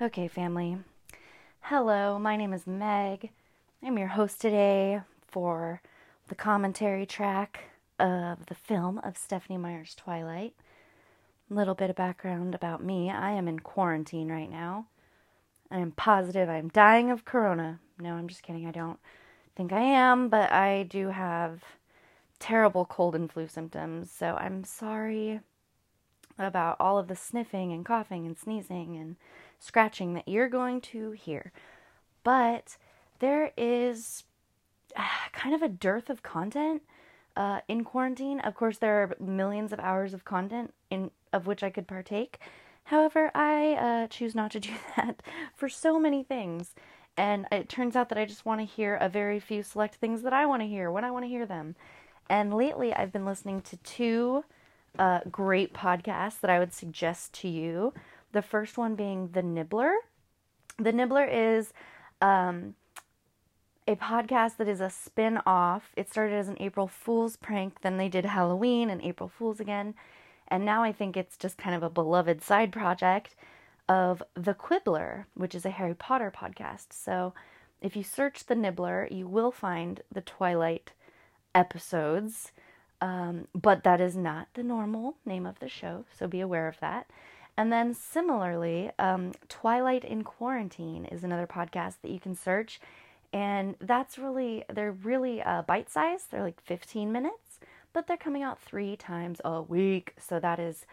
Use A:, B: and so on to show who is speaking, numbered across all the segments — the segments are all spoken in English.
A: Okay, family. Hello, my name is Meg. I'm your host today for the commentary track of the film of Stephenie Meyer's Twilight. A little bit of background about me I am in quarantine right now. I am positive I'm dying of corona. No, I'm just kidding. I don't think I am, but I do have terrible cold and flu symptoms, so I'm sorry about all of the sniffing and coughing and sneezing and scratching that you're going to hear. But there is uh, kind of a dearth of content uh, in quarantine. Of course, there are millions of hours of content in of which I could partake. However, I uh, choose not to do that for so many things. And it turns out that I just want to hear a very few select things that I want to hear when I want to hear them. And lately, I've been listening to two uh, great podcasts that I would suggest to you. The first one being The Nibbler. The Nibbler is um, a podcast that is a spin off. It started as an April Fool's prank, then they did Halloween and April Fool's again. And now I think it's just kind of a beloved side project of The Quibbler, which is a Harry Potter podcast. So if you search The Nibbler, you will find the Twilight episodes. Um, but that is not the normal name of the show, so be aware of that. And then similarly, um, Twilight in Quarantine is another podcast that you can search. And that's really, they're really uh, bite sized. They're like 15 minutes, but they're coming out three times a week. So that is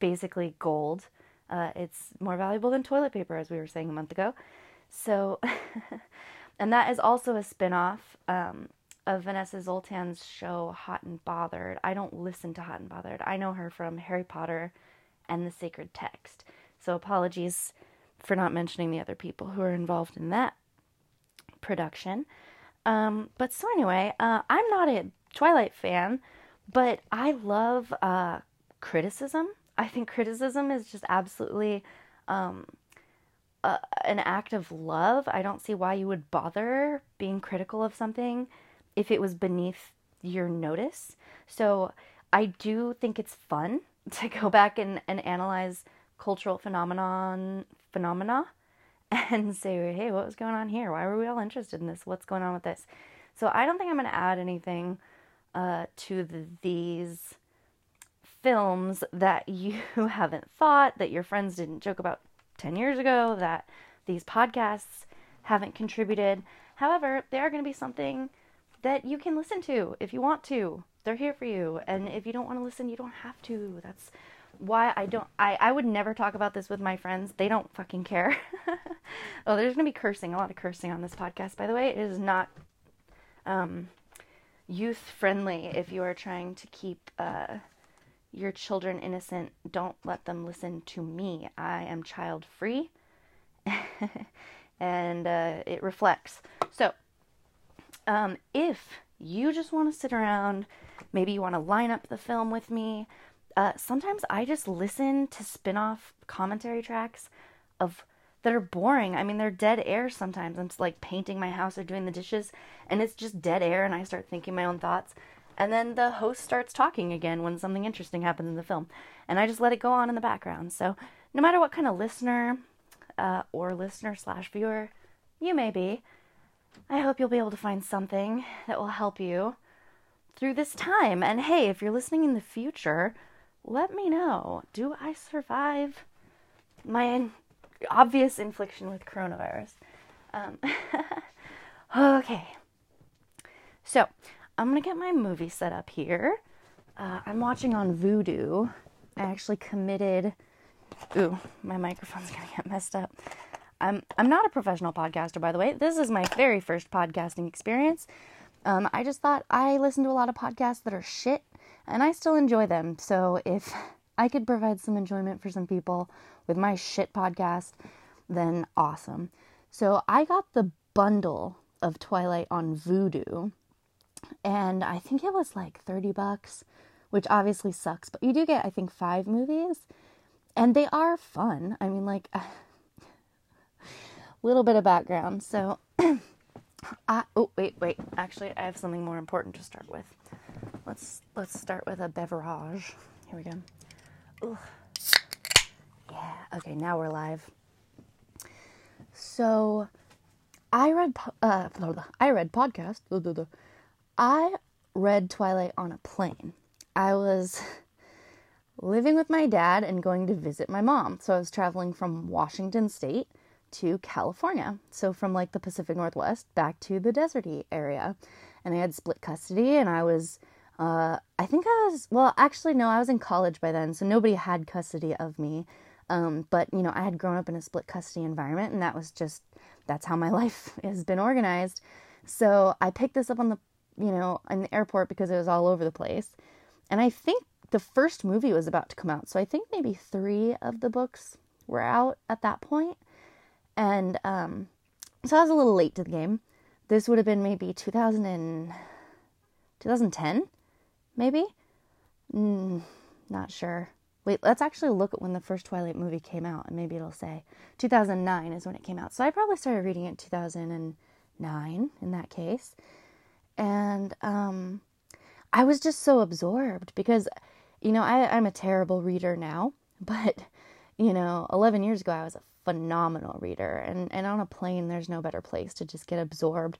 A: basically gold. Uh, it's more valuable than toilet paper, as we were saying a month ago. So, and that is also a spin off um, of Vanessa Zoltan's show, Hot and Bothered. I don't listen to Hot and Bothered. I know her from Harry Potter and the sacred text. So apologies for not mentioning the other people who are involved in that production. Um, but so anyway, uh, I'm not a Twilight fan, but I love uh, criticism. I think criticism is just absolutely um, an act of love. I don't see why you would bother being critical of something if it was beneath your notice. So I do think it's fun to go back and, and analyze cultural phenomenon phenomena and say, hey, what was going on here? Why were we all interested in this? What's going on with this? So I don't think I'm going to add anything uh, to the, these films that you haven't thought, that your friends didn't joke about 10 years ago, that these podcasts haven't contributed. However, they are going to be something that you can listen to if you want to. They're here for you. And if you don't want to listen, you don't have to. That's why I don't I, I would never talk about this with my friends. They don't fucking care. oh, there's gonna be cursing, a lot of cursing on this podcast, by the way. It is not um youth friendly if you are trying to keep uh your children innocent. Don't let them listen to me. I am child free. and uh, it reflects. So, um, if you just want to sit around, maybe you want to line up the film with me. Uh, sometimes I just listen to spin off commentary tracks of that are boring. I mean, they're dead air sometimes. I'm just like painting my house or doing the dishes, and it's just dead air, and I start thinking my own thoughts. And then the host starts talking again when something interesting happens in the film, and I just let it go on in the background. So, no matter what kind of listener uh, or listener slash viewer you may be, I hope you'll be able to find something that will help you through this time. And hey, if you're listening in the future, let me know. Do I survive my obvious infliction with coronavirus? Um, okay. So, I'm going to get my movie set up here. Uh, I'm watching on Vudu. I actually committed. Ooh, my microphone's going to get messed up. I'm I'm not a professional podcaster, by the way. This is my very first podcasting experience. Um, I just thought I listen to a lot of podcasts that are shit, and I still enjoy them. So if I could provide some enjoyment for some people with my shit podcast, then awesome. So I got the bundle of Twilight on Vudu, and I think it was like 30 bucks, which obviously sucks, but you do get, I think, five movies, and they are fun. I mean, like, a little bit of background. So, I, oh wait, wait. Actually, I have something more important to start with. Let's let's start with a beverage. Here we go. Ooh. Yeah. Okay, now we're live. So I read uh, I read podcast. I read Twilight on a plane. I was living with my dad and going to visit my mom. So I was traveling from Washington state to California. So from like the Pacific Northwest back to the deserty area. And I had split custody and I was uh, I think I was well actually no, I was in college by then, so nobody had custody of me. Um, but you know, I had grown up in a split custody environment and that was just that's how my life has been organized. So I picked this up on the you know, in the airport because it was all over the place. And I think the first movie was about to come out. So I think maybe three of the books were out at that point. And um, so I was a little late to the game. This would have been maybe 2000 and, 2010, maybe? Mm, not sure. Wait, let's actually look at when the first Twilight movie came out, and maybe it'll say 2009 is when it came out. So I probably started reading it 2009 in that case. And um, I was just so absorbed because, you know, I, I'm a terrible reader now, but, you know, 11 years ago I was a phenomenal reader. And, and on a plane, there's no better place to just get absorbed.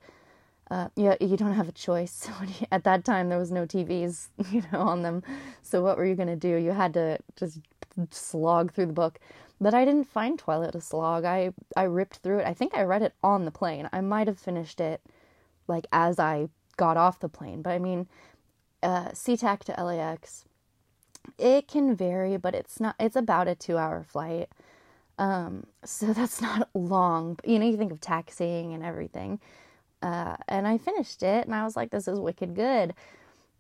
A: Uh, yeah, you don't have a choice. At that time, there was no TVs, you know, on them. So what were you going to do? You had to just slog through the book. But I didn't find Twilight a slog. I I ripped through it. I think I read it on the plane. I might have finished it like as I got off the plane. But I mean, uh, SeaTac to LAX, it can vary, but it's not. It's about a two-hour flight, um, so that's not long. You know, you think of taxiing and everything. Uh, and I finished it, and I was like, "This is wicked good."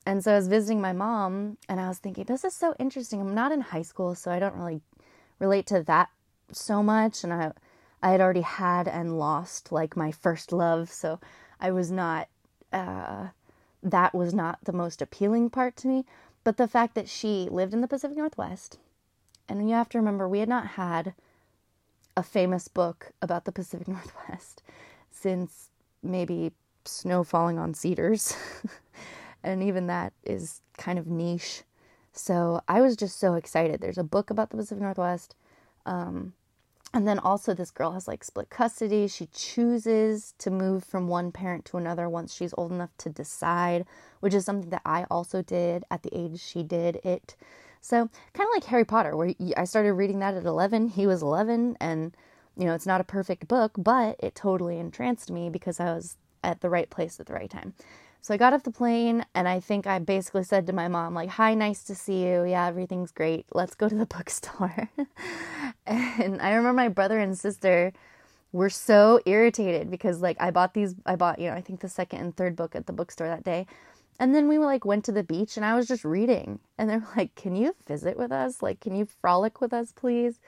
A: And so I was visiting my mom, and I was thinking, "This is so interesting." I'm not in high school, so I don't really relate to that so much, and I I had already had and lost like my first love, so I was not uh, that was not the most appealing part to me. But the fact that she lived in the Pacific Northwest, and you have to remember, we had not had a famous book about the Pacific Northwest since maybe Snow Falling on Cedars. and even that is kind of niche. So I was just so excited. There's a book about the Pacific Northwest. Um, and then also, this girl has like split custody. She chooses to move from one parent to another once she's old enough to decide, which is something that I also did at the age she did it. So, kind of like Harry Potter, where I started reading that at 11. He was 11, and you know, it's not a perfect book, but it totally entranced me because I was at the right place at the right time. So I got off the plane and I think I basically said to my mom, like, hi, nice to see you. Yeah, everything's great. Let's go to the bookstore. and I remember my brother and sister were so irritated because like I bought these I bought, you know, I think the second and third book at the bookstore that day. And then we like went to the beach and I was just reading. And they're like, Can you visit with us? Like, can you frolic with us, please?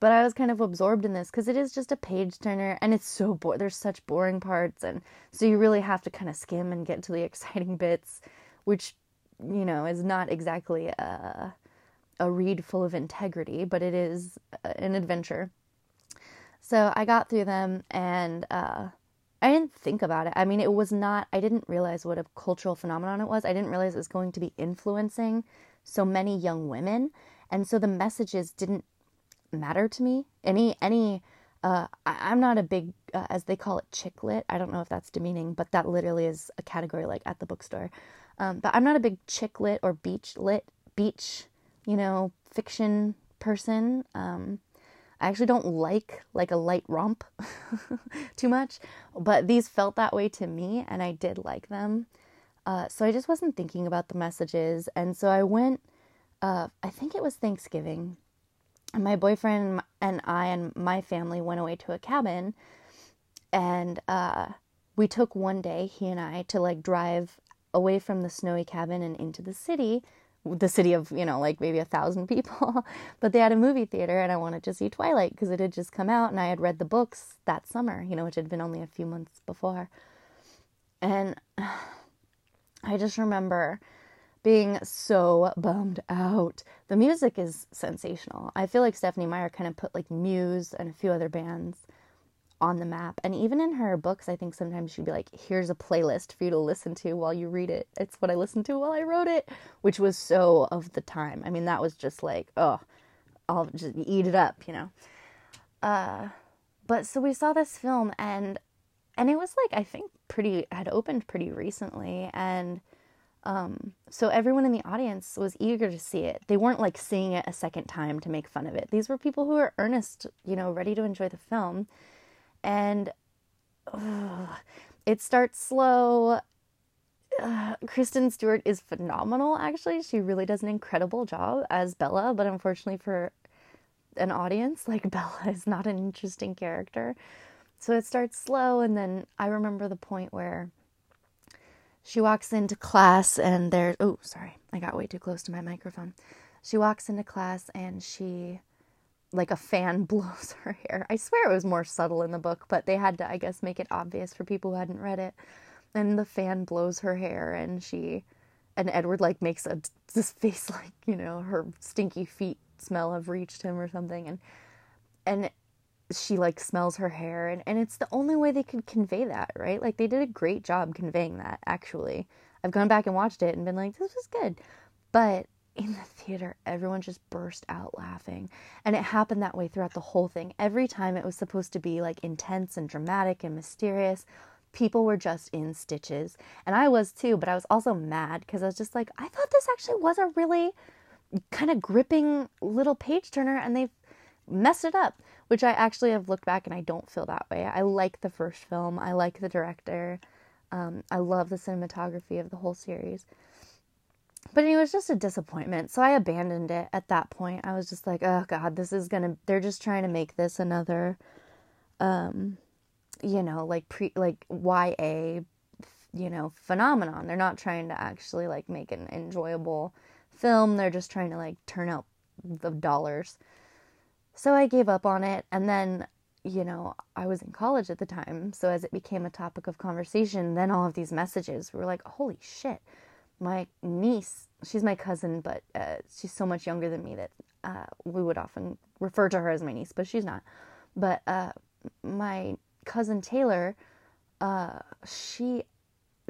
A: but I was kind of absorbed in this because it is just a page turner and it's so boring. There's such boring parts, and so you really have to kind of skim and get to the exciting bits, which you know is not exactly a, a read full of integrity, but it is an adventure. So I got through them and uh, I didn't think about it. I mean, it was not, I didn't realize what a cultural phenomenon it was. I didn't realize it was going to be influencing so many young women. And so the messages didn't matter to me. Any any uh, I, am not a big, uh, as they call it, chick lit. I don't know if that's demeaning, but that literally is a category like at the bookstore. Um, but I'm not a big chick lit or beach lit, beach, you know, fiction person. Um, I actually don't like like a light romp too much, but these felt that way to me, and I did like them. Uh, so I just wasn't thinking about the messages, and so I went. Uh, I think it was Thanksgiving and my boyfriend and I and my family went away to a cabin and uh, we took one day he and I to like drive away from the snowy cabin and into the city the city of you know like maybe a thousand people but they had a movie theater and I wanted to see Twilight because it had just come out and I had read the books that summer you know which had been only a few months before and I just remember being so bummed out. The music is sensational. I feel like Stephenie Meyer kind of put like Muse and a few other bands on the map. And even in her books, I think sometimes she'd be like, here's a playlist for you to listen to while you read it. It's what I listened to while I wrote it, which was so of the time. I mean, that was just like, oh, I'll just eat it up, you know. Uh, but so we saw this film and and it was like I think pretty had opened pretty recently and um, so everyone in the audience was eager to see it. They weren't like seeing it a second time to make fun of it. These were people who were earnest, you know, ready to enjoy the film. And uh, it starts slow. Kristen Stewart is phenomenal, actually. She really does an incredible job as Bella, but unfortunately for an audience, like Bella is not an interesting character. So it starts slow, and then I remember the point where she walks into class and there oh sorry i got way too close to my microphone she walks into class and she like a fan blows her hair. I swear it was more subtle in the book but they had to i guess make it obvious for people who hadn't read it. And the fan blows her hair and she and edward like makes a this face like you know her stinky feet smell have reached him or something and and she like smells her hair and, and it's the only way they could convey that right? Like they did a great job conveying that actually. I've gone back and watched it and been like this was good. But in the theater everyone just burst out laughing. And it happened that way throughout the whole thing. Every time it was supposed to be like intense and dramatic and mysterious people were just in stitches. And i was too but i was also mad because i was just like i thought this actually was a really kind of gripping little page turner and they messed it up which I actually have looked back and I don't feel that way. I like the first film, I like the director, um, I love the cinematography of the whole series. But it was just a disappointment, so I abandoned it at that point. I was just like, oh god, this is gonna, they're just trying to make this another, um, you know, like pre, like YA, you know, phenomenon. They're not trying to actually like make an enjoyable film, they're just trying to like turn out the dollars. So I gave up on it. And then, you know, I was in college at the time. So as it became a topic of conversation, then all of these messages were like, holy shit. My niece, she's my cousin, but uh, she's so much younger than me that uh, we would often refer to her as my niece, but she's not. But uh, my cousin Taylor, uh, she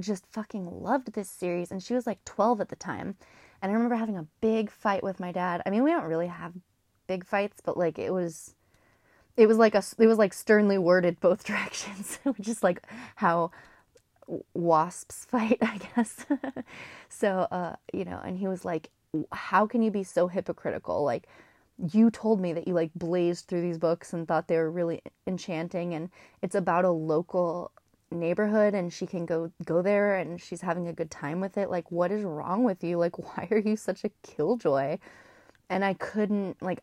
A: just fucking loved this series, and she was like 12 at the time. And I remember having a big fight with my dad. I mean, we don't really have big fights, but like it was it was like a it was like sternly worded both directions, which is like how wasps fight, I guess. so uh, you know, and he was like, "How can you be so hypocritical? Like you told me that you like blazed through these books and thought they were really enchanting and it's about a local neighborhood and she can go go there and she's having a good time with it like what is wrong with you like why are you such a killjoy and i couldn't like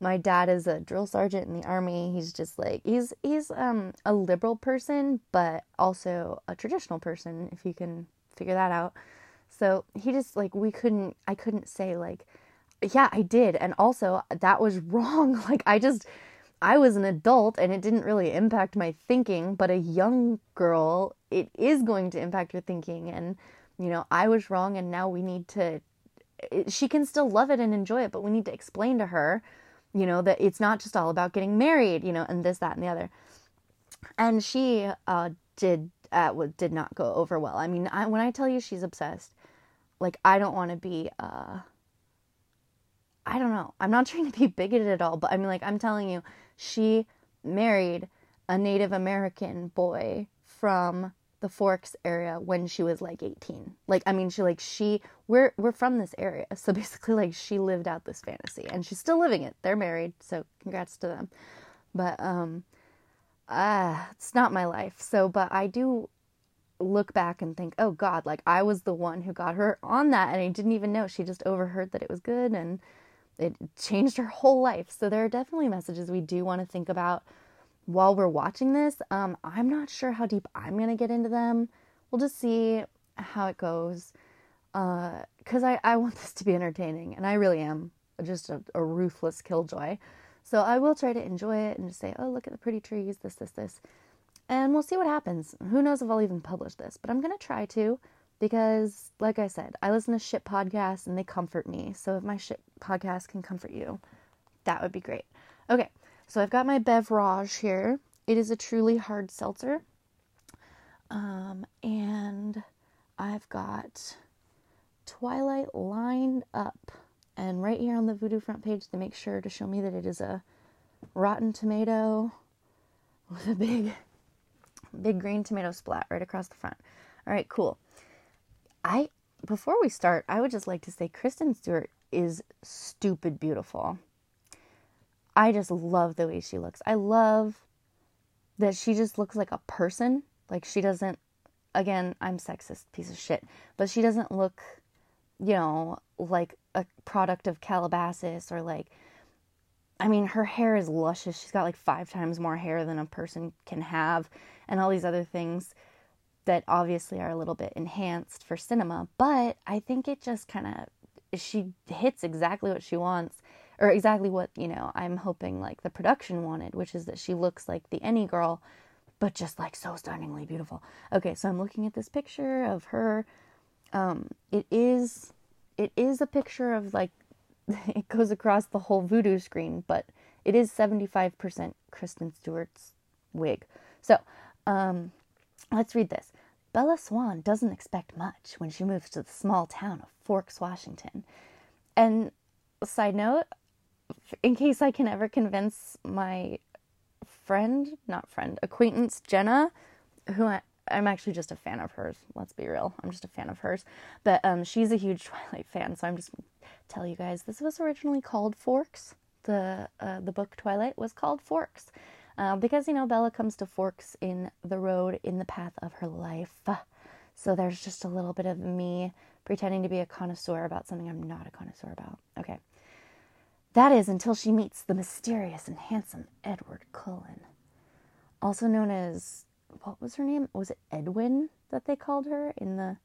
A: my dad is a drill sergeant in the army. He's just like he's he's um a liberal person, but also a traditional person if you can figure that out. So he just like we couldn't I couldn't say like yeah, I did and also that was wrong. Like I just I was an adult and it didn't really impact my thinking, but a young girl it is going to impact your thinking and you know, I was wrong and now we need to she can still love it and enjoy it, but we need to explain to her you know that it's not just all about getting married you know and this that and the other. And she uh did uh did not go over well. I mean I, when i tell you she's obsessed like i don't want to be uh i don't know. I'm not trying to be bigoted at all but i mean like i'm telling you she married a native american boy from the Forks area when she was like 18. Like I mean she like she we're we're from this area. So basically like she lived out this fantasy and she's still living it. They're married, so congrats to them. But um ah, uh, it's not my life. So but I do look back and think, "Oh god, like I was the one who got her on that and I didn't even know. She just overheard that it was good and it changed her whole life." So there are definitely messages we do want to think about while we're watching this. Um, I'm not sure how deep I'm gonna get into them. We'll just see how it goes. Uh, cause I, I want this to be entertaining and I really am just a, a ruthless killjoy. So I will try to enjoy it and just say, oh, look at the pretty trees, this, this, this. And we'll see what happens. Who knows if I'll even publish this, but I'm going to try to because, like I said, I listen to shit podcasts and they comfort me. So if my shit podcast can comfort you, that would be great. Okay, so I've got my beverage here. It is a truly hard seltzer. Um, and I've got Twilight lined up. And right here on the Vudu front page, they make sure to show me that it is a Rotten Tomato with a big, big green tomato splat right across the front. All right, cool. I before we start, I would just like to say Kristen Stewart is stupid beautiful. I just love the way she looks. I love that she just looks like a person. Like she doesn't again, I'm sexist piece of shit, but she doesn't look, you know, like a product of Calabasas or like I mean, her hair is luscious. She's got like five times more hair than a person can have, and all these other things that obviously are a little bit enhanced for cinema. But I think it just kind of, she hits exactly what she wants, or exactly what, you know, I'm hoping like the production wanted, which is that she looks like the any girl, but just like so stunningly beautiful. Okay, so I'm looking at this picture of her. Um, it is, it is a picture of like it goes across the whole Vudu screen, but it is 75% Kristen Stewart's wig. So, um, let's read this. Bella Swan doesn't expect much when she moves to the small town of Forks, Washington. And side note, in case I can ever convince my friend, not friend, acquaintance Jenna, who I, I'm actually just a fan of hers. Let's be real. I'm just a fan of hers. But um, she's a huge Twilight fan, so I'm just tell you guys this was originally called Forks. The uh, the book Twilight was called Forks uh, because you know Bella comes to forks in the road in the path of her life. So there's just a little bit of me pretending to be a connoisseur about something I'm not a connoisseur about. Okay. That is until she meets the mysterious and handsome Edward Cullen, also known as what was her name? Was it Edwin that they called her in the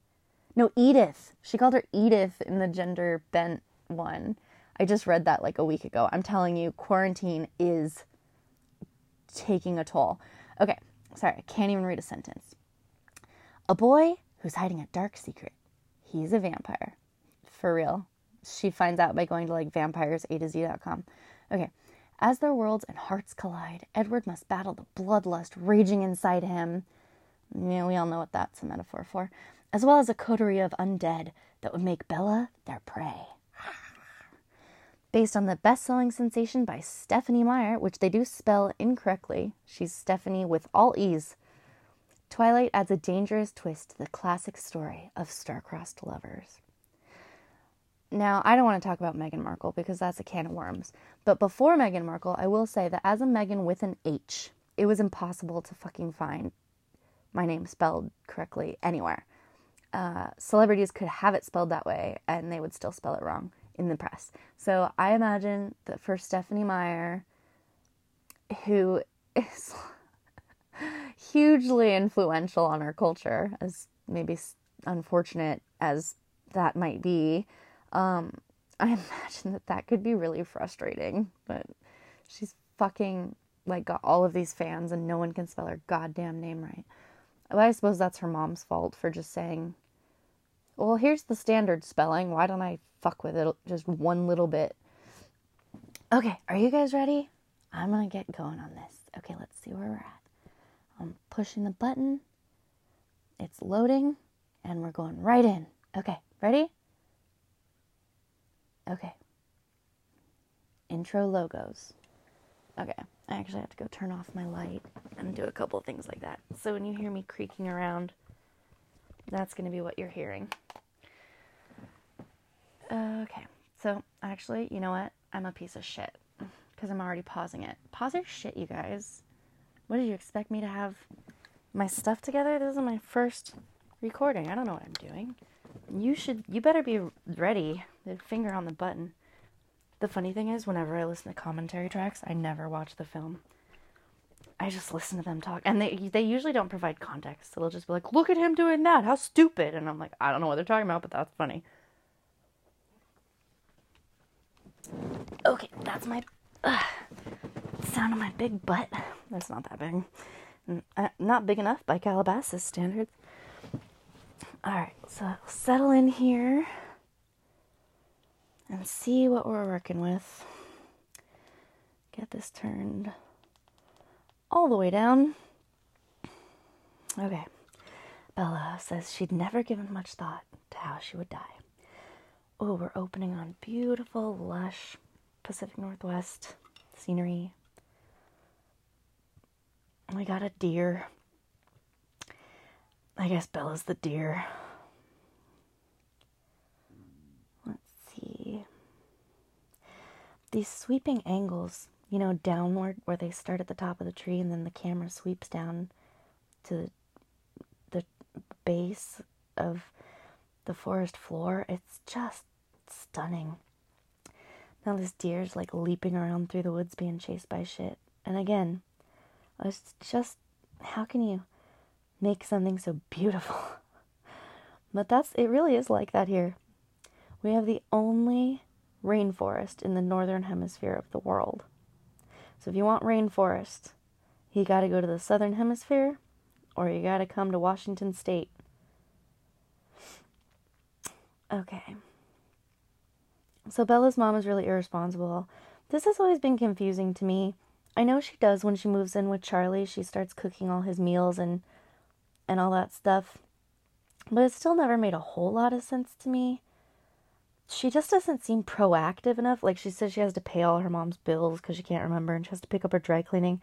A: No, Edith. She called her Edith in the gender bent one. I just read that like a week ago. I'm telling you, quarantine is taking a toll. Okay, sorry, I can't even read a sentence. A boy who's hiding a dark secret. He's a vampire. For real. She finds out by going to like vampires A to Z.com. Okay. As their worlds and hearts collide, Edward must battle the bloodlust raging inside him. Yeah, we all know what that's a metaphor for. As well as a coterie of undead that would make Bella their prey based on the best selling sensation by Stephenie Meyer, which they do spell incorrectly. She's Stephenie with all E's. Twilight adds a dangerous twist to the classic story of star-crossed lovers. Now, I don't want to talk about Meghan Markle because that's a can of worms. But before Meghan Markle, I will say that as a Meghan with an H, it was impossible to fucking find my name spelled correctly anywhere. Uh, celebrities could have it spelled that way and they would still spell it wrong in the press. So I imagine that for Stephenie Meyer, who is hugely influential on our culture, as maybe unfortunate as that might be, um, I imagine that that could be really frustrating. But she's fucking like got all of these fans and no one can spell her goddamn name right. Well, I suppose that's her mom's fault for just saying, well, here's the standard spelling. Why don't I fuck with it just one little bit. Okay, are you guys ready? I'm gonna get going on this. Okay, let's see where we're at. I'm pushing the button, it's loading, and we're going right in. Okay, ready? Okay. Intro logos. Okay, I actually have to go turn off my light and do a couple things like that. So when you hear me creaking around, that's going to be what you're hearing. Okay, so actually, you know what? I'm a piece of shit because I'm already pausing it. Pause your shit, you guys. What did you expect me to have my stuff together? This is my first recording. I don't know what I'm doing. You should, you better be ready. The finger on the button. The funny thing is, whenever I listen to commentary tracks, I never watch the film. I just listen to them talk, and they they usually don't provide context. So they'll just be like, "Look at him doing that! How stupid!" And I'm like, I don't know what they're talking about, but that's funny. Okay, that's my sound of my big butt. That's not that big. Uh, not big enough by Calabasas standards. Alright, so settle in here and see what we're working with. Get this turned all the way down. Okay. Bella says she'd never given much thought to how she would die. Oh, we're opening on beautiful, lush Pacific Northwest scenery. We got a deer. I guess Bella's the deer. Let's These sweeping angles, you know, downward where they start at the top of the tree and then the camera sweeps down to the base of the forest floor. It's just stunning. Now this deer's like leaping around through the woods being chased by shit. And again, it's just how can you make something so beautiful? but that's it really is like that here. We have the only rainforest in the northern hemisphere of the world. So if you want rainforest, you got to go to the southern hemisphere or you got to come to Washington state. Okay. So Bella's mom is really irresponsible. This has always been confusing to me. I know she does when she moves in with Charlie. She starts cooking all his meals and and all that stuff. But it still never made a whole lot of sense to me. She just doesn't seem proactive enough. Like she says she has to pay all her mom's bills because she can't remember and she has to pick up her dry cleaning.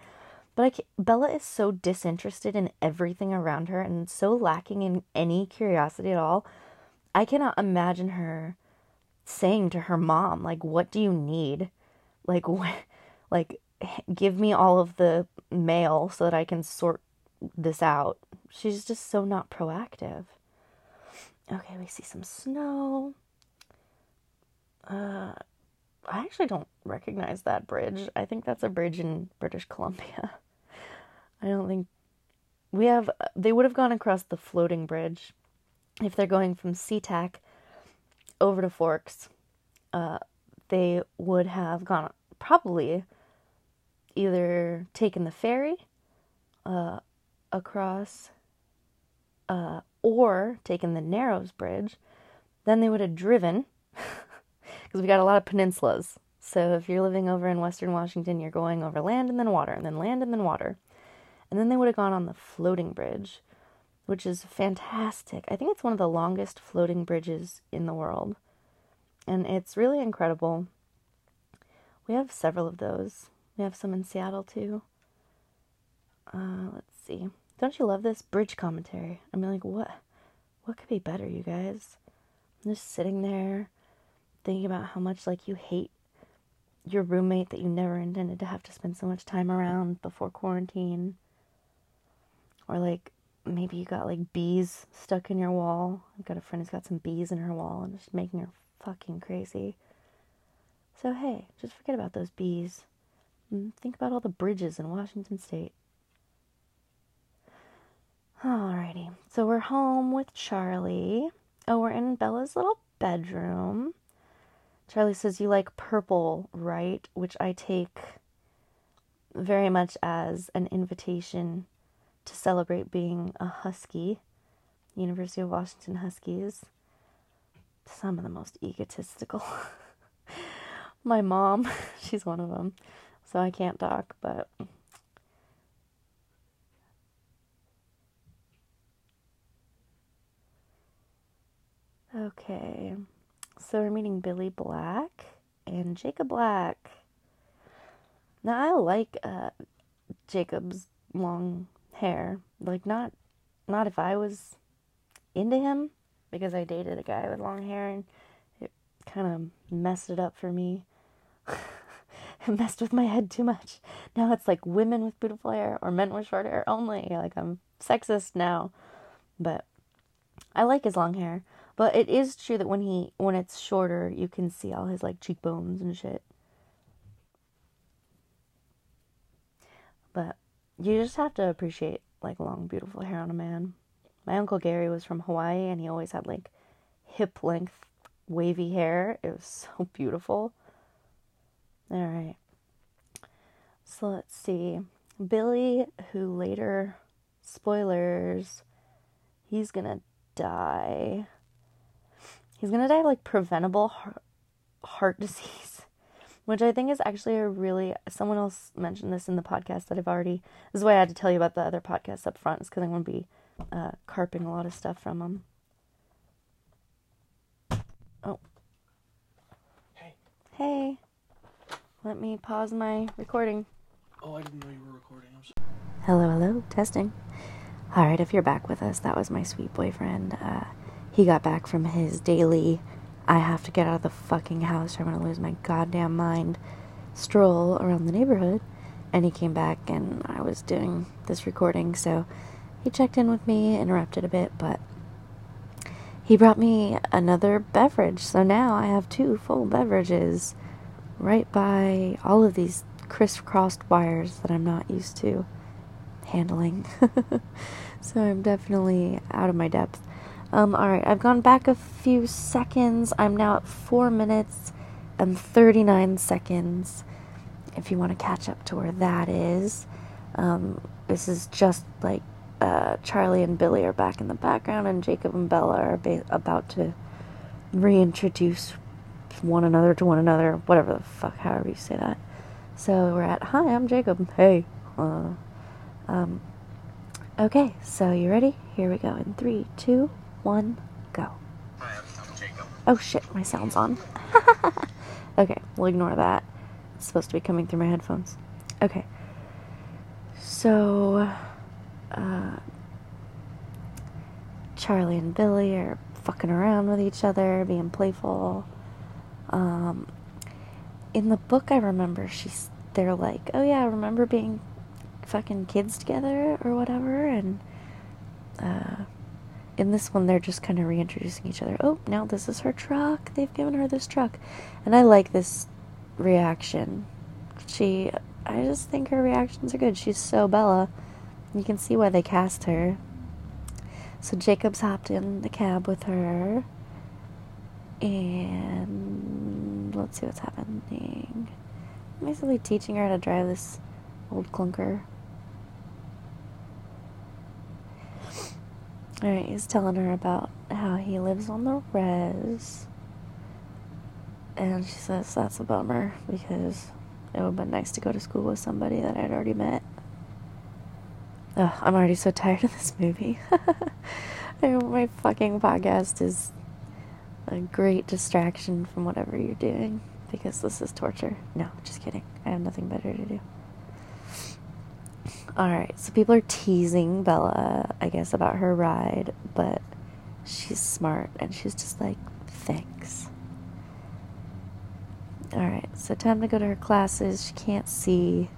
A: But Bella is so disinterested in everything around her and so lacking in any curiosity at all. I cannot imagine her saying to her mom like what do you need like what like give me all of the mail so that I can sort this out she's just so not proactive okay we see some snow uh I actually don't recognize that bridge. I think that's a bridge in British Columbia. I don't think we have they would have gone across the floating bridge if they're going from SeaTac over to Forks, uh, they would have gone probably either taken the ferry uh, across uh, or taken the Narrows Bridge. Then they would have driven because we got a lot of peninsulas. So if you're living over in Western Washington, you're going over land and then water, and then land and then water. And then they would have gone on the floating bridge, which is fantastic. I think it's one of the longest floating bridges in the world. And it's really incredible. We have several of those. We have some in Seattle too. Uh, let's see. Don't you love this bridge commentary? I mean, like, what, what could be better, you guys? I'm just sitting there, thinking about how much like you hate your roommate that you never intended to have to spend so much time around before quarantine, or like maybe you got like bees stuck in your wall. I've got a friend who's got some bees in her wall and just making her fucking crazy. So hey, just forget about those bees. And think about all the bridges in Washington State. Alrighty, so we're home with Charlie. Oh, we're in Bella's little bedroom. Charlie says, You like purple, right? Which I take very much as an invitation to celebrate being a Husky, University of Washington Huskies. Some of the most egotistical. My mom, she's one of them, so I can't talk, but. Okay, so we're meeting Billy Black and Jacob Black. Now I like uh, Jacob's long hair. Like not not if I was into him because I dated a guy with long hair and it kind of messed it up for me. it messed with my head too much. Now it's like women with beautiful hair or men with short hair only. Like I'm sexist now. But I like his long hair. But it is true that when he when it's shorter, you can see all his like cheekbones and shit. But you just have to appreciate like long, beautiful hair on a man. My uncle Gary was from Hawaii and he always had like hip length wavy hair. It was so beautiful. All right. So let's see. Billy, who later, spoilers, he's gonna die. He's gonna die of like preventable heart, heart disease which I think is actually a really someone else mentioned this in the podcast that I've already. This is why I had to tell you about the other podcasts up front, is because I'm going to be uh, carping a lot of stuff from them. Oh.
B: Hey.
A: Hey. Let me pause my recording.
B: Oh, I didn't know you were recording. I'm sorry.
A: Hello, hello, testing. All right, if you're back with us, that was my sweet boyfriend. Uh, he got back from his daily, I have to get out of the fucking house or I'm gonna lose my goddamn mind stroll around the neighborhood. And he came back and I was doing this recording, so he checked in with me, interrupted a bit, but he brought me another beverage. So now I have two full beverages right by all of these crisscrossed wires that I'm not used to handling. so I'm definitely out of my depth. Um, alright, I've gone back a few seconds. I'm now at 4 minutes and 39 seconds. If you want to catch up to where that is, um, this is just like uh, Charlie and Billy are back in the background, and Jacob and Bella are ba- about to reintroduce one another to one another, whatever the fuck, however you say that. So we're at, hi, I'm Jacob. Hey. Uh, um, okay, so you ready? Here we go. In three, two, one, go.
B: Hi.
A: Oh shit, my sound's on. okay, we'll ignore that. It's supposed to be coming through my headphones. Okay. So, uh, Charlie and Billy are fucking around with each other, being playful. Um, in the book, I remember she's they're like, oh yeah, I remember being fucking kids together or whatever, and uh, in this one, they're just kind of reintroducing each other. Oh, now this is her truck. They've given her this truck, and I like this reaction. She, I just think her reactions are good. She's so Bella. You can see why they cast her. So Jacob's hopped in the cab with her. And let's see what's happening. I'm basically teaching her how to drive this old clunker. Alright, he's telling her about how he lives on the res. And she says that's a bummer because it would have been nice to go to school with somebody that I'd already met. Ugh, I'm already so tired of this movie. My fucking podcast is a great distraction from whatever you're doing because this is torture. No, just kidding. I have nothing better to do. Alright, so people are teasing Bella, I guess, about her ride, but she's smart and she's just like, thanks. Alright, so time to go to her classes. She can't see.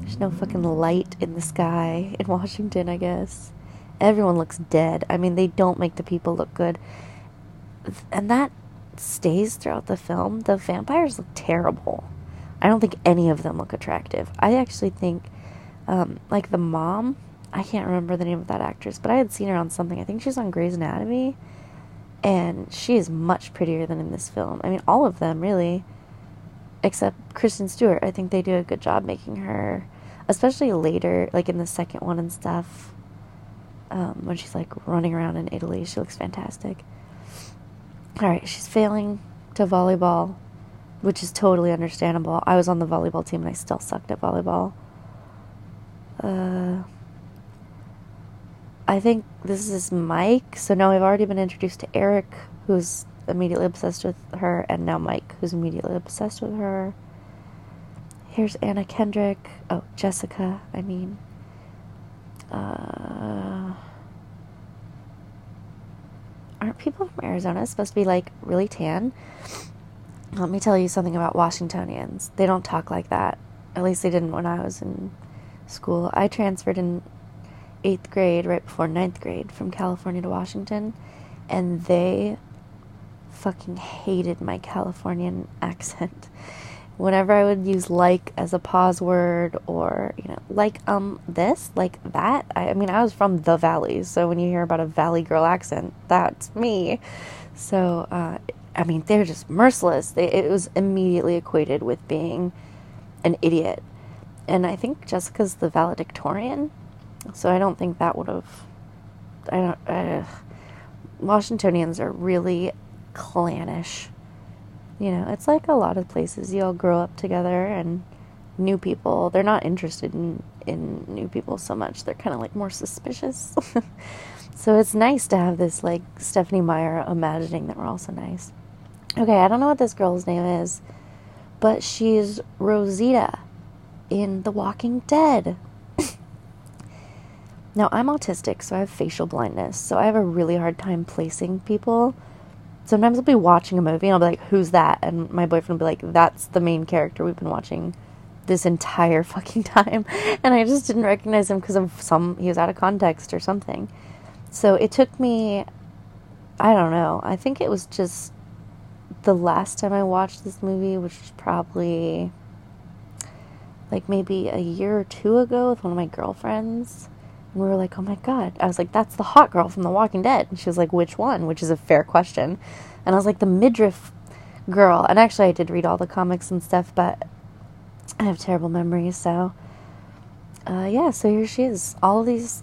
A: There's no fucking light in the sky in Washington, I guess. Everyone looks dead. I mean, they don't make the people look good. And that stays throughout the film. The vampires look terrible. I don't think any of them look attractive. I actually think, um, like the mom, I can't remember the name of that actress, but I had seen her on something. I think she's on Grey's Anatomy. And she is much prettier than in this film. I mean, all of them, really except Kristen Stewart. I think they do a good job making her, especially later, like in the second one and stuff. Um, when she's like running around in Italy, she looks fantastic. All right, she's failing to volleyball, which is totally understandable. I was on the volleyball team and I still sucked at volleyball. Uh, I think this is Mike. So now we've already been introduced to Eric, who's immediately obsessed with her, and now Mike, who's immediately obsessed with her. Here's Anna Kendrick. Oh, Jessica, I mean. Uh, aren't people from Arizona supposed to be like really tan? Let me tell you something about Washingtonians. They don't talk like that. At least they didn't when I was in school. I transferred in eighth grade, right before ninth grade, from California to Washington, and they fucking hated my Californian accent. Whenever I would use like as a pause word or, you know, like um this, like that. I, I mean, I was from the valleys, so when you hear about a valley girl accent, that's me. So, uh, I mean, they're just merciless. They, it was immediately equated with being an idiot. And I think Jessica's the valedictorian, so I don't think that would have. I don't. Uh, Washingtonians are really clannish. You know, it's like a lot of places. You all grow up together and new people, they're not interested in, in new people so much. They're kind of like more suspicious. so it's nice to have this like Stephenie Meyer imagining that we're all so nice. Okay, I don't know what this girl's name is, but she's Rosita in The Walking Dead. Now, I'm autistic, so I have facial blindness, so I have a really hard time placing people. Sometimes I'll be watching a movie and I'll be like, who's that? And my boyfriend will be like, that's the main character we've been watching this entire fucking time. And I just didn't recognize him because of some, he was out of context or something. So it took me, I don't know, I think it was just the last time I watched this movie, which was probably like maybe a year or two ago with one of my girlfriends. And we were like, oh my God. I was like, that's the hot girl from The Walking Dead. And she was like, which one? Which is a fair question. And I was like, the midriff girl. And actually, I did read all the comics and stuff, but I have terrible memories. So, uh, yeah, so here she is. All these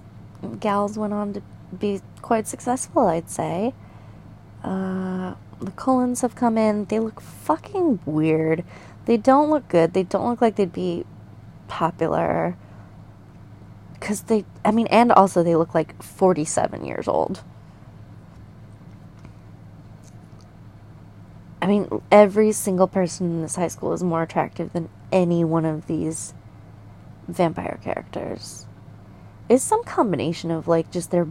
A: gals went on to be quite successful, I'd say. Uh, the Cullens have come in. They look fucking weird. They don't look good. They don't look like they'd be popular because they, I mean, and also they look like 47 years old. I mean, every single person in this high school is more attractive than any one of these vampire characters. It's some combination of like just their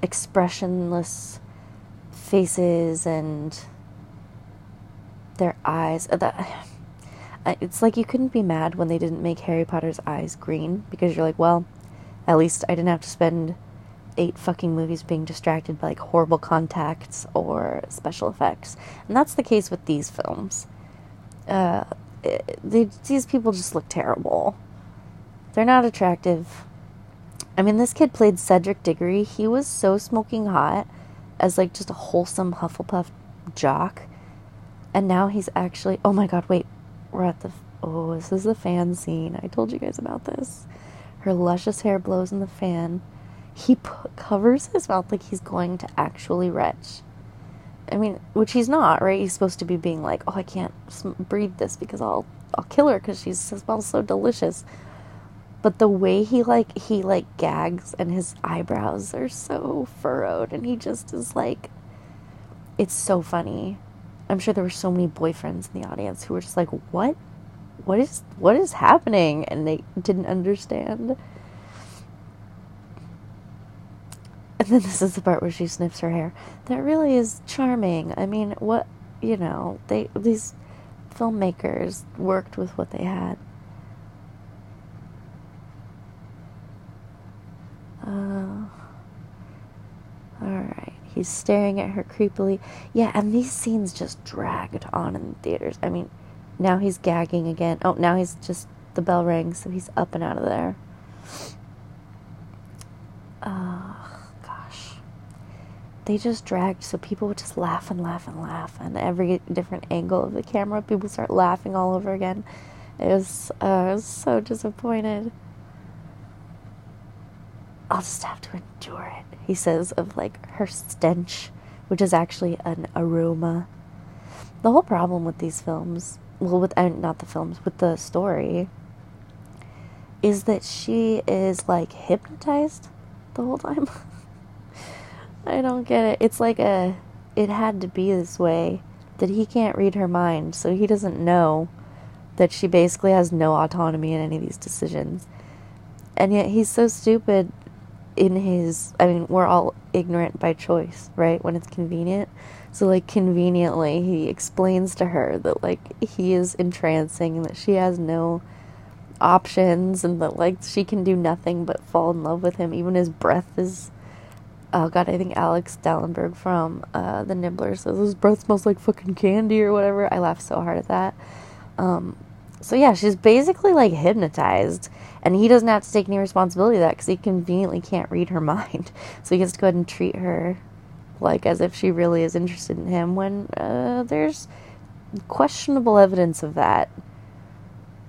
A: expressionless faces and their eyes. Uh, that it's like you couldn't be mad when they didn't make Harry Potter's eyes green because you're like, well, at least I didn't have to spend eight fucking movies being distracted by like horrible contacts or special effects. And that's the case with these films. Uh, it, they, these people just look terrible. They're not attractive. I mean, this kid played Cedric Diggory. He was so smoking hot as like just a wholesome Hufflepuff jock. And now he's actually. Oh my god, wait. We're at the. Oh, this is the fan scene. I told you guys about this. Her luscious hair blows in the fan. He put, covers his mouth like he's going to actually retch. I mean, which he's not, right? He's supposed to be being like, "Oh, I can't breathe this because I'll I'll kill her because she smells so delicious." But the way he like he like gags and his eyebrows are so furrowed and he just is like it's so funny. I'm sure there were so many boyfriends in the audience who were just like, "What? What is what is happening? And they didn't understand. And then this is the part where she sniffs her hair. That really is charming. I mean what you know they these filmmakers worked with what they had. Uh, all right he's staring at her creepily yeah and these scenes just dragged on in the theaters i mean now he's gagging again. Oh, now he's just, the bell rings, so he's up and out of there. Oh, gosh. They just dragged, so people would just laugh and laugh and laugh. And every different angle of the camera, people start laughing all over again. It was, uh, I was so disappointed. I'll just have to endure it, he says, of like her stench, which is actually an aroma. The whole problem with these films well with uh, not the films with the story is that she is like hypnotized the whole time. I don't get it. It's like a it had to be this way that he can't read her mind so he doesn't know that she basically has no autonomy in any of these decisions. And yet he's so stupid in his i mean we're all ignorant by choice right when it's convenient so, like, conveniently, he explains to her that, like, he is entrancing and that she has no options and that, like, she can do nothing but fall in love with him. Even his breath is. Oh, God, I think Alex Dallenberg from uh, The Nibbler says his breath smells like fucking candy or whatever. I laugh so hard at that. Um, so, yeah, she's basically, like, hypnotized. And he doesn't have to take any responsibility that because he conveniently can't read her mind. So he gets to go ahead and treat her like as if she really is interested in him when uh, there's questionable evidence of that.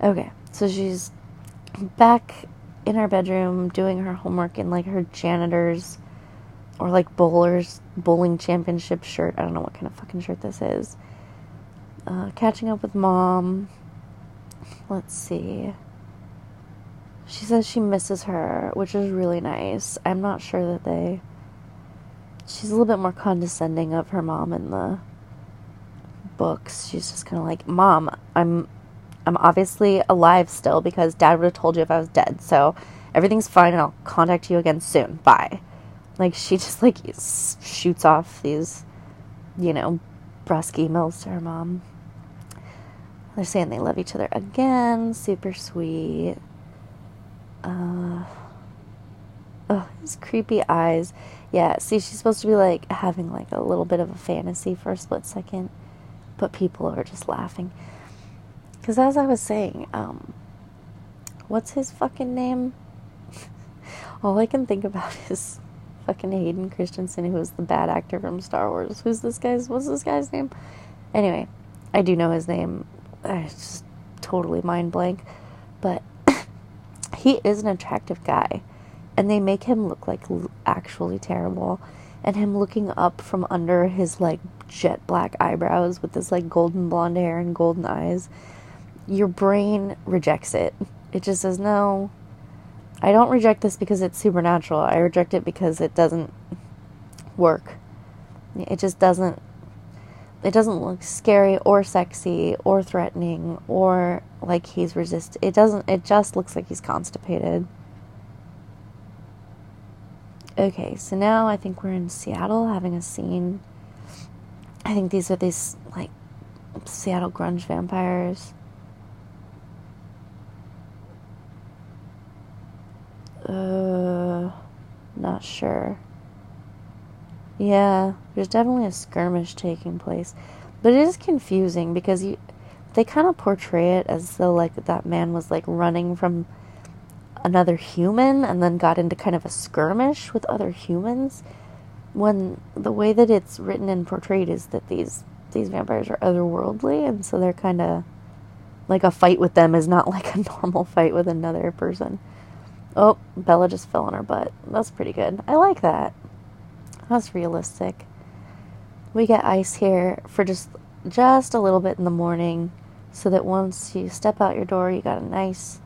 A: Okay, so she's back in her bedroom doing her homework in like her janitor's or like bowler's bowling championship shirt. I don't know what kind of fucking shirt this is. Uh, catching up with mom. Let's see. She says she misses her, which is really nice. I'm not sure that they she's a little bit more condescending of her mom in the books. She's just kind of like, "Mom, I'm I'm obviously alive still because dad would have told you if I was dead. So, Everything's fine and I'll contact you again soon. Bye. Like, she just, like, shoots off these, you know, brusque emails to her mom. They're saying they love each other again. Super sweet. Uh, oh, his creepy eyes. Yeah, see, she's supposed to be like having like a little bit of a fantasy for a split second, but people are just laughing. Because as I was saying, um, what's his fucking name? All I can think about is fucking Hayden Christensen, who was the bad actor from Star Wars. Who's this guy's? What's this guy's name? Anyway, I do know his name. It's just totally mind blank, but he is an attractive guy, and they make him look like actually terrible. And him looking up from under his like jet black eyebrows with his like golden blonde hair and golden eyes, your brain rejects it. It just says no, I don't reject this because it's supernatural. I reject it because it doesn't work. It just doesn't it doesn't look scary or sexy or threatening or like he's resist it doesn't it just looks like he's constipated. Okay, so now I think we're in Seattle having a scene. I think these are these like Seattle grunge vampires. Uh, not sure. Yeah, there's definitely a skirmish taking place, but it is confusing because you, they kind of portray it as though like that man was like running from another human and then got into kind of a skirmish with other humans. When the way that it's written and portrayed is that these these vampires are otherworldly, and so they're kind of like a fight with them is not like a normal fight with another person. Oh, Bella just fell on her butt. That's pretty good. I like that. That's realistic. We get ice here for just just a little bit in the morning so that once you step out your door, you got a nice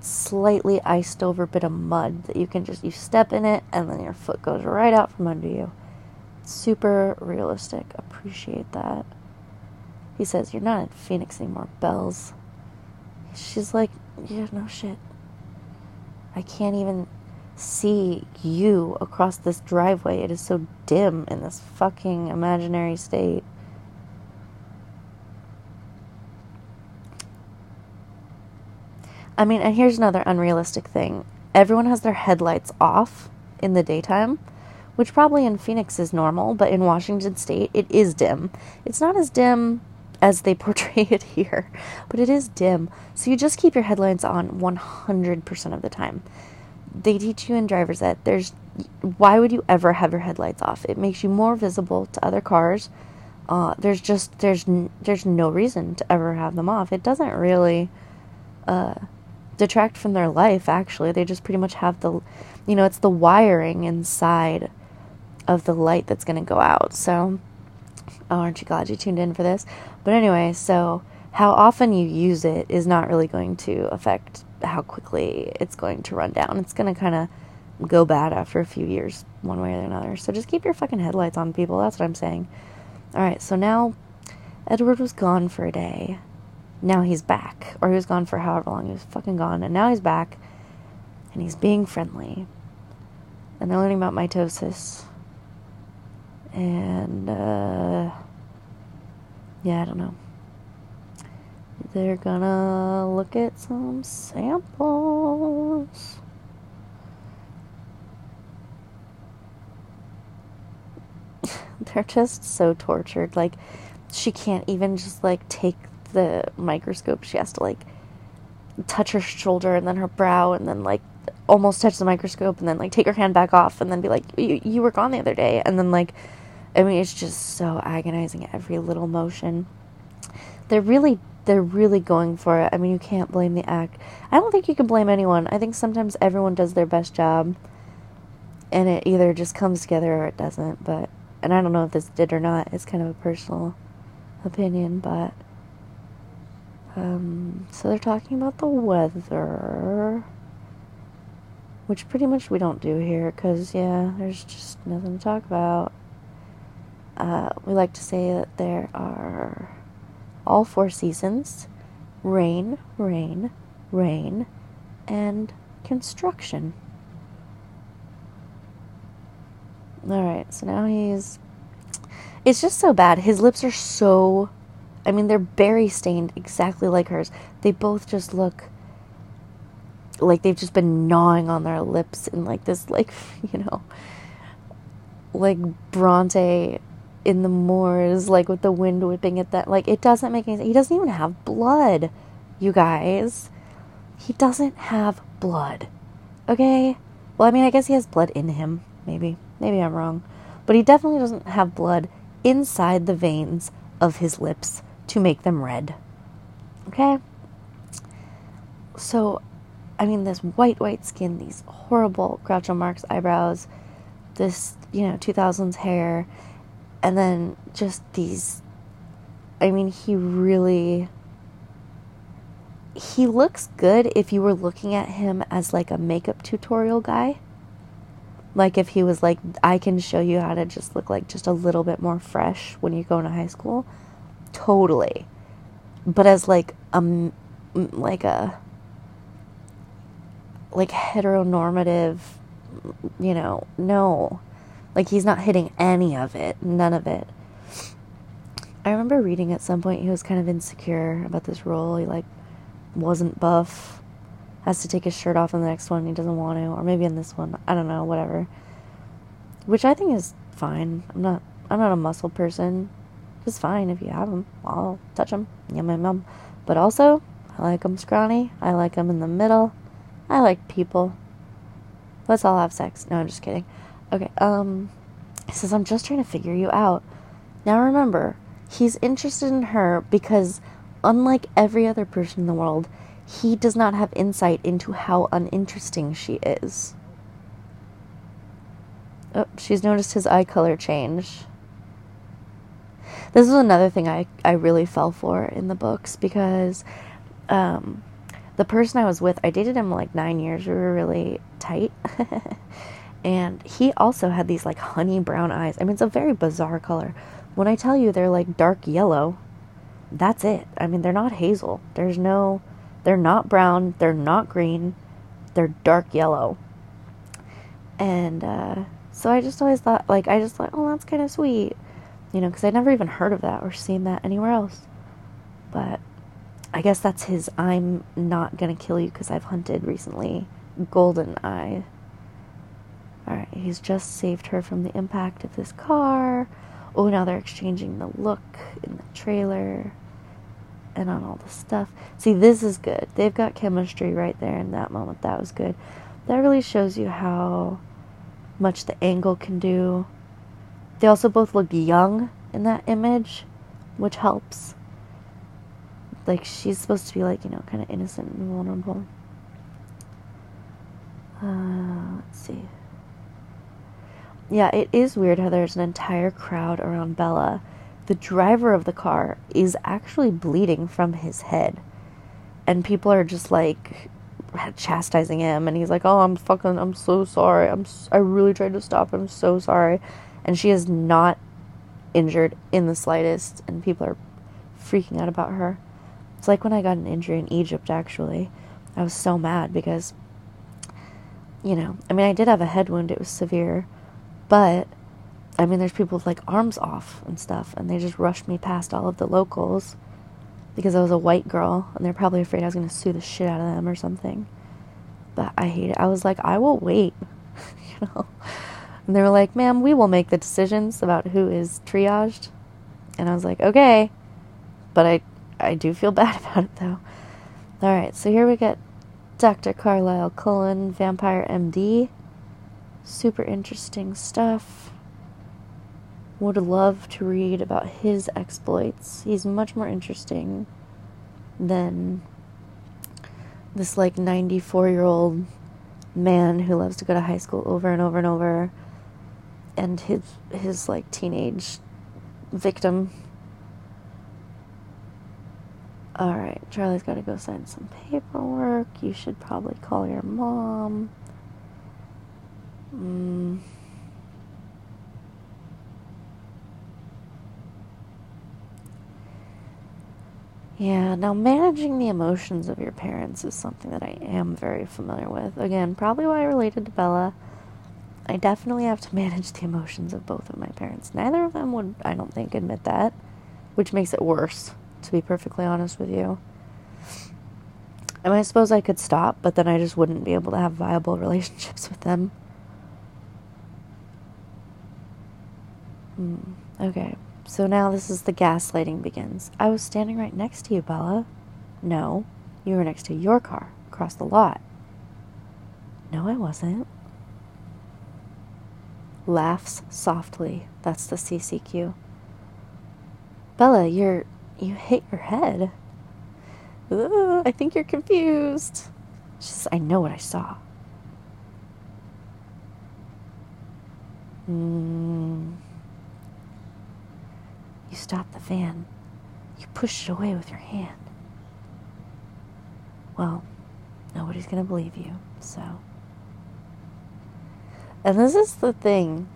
A: slightly iced over bit of mud that you can just you step in it and then your foot goes right out from under you. Super realistic. Appreciate that. He says, You're not in Phoenix anymore, Bells. She's like, Yeah, no shit. I can't even see you across this driveway. It is so dim in this fucking imaginary state. I mean, and here's another unrealistic thing everyone has their headlights off in the daytime, which probably in Phoenix is normal, but in Washington state, it is dim. It's not as dim as they portray it here, but it is dim. So you just keep your headlights on 100% of the time. They teach you in driver's ed. There's why would you ever have your headlights off? It makes you more visible to other cars. Uh, there's just there's there's no reason to ever have them off. It doesn't really uh, detract from their life. Actually, they just pretty much have the, you know, it's the wiring inside of the light that's going to go out. So Oh, aren't you glad you tuned in for this? But anyway, so how often you use it is not really going to affect how quickly it's going to run down. It's going to kind of go bad after a few years, one way or another. So just keep your fucking headlights on, people. That's what I'm saying. All right, so now Edward was gone for a day. Now he's back. Or he was gone for however long he was fucking gone. And now he's back. And he's being friendly. And they're learning about mitosis and uh, yeah, I don't know. They're gonna look at some samples. They're just so tortured. Like, she can't even just like take the microscope. She has to like touch her shoulder and then her brow and then like almost touch the microscope and then like take her hand back off and then be like, you, were gone the other day. And then like I mean, it's just so agonizing every little motion. They're really they're really going for it. I mean, you can't blame the act. I don't think you can blame anyone. I think sometimes everyone does their best job and it either just comes together or it doesn't, but and I don't know if this did or not. It's kind of a personal opinion, but um so they're talking about the weather which pretty much we don't do here cuz yeah, there's just nothing to talk about uh, we like to say that there are all four seasons rain, rain, rain, and construction. All right, so now he's. It's just so bad. His lips are so. I mean, they're berry stained exactly like hers. They both just look like they've just been gnawing on their lips in like this, like, you know, like Bronte in the moors, like with the wind whipping at that. Like, it doesn't make any sense. He doesn't even have blood, you guys. He doesn't have blood. Okay? Well, I mean, I guess he has blood in him. Maybe. Maybe I'm wrong. But he definitely doesn't have blood inside the veins of his lips to make them red. Okay? So, I mean, this white, white skin, these horrible Groucho Marx eyebrows, this, you know, 2000s hair, and then just these. I mean, he really. He looks good if you were looking at him as like a makeup tutorial guy. Like if he was like, I can show you how to just look like just a little bit more fresh when you go into high school. Totally. But as like a, like a, like heteronormative, you know, no. Like he's not hitting any of it, none of it. I remember reading at some point he was kind of insecure about this role. He like wasn't buff, has to take his shirt off in the next one. He doesn't want to, or maybe in this one. I don't know, whatever. Which I think is fine. I'm not. I'm not a muscle person. It's fine if you have them. I'll touch them. Yum yum yum. But also, I like them scrawny. I like them in the middle. I like people. Let's all have sex. No, I'm just kidding. Okay, um, he says, I'm just trying to figure you out. Now remember, he's interested in her because, unlike every other person in the world, he does not have insight into how uninteresting she is. Oh, she's noticed his eye color change. This is another thing I, I really fell for in the books because um, the person I was with, I dated him like nine years. We were really tight. and he also had these like honey brown eyes. I mean, it's a very bizarre color. When I tell you they're like dark yellow, that's it. I mean, they're not hazel. There's no, they're not brown. They're not green. They're dark yellow. And uh, so I just always thought, like, I just thought, oh, that's kind of sweet. You know, because I'd never even heard of that or seen that anywhere else. But I guess that's his I'm not gonna kill you because I've hunted recently golden eye. Alright, he's just saved her from the impact of this car. Oh, now they're exchanging the look in the trailer and on all the stuff. See, this is good. They've got chemistry right there in that moment. That was good. That really shows you how much the angle can do. They also both look young in that image, which helps. Like, she's supposed to be, like, you know, kind of innocent and vulnerable. Uh, let's see yeah, it is weird how there's an entire crowd around Bella. The driver of the car is actually bleeding from his head. And people are just like chastising him and he's like, "Oh, I'm fucking I'm so sorry. I'm I really tried to stop. I'm so sorry." And she is not injured in the slightest and people are freaking out about her. It's like when I got an injury in Egypt actually. I was so mad because you know, I mean, I did have a head wound. It was severe but I mean, there's people with like arms off and stuff, and they just rushed me past all of the locals because I was a white girl, and they're probably afraid I was to sue the shit out of them or something. But I hate it. I was like, I will wait, you know. And they were like, ma'am, we will make the decisions about who is triaged. And I was like, okay. But I, I do feel bad about it though. All right, so here we get Dr. Carlisle Cullen, Vampire MD. Super interesting stuff. Would love to read about his exploits. He's much more interesting than this like 94 year old man who loves to go to high school over and over and over and his his like teenage victim all right charlie's got to go sign some paperwork you should probably call your mom Mm. Yeah, now managing the emotions of your parents is something that I am very familiar with. Again, probably why I related to Bella. I definitely have to manage the emotions of both of my parents. Neither of them would, I don't think, admit that, which makes it worse, to be perfectly honest with you. I mean, I suppose I could stop, but then I just wouldn't be able to have viable relationships with them. Hmm. Okay, so now this is the gaslighting begins. I was standing right next to you, Bella. No, you were next to your car, across the lot. No, I wasn't. Laughs softly. That's the CCQ. Bella, you're. you hit your head. Ugh, I think you're confused. She says, I know what I saw. Mm. Stopped the van. You pushed it away with your hand. Well, nobody's going to believe you, so. And this is the thing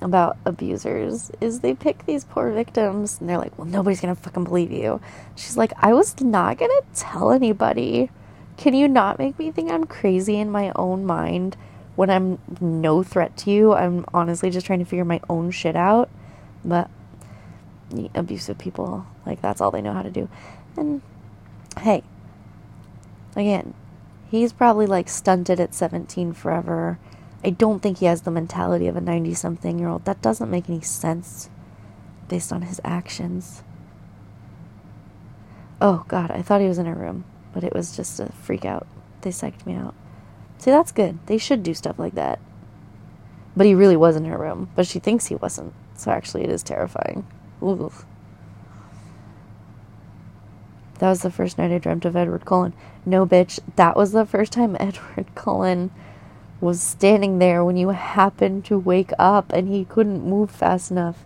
A: about abusers is they pick these poor victims and they're like, "Well, nobody's going to fucking believe you." She's like, "I was not going to tell anybody. Can you not make me think I'm crazy in my own mind when I'm no threat to you? I'm honestly just trying to figure my own shit out." But abusive people, like that's all they know how to do. And hey, again, he's probably like stunted at 17 forever I don't think he has the mentality of a 90 something year old. That doesn't make any sense based on his actions. Oh, God, I thought he was in her room, but it was just a freak out. They psyched me out. See, that's good. They should do stuff like that. But he really was in her room, but she thinks he wasn't. So actually, it is terrifying. Ooh. That was the first night I dreamt of Edward Cullen. No, bitch, that was the first time Edward Cullen was standing there when you happened to wake up and he couldn't move fast enough.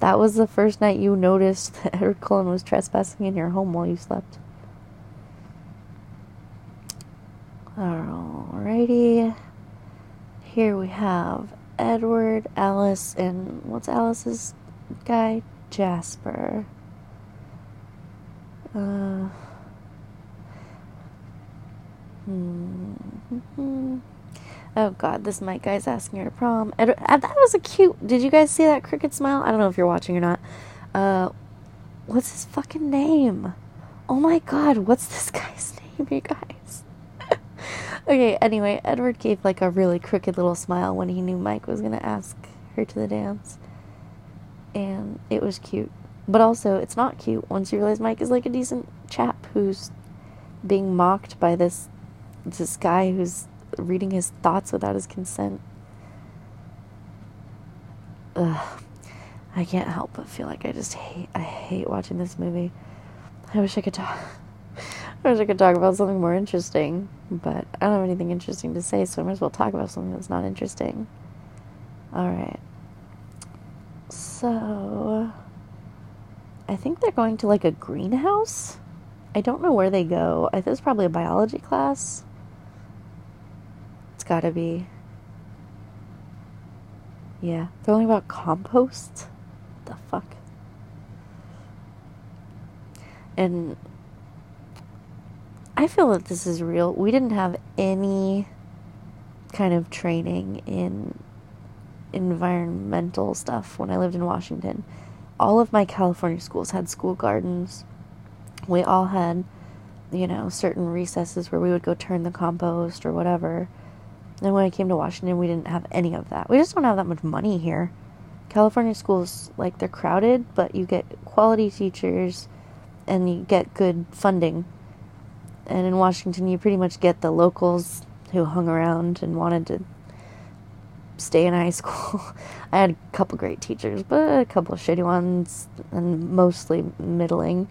A: That was the first night you noticed that Edward Cullen was trespassing in your home while you slept. Alrighty. Here we have Edward, Alice, and what's Alice's guy? Jasper. Uh. Hmm. Oh god, this Mike guy's asking her to prom. Ed- uh, that was a cute. Did you guys see that crooked smile? I don't know if you're watching or not. Uh, what's his fucking name? Oh my god, what's this guy's name, you guys? okay, anyway, Edward gave like a really crooked little smile when he knew Mike was gonna ask her to the dance. And it was cute. But also, it's not cute once you realize Mike is like a decent chap who's being mocked by this this guy who's reading his thoughts without his consent. Ugh. I can't help but feel like I just hate I hate watching this movie. I wish I could talk I wish I could talk about something more interesting, but I don't have anything interesting to say, so I might as well talk about something that's not interesting. Alright. So I think they're going to like a greenhouse. I don't know where they go. I think it's probably a biology class It's gotta be. Yeah. They're only about compost? The fuck? And I feel that this is real. We didn't have any kind of training in environmental stuff when I lived in Washington. All of my California schools had school gardens. We all had, you know, certain recesses where we would go turn the compost or whatever. And when I came to Washington, we didn't have any of that. We just don't have that much money here. California schools, like, they're crowded, but you get quality teachers and you get good funding. And in Washington, you pretty much get the locals who hung around and wanted to stay in high school. I had a couple great teachers, but a couple shitty ones, and mostly middling,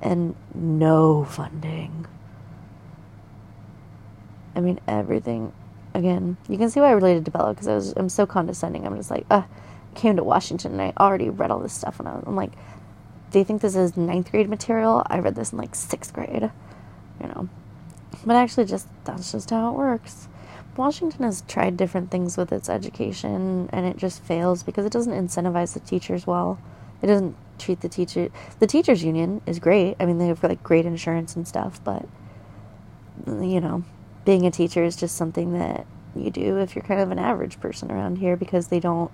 A: and no funding. I mean, everything again, you can see why I related to Bella because I was I'm so condescending. I'm just like, uh, I came to Washington and I already read all this stuff and I'm like, you think this is ninth grade material? I read this in like sixth grade, you know. But actually, just that's just how it works. Washington has tried different things with its education and it just fails because it doesn't incentivize the teachers well. It doesn't treat the teacher. The teachers union is great. I mean, they have like great insurance and stuff, but you know, being a teacher is just something that you do if you're kind of an average person around here because they don't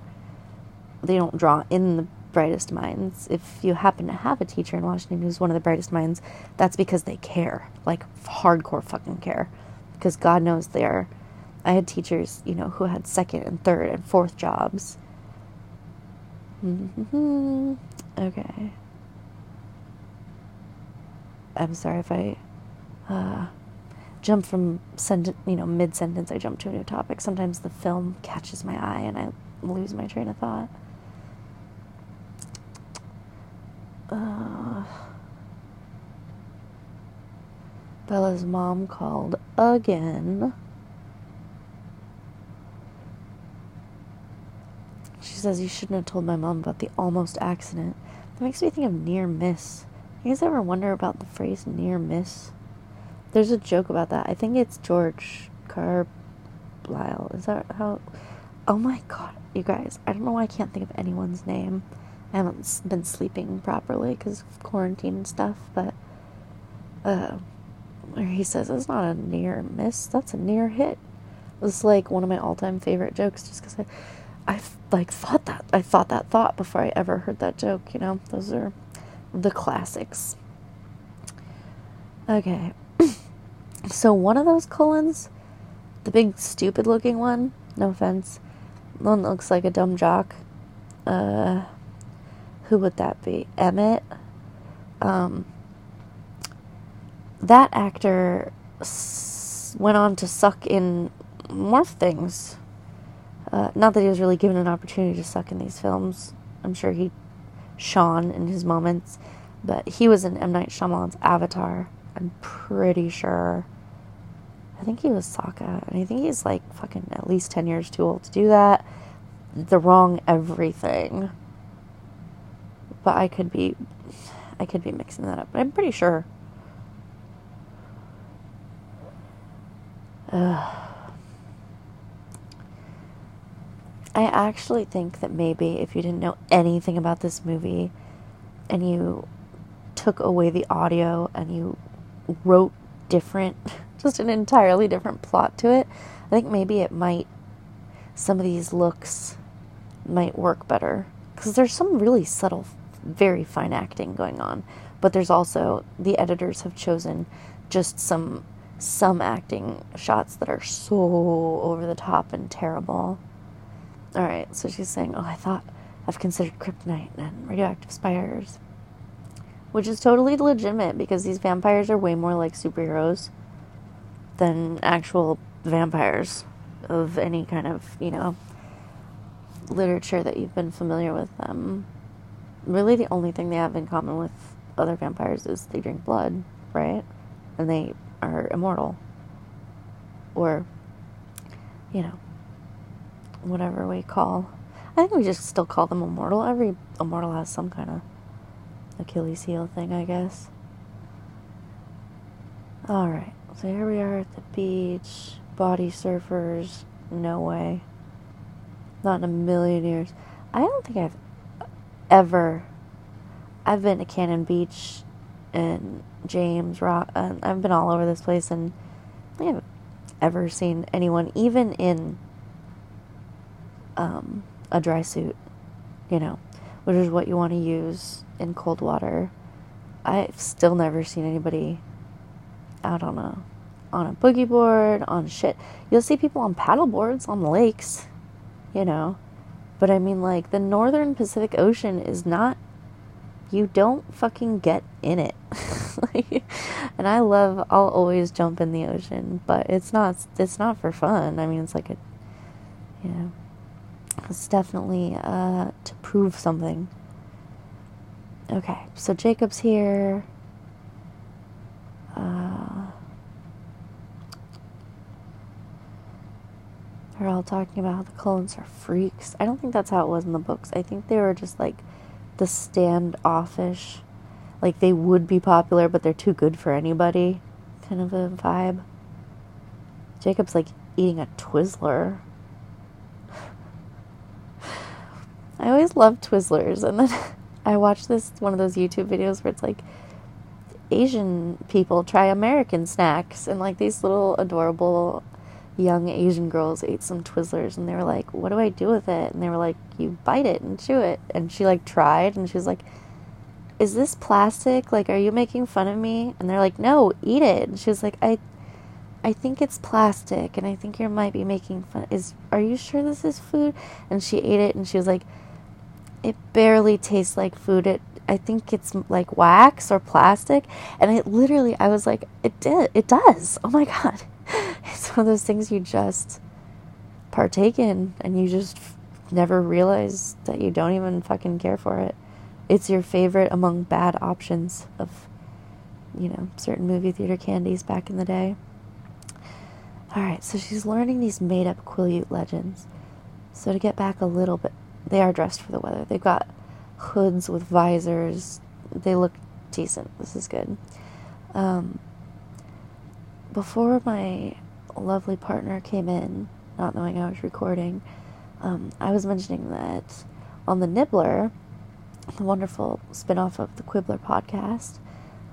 A: they don't draw in the brightest minds. If you happen to have a teacher in Washington who's one of the brightest minds, that's because they care, like hardcore fucking care. Because God knows they are. I had teachers, you know, who had second and third and fourth jobs. Mm-hmm. Okay. I'm sorry if I uh, jump from sentence, you know, mid sentence. I jump to a new topic. Sometimes the film catches my eye and I lose my train of thought. Uh, Bella's mom called again. She says you shouldn't have told my mom about the almost accident. That makes me think of near miss. You guys ever wonder about the phrase near miss? There's a joke about that. I think it's George Carlisle. Is that how? Oh my god, you guys! I don't know why I can't think of anyone's name. I haven't been sleeping properly because of quarantine and stuff, but uh, where he says it's not a near miss, that's a near hit. It's like one of my all-time favorite jokes, just because I, I like thought that I thought that thought before I ever heard that joke. You know, those are the classics. Okay, so one of those Cullens, the big stupid-looking one, no offense, one looks like a dumb jock. Uh, who would that be? Emmett. Um, that actor s- went on to suck in more things. Uh, not that he was really given an opportunity to suck in these films. I'm sure he shone in his moments, but he was in M Night Shyamalan's Avatar. I'm pretty sure. I think he was Sokka, and I think he's like fucking at least ten years too old to do that. The wrong everything but I could be I could be mixing that up. But I'm pretty sure. Uh, I actually think that maybe if you didn't know anything about this movie and you took away the audio and you wrote different, just an entirely different plot to it, I think maybe it might, some of these looks might work better. Because there's some really subtle very fine acting going on. But there's also the editors have chosen just some some acting shots that are so over the top and terrible. All right, so she's saying, "Oh, I thought I've considered kryptonite and radioactive spiders." Which is totally legitimate because these vampires are way more like superheroes than actual vampires of any kind of, you know, literature that you've been familiar with them really the only thing they have in common with other vampires is they drink blood, right? And they are immortal. Or, you know, whatever we call. I think we just still call them immortal. Every immortal has some kind of Achilles heel thing, I guess. Alright, so here we are at the beach. Body surfers. No way. Not in a million years. I don't think I've ever. I've been to Cannon Beach and James Rock, I've been all over this place, and I haven't ever seen anyone, even in um, a dry suit, you know, which is what you want to use in cold water. I've still never seen anybody out on a on a boogie board, on shit. You'll see people on paddle boards on the lakes, you know. But I mean, like, the northern Pacific Ocean is not. You don't fucking get in it. and I love. I'll always jump in the ocean, but it's not. It's not for fun. I mean, it's like a. You know. It's definitely uh, to prove something. Okay, so Jacob's here. Uh, They're all talking about how the Cullens are freaks. I don't think that's how it was in the books. I think they were just like the standoffish, like they would be popular, but they're too good for anybody kind of a vibe. Jacob's like eating a Twizzler. I always love Twizzlers, and then I watched this one of those YouTube videos where it's like Asian people try American snacks and like these little adorable young Asian girls ate some Twizzlers and they were like, "What do I do with it?" And they were like, "You bite it and chew it." And she like tried and she was like, "Is this plastic? Like, are you making fun of me?" And they're like, "No, eat it." And she was like, "I, I think it's plastic, and I think you might be making fun. Is are you sure this is food?" And she ate it and she was like, "It barely tastes like food. It." I think it's like wax or plastic, and it literally, I was like, it did, it does. Oh my god, it's one of those things you just partake in and you just never realize that you don't even fucking care for it. It's your favorite among bad options of, you know, certain movie theater candies back in the day. Alright, so she's learning these made up Quileute legends. So to get back a little bit, they are dressed for the weather. They've got hoods with visors. They look decent. This is good. Um, before my lovely partner came in, not knowing I was recording, um, I was mentioning that on the Nibbler, the wonderful spin off of the Quibbler podcast,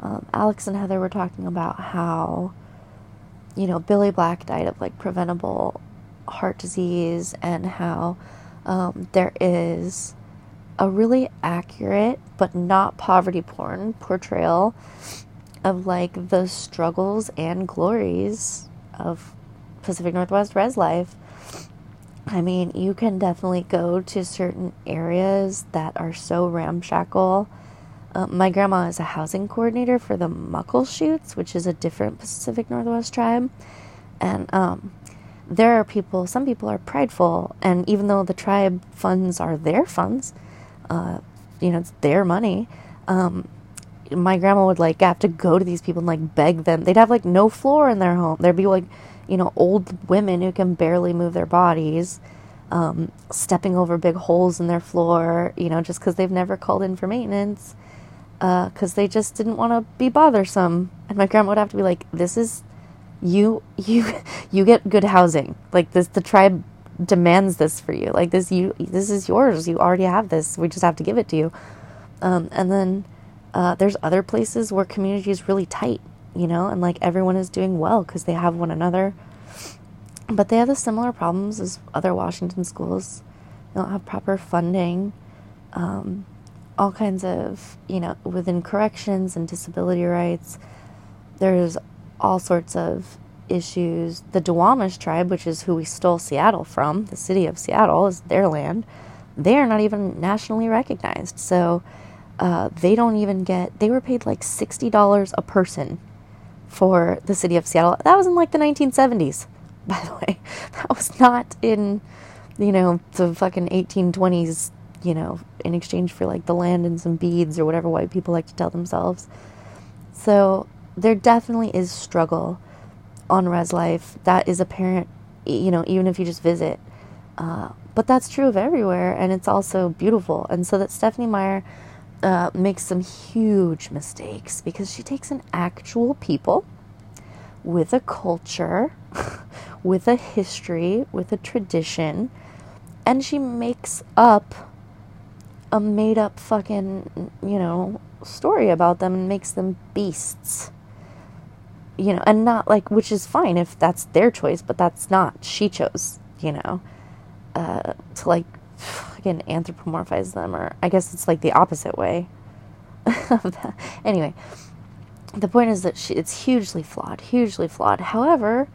A: um, Alex and Heather were talking about how, you know, Billy Black died of like preventable heart disease and how um, there is a really accurate but not poverty porn portrayal of like the struggles and glories of Pacific Northwest res life. I mean, you can definitely go to certain areas that are so ramshackle. Uh, my grandma is a housing coordinator for the Muckleshoots, which is a different Pacific Northwest tribe. And um, there are people, some people are prideful, and even though the tribe funds are their funds, uh, you know, it's their money. Um, my grandma would like have to go to these people and like beg them. They'd have like no floor in their home. There'd be like, you know, old women who can barely move their bodies, um, stepping over big holes in their floor, you know, just because they've never called in for maintenance, because uh, they just didn't want to be bothersome. And my grandma would have to be like, "This is you, you, you get good housing. Like this, the tribe demands this for you. Like this, you, this is yours. You already have this. We just have to give it to you." Um, and then uh, there's other places where community is really tight, you know, and like everyone is doing well because they have one another. But they have the similar problems as other Washington schools. They don't have proper funding. Um, all kinds of, you know, within corrections and disability rights, there's all sorts of issues. The Duwamish tribe, which is who we stole Seattle from, the city of Seattle is their land, they are not even nationally recognized. So, uh, they don't even get, they were paid like $60 a person for the city of Seattle. That was in like the 1970s, by the way. That was not in, you know, the fucking 1820s, you know, in exchange for like the land and some beads or whatever white people like to tell themselves. So there definitely is struggle on res life. That is apparent, you know, even if you just visit. Uh, but that's true of everywhere, and it's also beautiful. And so that Stephenie Meyer uh, makes some huge mistakes because she takes an actual people with a culture, with a history, with a tradition, and she makes up a made up fucking, you know, story about them and makes them beasts. You know, and not like, which is fine if that's their choice, but that's not. She chose, you know, uh, to like fucking anthropomorphize them, or I guess it's like the opposite way of that. Anyway, the point is that she, it's hugely flawed, hugely flawed. However,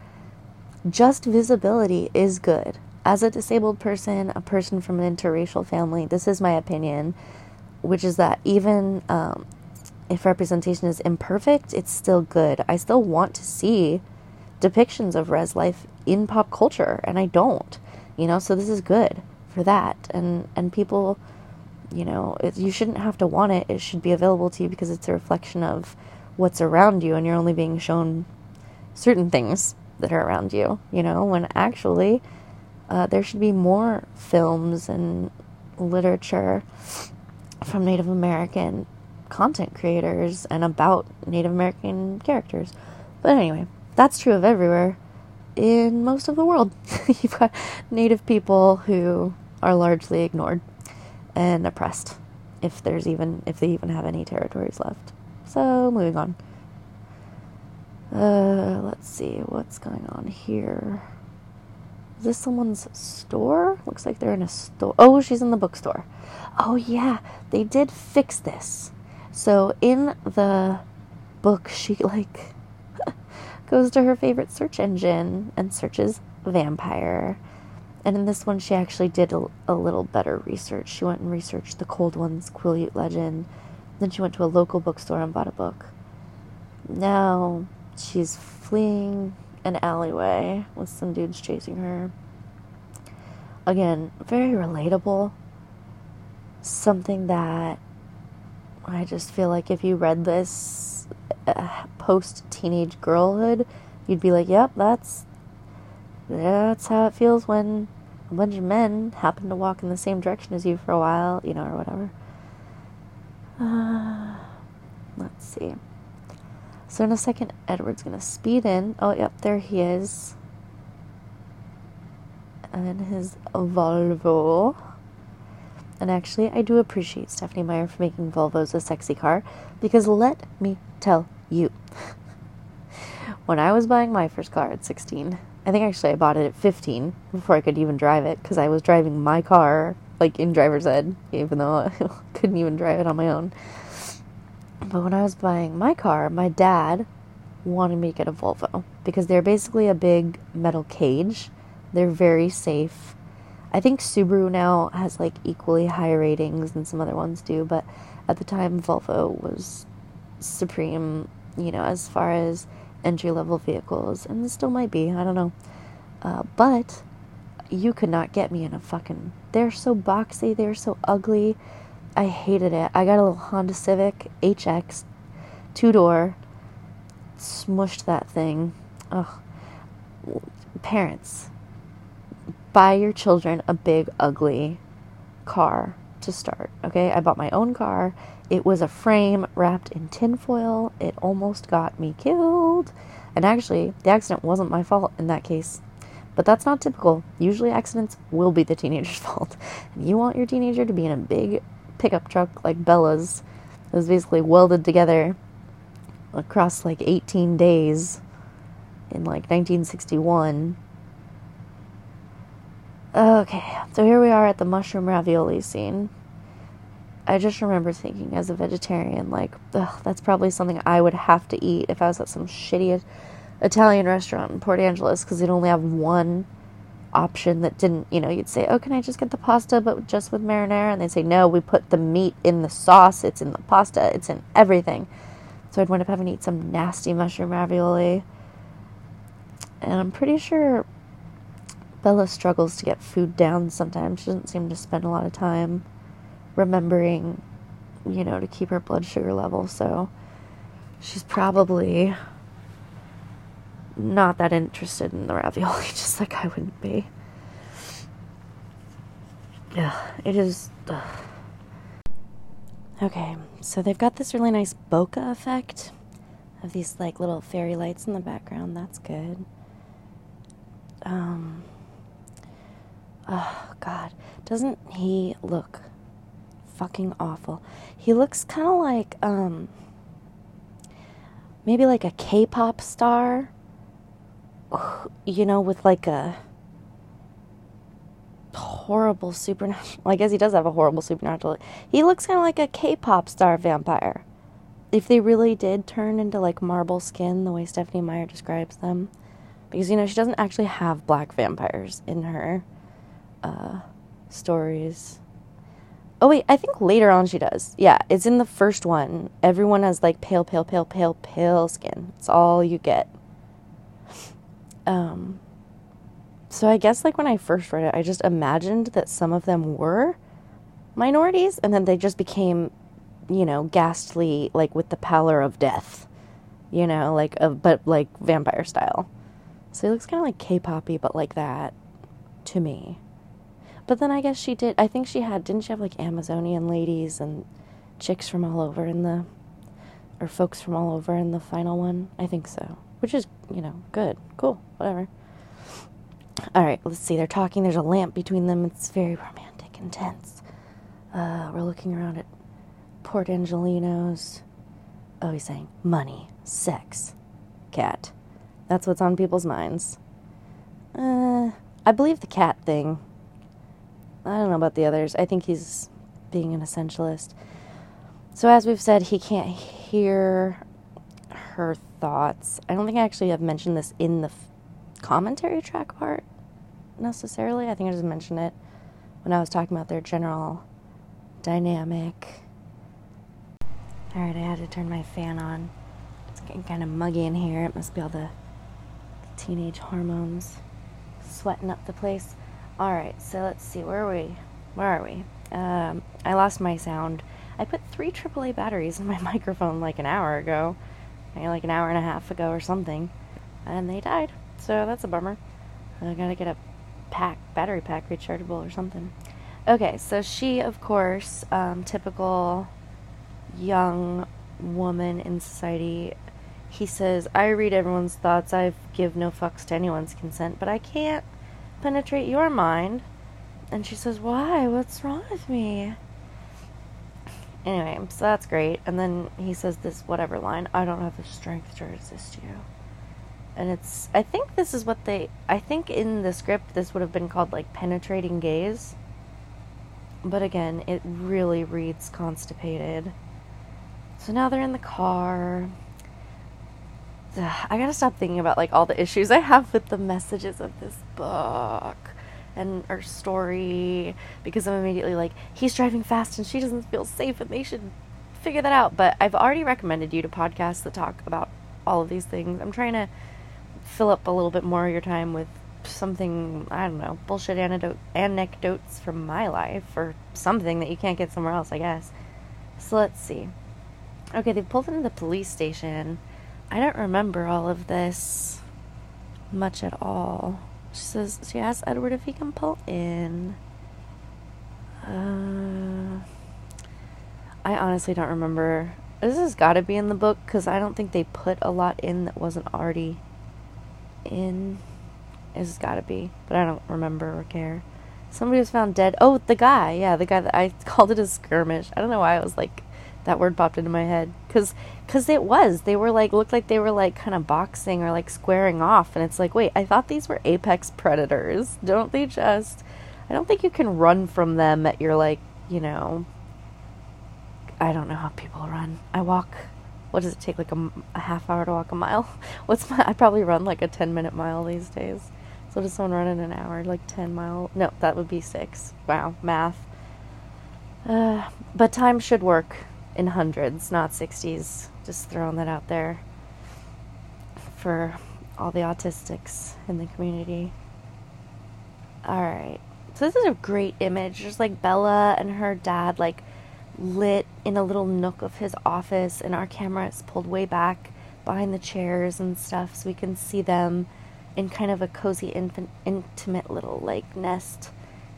A: just visibility is good. As a disabled person, a person from an interracial family, this is my opinion, which is that even um, if representation is imperfect, it's still good. I still want to see depictions of res life in pop culture, and I don't, you know, so this is good for that. And and people, you know, it, you shouldn't have to want it. It should be available to you because it's a reflection of what's around you, and you're only being shown certain things that are around you. You know, when actually uh, there should be more films and literature from Native American content creators and about Native American characters. But anyway, that's true of everywhere in most of the world. You've got Native people who are largely ignored and oppressed. if there's even if they even have any territories left. So moving on. Uh, let's see what's going on here. Is this someone's store? Looks like they're in a store. Oh, she's in the bookstore. Oh yeah, they did fix this. So in the book, she like goes to her favorite search engine and searches vampire. And in this one, she actually did a, a little better research. She went and researched the Cold Ones Quileute legend. Then she went to a local bookstore and bought a book. Now she's fleeing an alleyway with some dudes chasing her. Again, very relatable. Something that I just feel like if you read this uh, post teenage girlhood, you'd be like, "Yep, that's that's how it feels when a bunch of men happen to walk in the same direction as you for a while, you know, or whatever." Uh, let's see. So in a second, Edward's gonna speed in. Oh, yep, there he is. And his Volvo. And actually, I do appreciate Stephenie Meyer for making Volvos a sexy car because let me tell you, when I was buying my first car at 16, I think actually I bought it at 15 before I could even drive it because I was driving my car like in driver's ed, even though I couldn't even drive it on my own. But when I was buying my car, my dad wanted me to get a Volvo because they're basically a big metal cage. They're very safe. I think Subaru now has like equally high ratings than some other ones do, but at the time Volvo was supreme, you know, as far as entry level vehicles, and still might be, I don't know. Uh, but you could not get me in a fucking. They're so boxy, they're so ugly. I hated it. I got a little Honda Civic HX, two door, smushed that thing. Ugh. Parents, buy your children a big, ugly car to start. Okay, I bought my own car. It was a frame wrapped in tinfoil. It almost got me killed. And actually, the accident wasn't my fault in that case. But that's not typical. Usually, accidents will be the teenager's fault. And you want your teenager to be in a big pickup truck like Bella's. It was basically welded together across like 18 days in like 1961. Okay, so here we are at the mushroom ravioli scene. I just remember thinking as a vegetarian, like, that's probably something I would have to eat if I was at some shitty Italian restaurant in Port Angeles because they'd only have one option that didn't, you know, you'd say, oh, can I just get the pasta but just with marinara? And they'd say, no, we put the meat in the sauce, it's in the pasta, it's in everything. So I'd wind up having to eat some nasty mushroom ravioli. And I'm pretty sure Bella struggles to get food down sometimes. She doesn't seem to spend a lot of time remembering, you know, to keep her blood sugar level. So she's probably not that interested in the ravioli, just like I wouldn't be. Yeah, it is. Ugh. Okay, so they've got this really nice bokeh effect of these like little fairy lights in the background. That's good. Um. Oh God, doesn't he look fucking awful? He looks kind of like um. Maybe like a K-pop star you know, with like a horrible supernatural. I guess he does have a horrible supernatural. He looks kind of like a K-pop star vampire. If they really did turn into like marble skin, the way Stephenie Meyer describes them, because you know she doesn't actually have black vampires in her uh, stories. Oh wait, I think later on she does. Yeah, it's in the first one. Everyone has like pale, pale, pale, pale, pale skin. It's all you get. Um, so I guess like when I first read it, I just imagined that some of them were minorities and then they just became, you know, ghastly, like with the pallor of death, you know, like, but like vampire style. So he looks kind of like K poppy, but like that to me. But then I guess she did, I think she had, didn't she have like Amazonian ladies and chicks from all over in the, or folks from all over in the final one? I think so which is, you know, good, cool, whatever. All right, let's see. They're talking. There's a lamp between them. It's very romantic and tense. Uh, we're looking around at Port Angelinos. Oh, he's saying money, sex, cat. That's what's on people's minds. Uh, I believe the cat thing. I don't know about the others. I think he's being an essentialist. So, as we've said, he can't hear her thoughts. I don't think I actually have mentioned this in the f- commentary track part necessarily. I think I just mentioned it when I was talking about their general dynamic. Alright, I had to turn my fan on. It's getting kind of muggy in here. It must be all the teenage hormones sweating up the place. Alright, so let's see. Where are we? Where are we? Um, I lost my sound. I put three AAA batteries in my microphone like an hour ago, like an hour and a half ago or something, and they died. So that's a bummer. I gotta get a pack, battery pack, rechargeable or something. Okay, so she, of course, um, typical young woman in society. He says, I read everyone's thoughts. I give no fucks to anyone's consent, but I can't penetrate your mind. And she says, Why? What's wrong with me? Anyway, so that's great. And then he says this whatever line I don't have the strength to resist you. And it's, I think this is what they, I think in the script this would have been called like penetrating gaze. But again, it really reads constipated. So now they're in the car. I gotta stop thinking about like all the issues I have with the messages of this book and our story because I'm immediately like, he's driving fast and she doesn't feel safe and they should figure that out. But I've already recommended you to podcasts that talk about all of these things. I'm trying to fill up a little bit more of your time with something, I don't know, bullshit anecdote, anecdotes from my life or something that you can't get somewhere else, I guess. So let's see. Okay, they pulled into the police station. I don't remember all of this much at all. She says she asked Edward if he can pull in. Uh, I honestly don't remember. This has got to be in the book because I don't think they put a lot in that wasn't already in. This has got to be, but I don't remember or care. Somebody was found dead. Oh, the guy. Yeah, the guy that I called it a skirmish. I don't know why I was like that word popped into my head. Because because it was. They were like looked like they were like kind of boxing or like squaring off. And it's like wait i thought these were apex predators. Don't they just i don't think you can run from them at your like you know i don't know how people run. I walk what does it take like a, a half hour to walk a mile? What's my i probably run like a 10 minute mile these days. So does someone run in an hour like 10 mile? No that would be six. Wow math. Uh, but time should work in hundreds, not 60s. Just throwing that out there for all the autistics in the community. All right. So this is a great image. Just like Bella and her dad like lit in a little nook of his office and our camera is pulled way back behind the chairs and stuff so we can see them in kind of a cozy infant, intimate little like nest.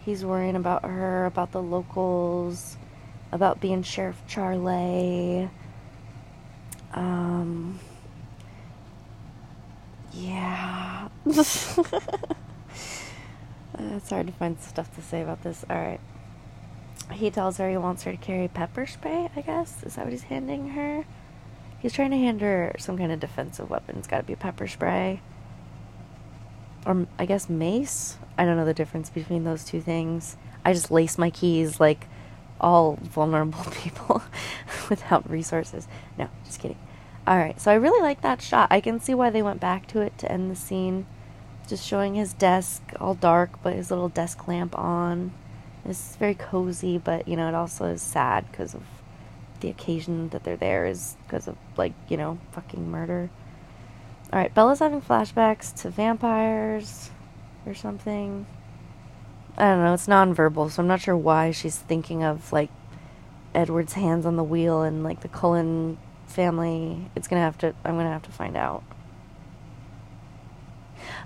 A: He's worrying about her, about the locals, about being Sheriff Charlie. Um, yeah. it's hard to find stuff to say about this. Alright. He tells her he wants her to carry pepper spray, I guess. Is that what he's handing her? He's trying to hand her some kind of defensive weapon. It's gotta be pepper spray. Or, I guess, mace? I don't know the difference between those two things. I just lace my keys like all vulnerable people without resources. No, just kidding. All right, so I really like that shot. I can see why they went back to it to end the scene. Just showing his desk all dark, but his little desk lamp on. It's very cozy, but you know, it also is sad because of the occasion that they're there is because of like, you know, fucking murder. All right, Bella's having flashbacks to vampires or something. I don't know, it's nonverbal, so I'm not sure why she's thinking of like Edward's hands on the wheel and like the Cullen family. It's gonna have to I'm gonna have to find out.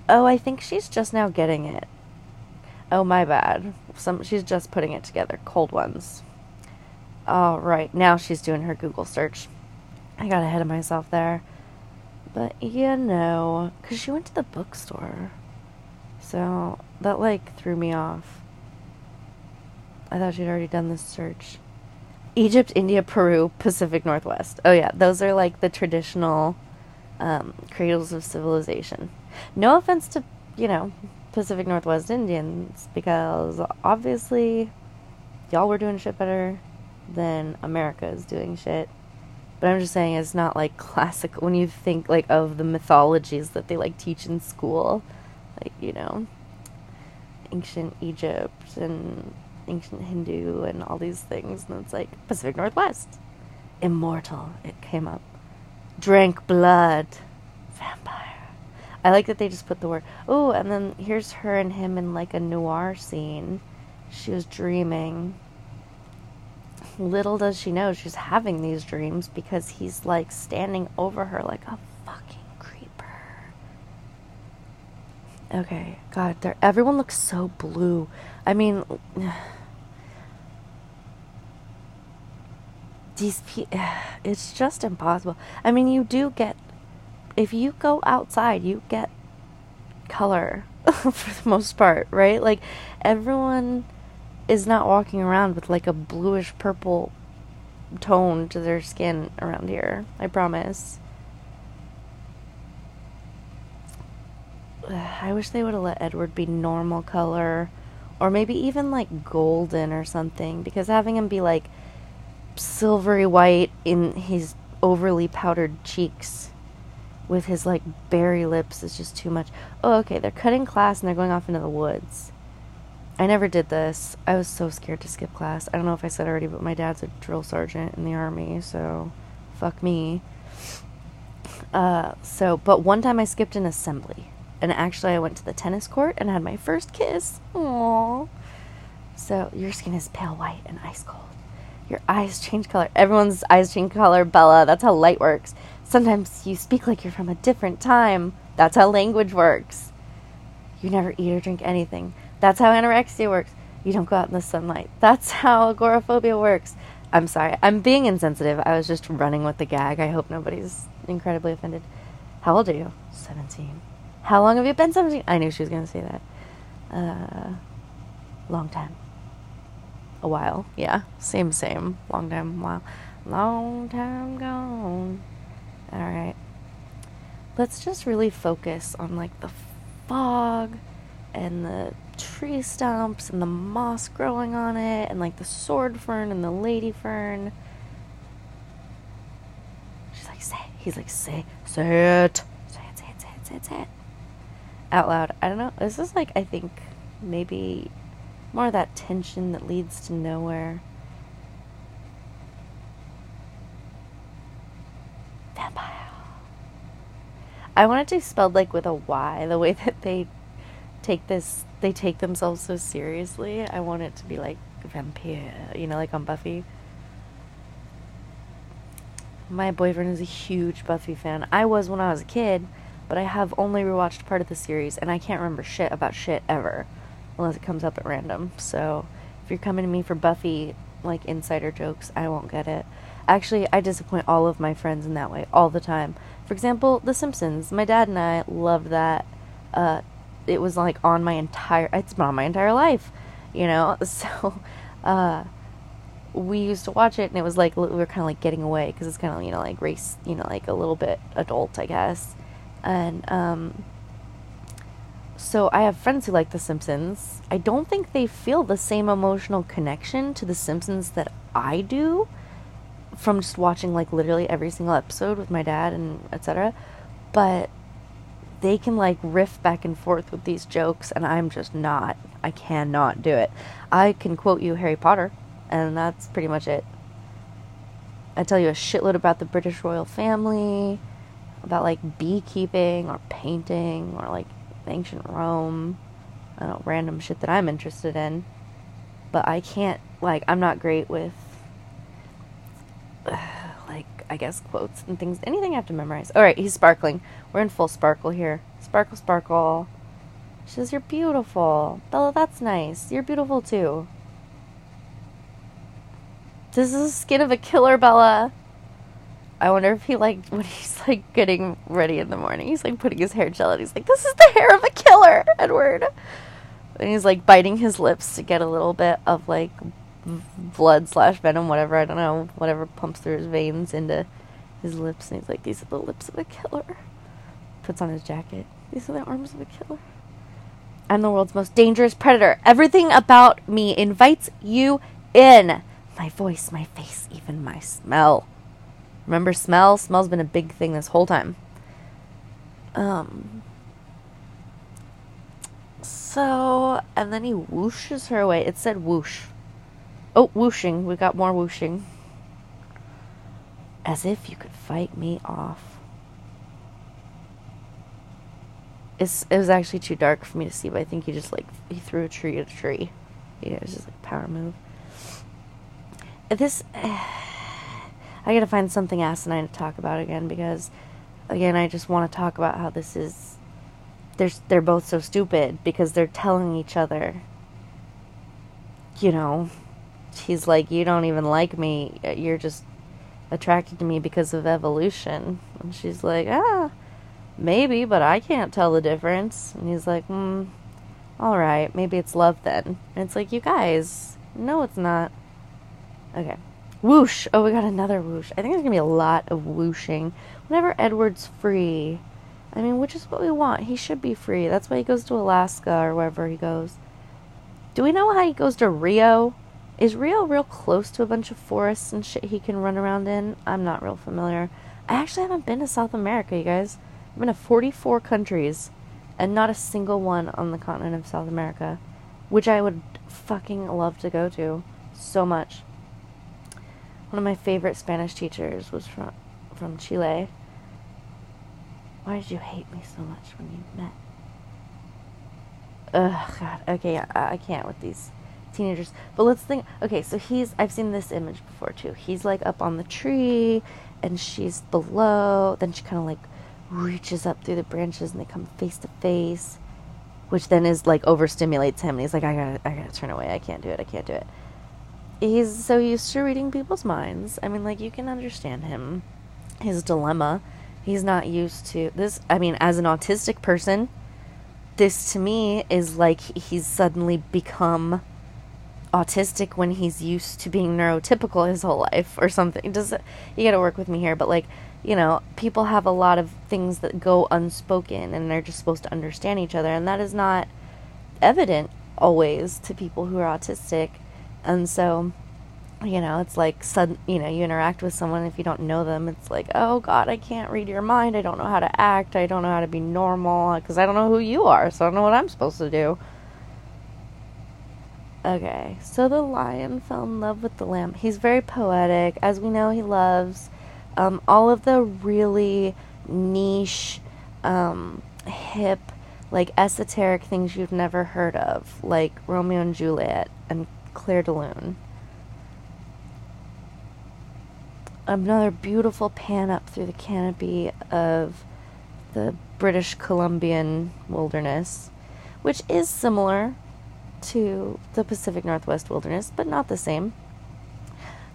A: Oh, I think she's just now getting it. Oh my bad. Some she's just putting it together. Cold ones. All right, now she's doing her Google search. I got ahead of myself there. But you know, because she went to the bookstore. So that like threw me off. I thought she'd already done this search. Egypt, India, Peru, Pacific Northwest. Oh yeah, those are like the traditional um, cradles of civilization. No offense to you know Pacific Northwest Indians because obviously y'all were doing shit better than America is doing shit. But I'm just saying it's not like classic when you think like of the mythologies that they like teach in school, like you know, ancient Egypt and ancient Hindu and all these things, and it's like Pacific Northwest, immortal. It came up, drank blood, vampire. I like that they just put the word. Oh, and then here's her and him in like a noir scene. She was dreaming. Little does she know she's having these dreams because he's like standing over her like a fucking creeper. Okay, God, everyone looks so blue. I mean, these people, it's just impossible. I mean, you do get, if you go outside, you get color for the most part, right? Like, everyone is not walking around with like a bluish purple tone to their skin around here. I promise. I wish they would have let Edward be normal color or maybe even like golden or something because having him be like silvery white in his overly powdered cheeks with his like berry lips is just too much. Oh, okay, they're cutting class and they're going off into the woods. I never did this. I was so scared to skip class. I don't know if I said already, but my dad's a drill sergeant in the army, so fuck me. Uh, so, but one time I skipped an assembly, and actually I went to the tennis court and had my first kiss. Aww. So your skin is pale white and ice cold. Your eyes change color. Everyone's eyes change color, Bella. That's how light works. Sometimes you speak like you're from a different time. That's how language works. You never eat or drink anything. That's how anorexia works. You don't go out in the sunlight. That's how agoraphobia works. I'm sorry. I'm being insensitive. I was just running with the gag. I hope nobody's incredibly offended. How old are you? 17. How long have you been 17? I knew she was going to say that. Uh, long time. A while. Yeah. Same, same. Long time, while. Long time gone. All right. Let's just really focus on like the fog and the tree stumps and the moss growing on it and like the sword fern and the lady fern. She's like, say, he's like, say, say it, say it, say it, say it, say it, say it, out loud. I don't know. This is like, I think, maybe more of that tension that leads to nowhere. Vampire. I want it to be spelled like with a Y, the way that they take this they take themselves so seriously. I want it to be like vampire, you know, like on Buffy. My boyfriend is a huge Buffy fan. I was when I was a kid, but I have only rewatched part of the series and I can't remember shit about shit ever unless it comes up at random. So, if you're coming to me for Buffy like insider jokes, I won't get it. Actually, I disappoint all of my friends in that way all the time. For example, The Simpsons. My dad and I loved that uh, it was like on my entire it's been on my entire life you know so uh we used to watch it and it was like we were kind of like getting away because it's kind of you know like race you know like a little bit adult i guess and um so i have friends who like the simpsons i don't think they feel the same emotional connection to the simpsons that i do from just watching like literally every single episode with my dad and etc but they can like riff back and forth with these jokes, and I'm just not. I cannot do it. I can quote you Harry Potter, and that's pretty much it. I tell you a shitload about the British royal family, about like beekeeping or painting or like ancient Rome. Know, random shit that I'm interested in. But I can't, like, I'm not great with, like, I guess quotes and things. Anything I have to memorize. All right, he's sparkling. We're in full sparkle here. Sparkle, sparkle. She says, You're beautiful. Bella, that's nice. You're beautiful too. This is the skin of a killer, Bella. I wonder if he like when he's like getting ready in the morning, he's like putting his hair gel and he's like, This is the hair of a killer, Edward. And he's like biting his lips to get a little bit of like blood slash venom, whatever, I don't know, whatever pumps through his veins into his lips. And he's like, these are the lips of a killer. Puts on his jacket. These are the arms of a killer. I'm the world's most dangerous predator. Everything about me invites you in. My voice, my face, even my smell. Remember smell? Smell's been a big thing this whole time. Um so and then he whooshes her away. It said whoosh. Oh, whooshing. We got more whooshing. As if you could fight me off. It's, it was actually too dark for me to see, but I think he just like he threw a tree at a tree. Yeah, it was just like power move. This I gotta find something asinine to talk about again because again I just want to talk about how this is they're they're both so stupid because they're telling each other you know? He's like you don't even like me. You're just attracted to me because of evolution. And she's like ah maybe but i can't tell the difference. And he's like hmm all right maybe it's love then. And it's like you guys no it's not. Okay whoosh oh we got another whoosh i think there's gonna be a lot of whooshing whenever edward's free i mean which is what we want he should be free that's why he goes to alaska or wherever he goes do we know how he goes to rio is Rio real close to a bunch of forests and shit he can run around in? I'm not real familiar. I actually haven't been to South America, you guys. I've been to 44 countries and not a single one on the continent of South America, which I would fucking love to go to so much. One of my favorite Spanish teachers was from from Chile. Why did you hate me so much when you met? Ugh, God. Okay, I, I can't with these teenagers. But let's think. Okay, so he's. I've seen this image before too. He's like up on the tree, and she's below. Then she kind of like reaches up through the branches, and they come face to face, which then is like overstimulates him, and he's like, I gotta, I gotta turn away. I can't do it. I can't do it. He's so used to reading people's minds. I mean, like you can understand him, his dilemma. He's not used to this. I mean, as an autistic person, this to me is like he's suddenly become autistic when he's used to being neurotypical his whole life or something. Does it, you got to work with me here, but like, you know, people have a lot of things that go unspoken and they're just supposed to understand each other and that is not evident always to people who are autistic. And so, you know, it's like sudden, you know, you interact with someone if you don't know them, it's like, "Oh god, I can't read your mind. I don't know how to act. I don't know how to be normal because I don't know who you are. So I don't know what I'm supposed to do." Okay, so the lion fell in love with the lamb. He's very poetic. As we know, he loves um, all of the really niche, um, hip, like esoteric things you've never heard of, like Romeo and Juliet and Clair de Lune. Another beautiful pan up through the canopy of the British Columbian wilderness, which is similar to the Pacific Northwest wilderness, but not the same.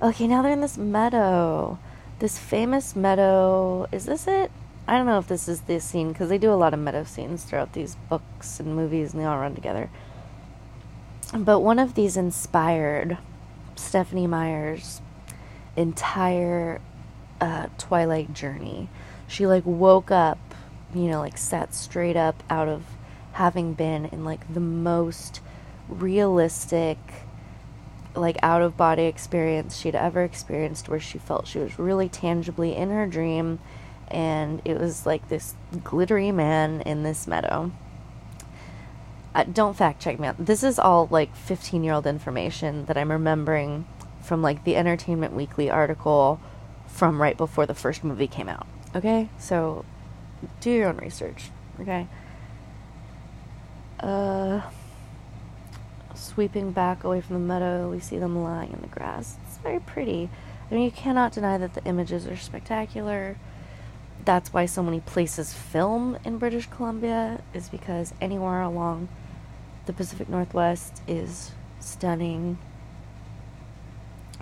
A: Okay, now they're in this meadow. This famous meadow. Is this it? I don't know if this is the scene because they do a lot of meadow scenes throughout these books and movies and they all run together. But one of these inspired Stephenie Meyer's entire uh, Twilight journey. She like woke up, you know, like sat straight up out of having been in like the most realistic like out of body experience she'd ever experienced where she felt she was really tangibly in her dream and it was like this glittery man in this meadow uh, don't fact check me out this is all like 15 year old information that i'm remembering from like the entertainment weekly article from right before the first movie came out okay so do your own research okay uh sweeping back away from the meadow, we see them lying in the grass. It's very pretty. I mean, you cannot deny that the images are spectacular. That's why so many places film in British Columbia, is because anywhere along the Pacific Northwest is stunning.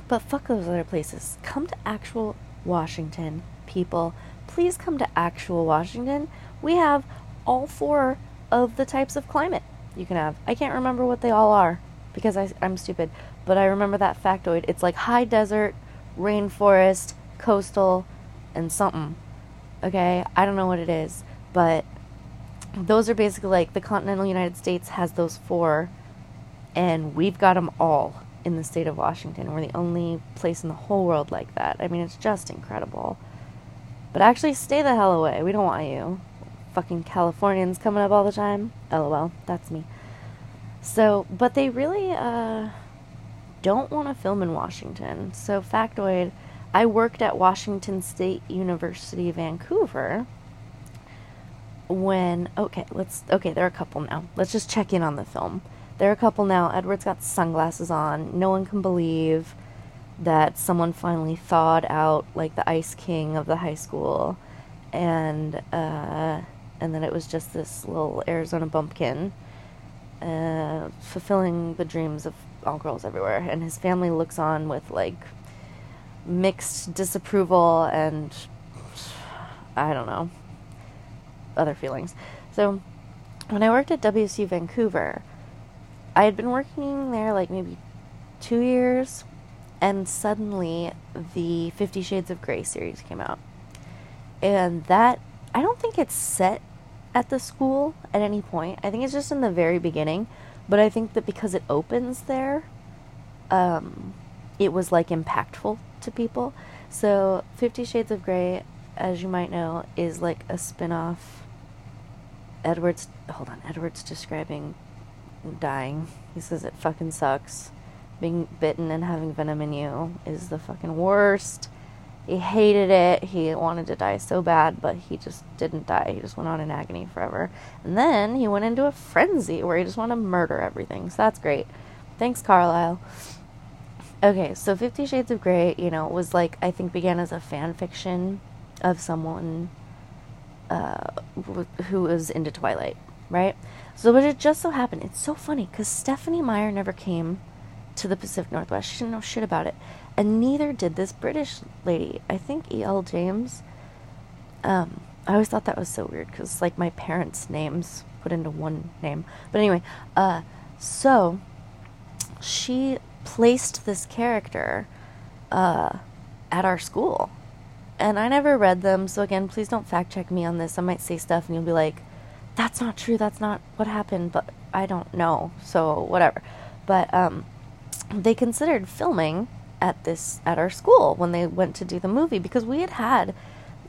A: But fuck those other places. Come to actual Washington, people. Please come to actual Washington. We have all four of the types of climate you can have. I can't remember what they all are. because I, I'm stupid. But I remember that factoid. It's like high desert, rainforest, coastal, and something. Okay? I don't know what it is. But those are basically like the continental United States has those four, and we've got them all in the state of Washington. We're the only place in the whole world like that. I mean, it's just incredible. But actually, stay the hell away. We don't want you. Fucking Californians coming up all the time. LOL, that's me. So, but they really uh, don't want to film in Washington. So, factoid I worked at Washington State University, Vancouver when okay let's okay there are a couple now. Let's just check in on the film. There are a couple now. Edward's got sunglasses on. No one can believe that someone finally thawed out like the ice king of the high school. And uh, and then it was just this little arizona bumpkin uh, fulfilling the dreams of all girls everywhere. And his family looks on with like mixed disapproval and i don't know other feelings. So when I worked at WSU Vancouver, I had been working there like maybe two years, and suddenly the Fifty Shades of Grey series came out. And that, I don't think it's set at the school at any point. I think it's just in the very beginning. But I think that because it opens there, um, it was like impactful to people. So, Fifty Shades of Grey, as you might know, is like a spin off Edward's hold on. Edward's describing dying. He says it fucking sucks. Being bitten and having venom in you is the fucking worst. He hated it. He wanted to die so bad, but he just didn't die. He just went on in agony forever. And then he went into a frenzy where he just wanted to murder everything. So that's great. Thanks, Carlisle. Okay, so Fifty Shades of Grey, you know, was like, I think began as a fan fiction of someone uh, who was into Twilight, right? So, but it just so happened, it's so funny because Stephenie Meyer never came to the Pacific Northwest. She didn't know shit about it. And neither did this British lady. I think E.L. James. Um, I always thought that was so weird because, like, my parents' names put into one name. But anyway, uh, so she placed this character uh, at our school and I never read them, so again, please don't fact check me on this. I might say stuff and you'll be like, that's not true, that's not what happened, but I don't know, so whatever. But um, they considered filming at this at our school when they went to do the movie because we had had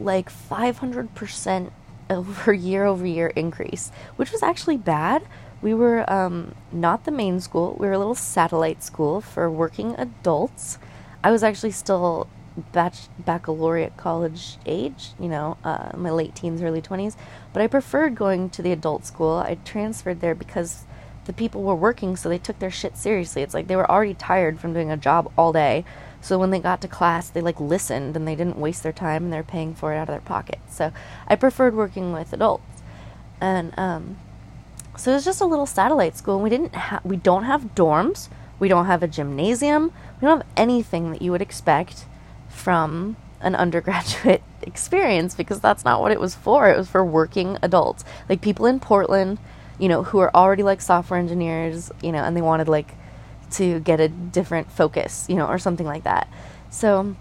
A: like 500% over year over year increase, which was actually bad. We were um, not the main school, we were a little satellite school for working adults. I was actually still batch, baccalaureate college age, you know, uh, my late teens, early 20s. But I preferred going to the adult school. I transferred there because the people were working, so they took their shit seriously. It's like they were already tired from doing a job all day. So when they got to class, they like listened and they didn't waste their time and they're paying for it out of their pocket. So I preferred working with adults. And um, so it was just a little satellite school. We didn't ha- we don't have dorms. We don't have a gymnasium. We don't have anything that you would expect from an undergraduate experience because that's not what it was for. It was for working adults, like people in Portland, you know, who are already like software engineers, you know, and they wanted like to get a different focus, you know, or something like that. So,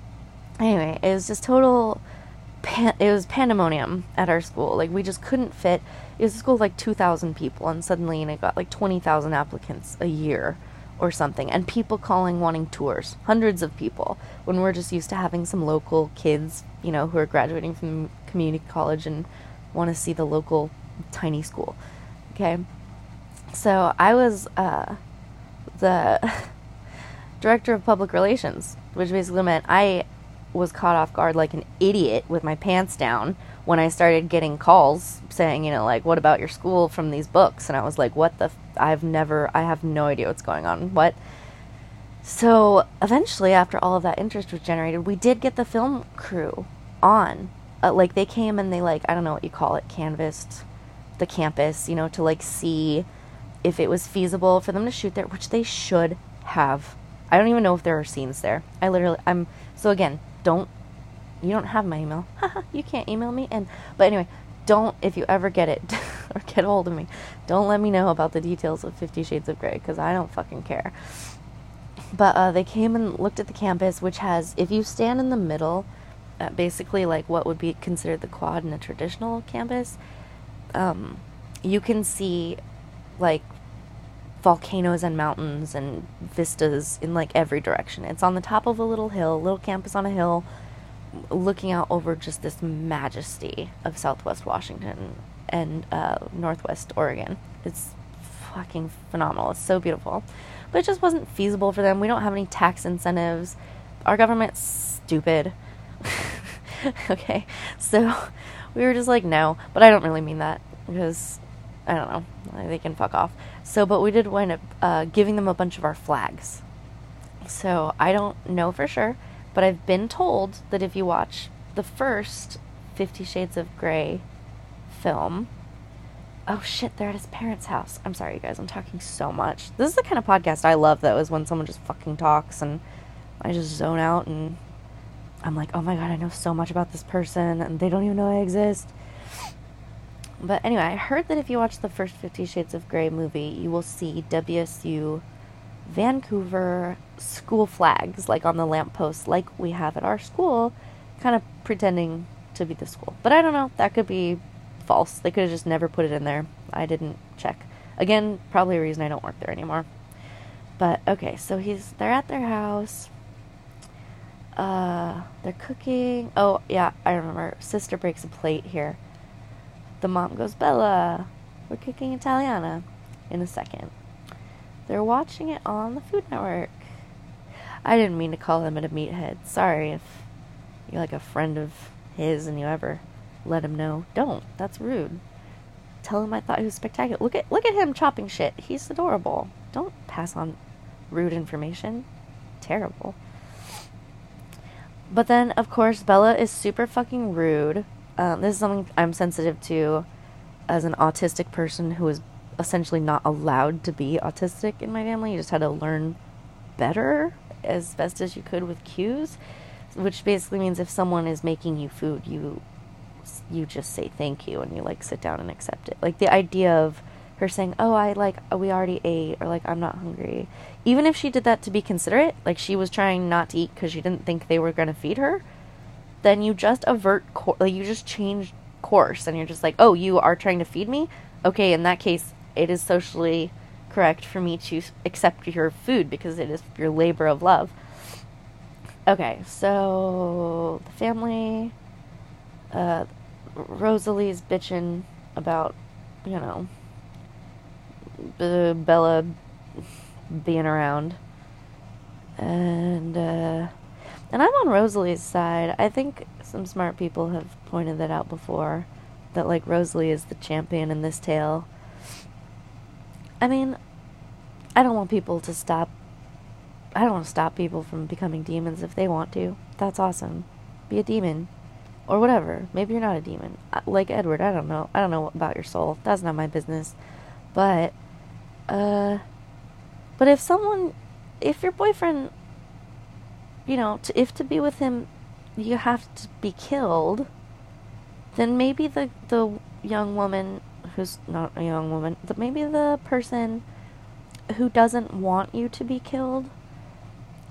A: anyway, it was just total. Pan- it was pandemonium at our school. Like we just couldn't fit. It was a school of like two thousand people, and suddenly, and it got like twenty thousand applicants a year or something, and people calling wanting tours. Hundreds of people. When we're just used to having some local kids, you know, who are graduating from community college and want to see the local tiny school. Okay? So I was uh, the director of public relations, which basically meant I was caught off guard like an idiot with my pants down when I started getting calls saying, you know, like, what about your school from these books? And I was like, what the? I've never, I have no idea what's going on. What? So eventually, after all of that interest was generated, we did get the film crew on. Uh, like, they came and they, like, I don't know what you call it, canvassed the campus, you know, to, like, see if it was feasible for them to shoot there, which they should have. I don't even know if there are scenes there. I literally, I'm, so again, don't you don't have my email. you can't email me. And but anyway, don't if you ever get it, or get a hold of me. Don't let me know about the details of Fifty Shades of Grey because I don't fucking care. But uh, they came and looked at the campus, which has, if you stand in the middle, uh, basically like what would be considered the quad in a traditional campus, um, you can see like volcanoes and mountains and vistas in like every direction. It's on the top of a little hill, little campus on a hill, looking out over just this majesty of Southwest Washington and uh, Northwest Oregon. It's fucking phenomenal. It's so beautiful. But it just wasn't feasible for them. We don't have any tax incentives. Our government's stupid. okay. So we were just like, no. But I don't really mean that because I don't know. They can fuck off. So, but we did wind up uh, giving them a bunch of our flags. So I don't know for sure, but I've been told that if you watch the first Fifty Shades of Grey film, oh shit, they're at his parents' house. I'm sorry, you guys, I'm talking so much. This is the kind of podcast I love, though, is when someone just fucking talks and I just zone out and I'm like, oh my god, I know so much about this person and they don't even know I exist. But anyway, I heard that if you watch the first Fifty Shades of Grey movie, you will see WSU Vancouver school flags, like on the lampposts, like we have at our school, kind of pretending to be the school. But I don't know, that could be false. They could have just never put it in there. I didn't check. Again, probably a reason I don't work there anymore. But okay, so he's they're at their house. Uh, they're cooking. Oh yeah, I remember. Sister breaks a plate here the mom goes, Bella, we're cooking Italiana in a second. They're watching it on the Food Network. I didn't mean to call him a meathead. Sorry if you're like a friend of his and you ever let him know. Don't. That's rude. Tell him I thought he was spectacular. Look at look at him chopping shit. He's adorable. Don't pass on rude information. Terrible. But then, of course, Bella is super fucking rude um, this is something I'm sensitive to as an autistic person who is essentially not allowed to be autistic in my family. You just had to learn better as best as you could with cues, which basically means if someone is making you food, you you just say thank you and you like sit down and accept it. Like the idea of her saying, "Oh, I like uh, we already ate," or like "I'm not hungry," even if she did that to be considerate, like she was trying not to eat because she didn't think they were going to feed her then you just avert, cor- like you just change course and you're just like, oh, you are trying to feed me? Okay, in that case, it is socially correct for me to accept your food because it is your labor of love. Okay, so the family, uh, Rosalie's bitching about, you know, Bella being around. And, uh, and I'm on Rosalie's side. I think some smart people have pointed that out before. That, like, Rosalie is the champion in this tale. I mean, I don't want people to stop. I don't want to stop people from becoming demons if they want to. That's awesome. Be a demon. Or whatever. Maybe you're not a demon. Like Edward, I don't know. I don't know about your soul. That's not my business. But, uh. But if someone. If your boyfriend you know, to, if to be with him you have to be killed, then maybe the the young woman who's not a young woman, but maybe the person who doesn't want you to be killed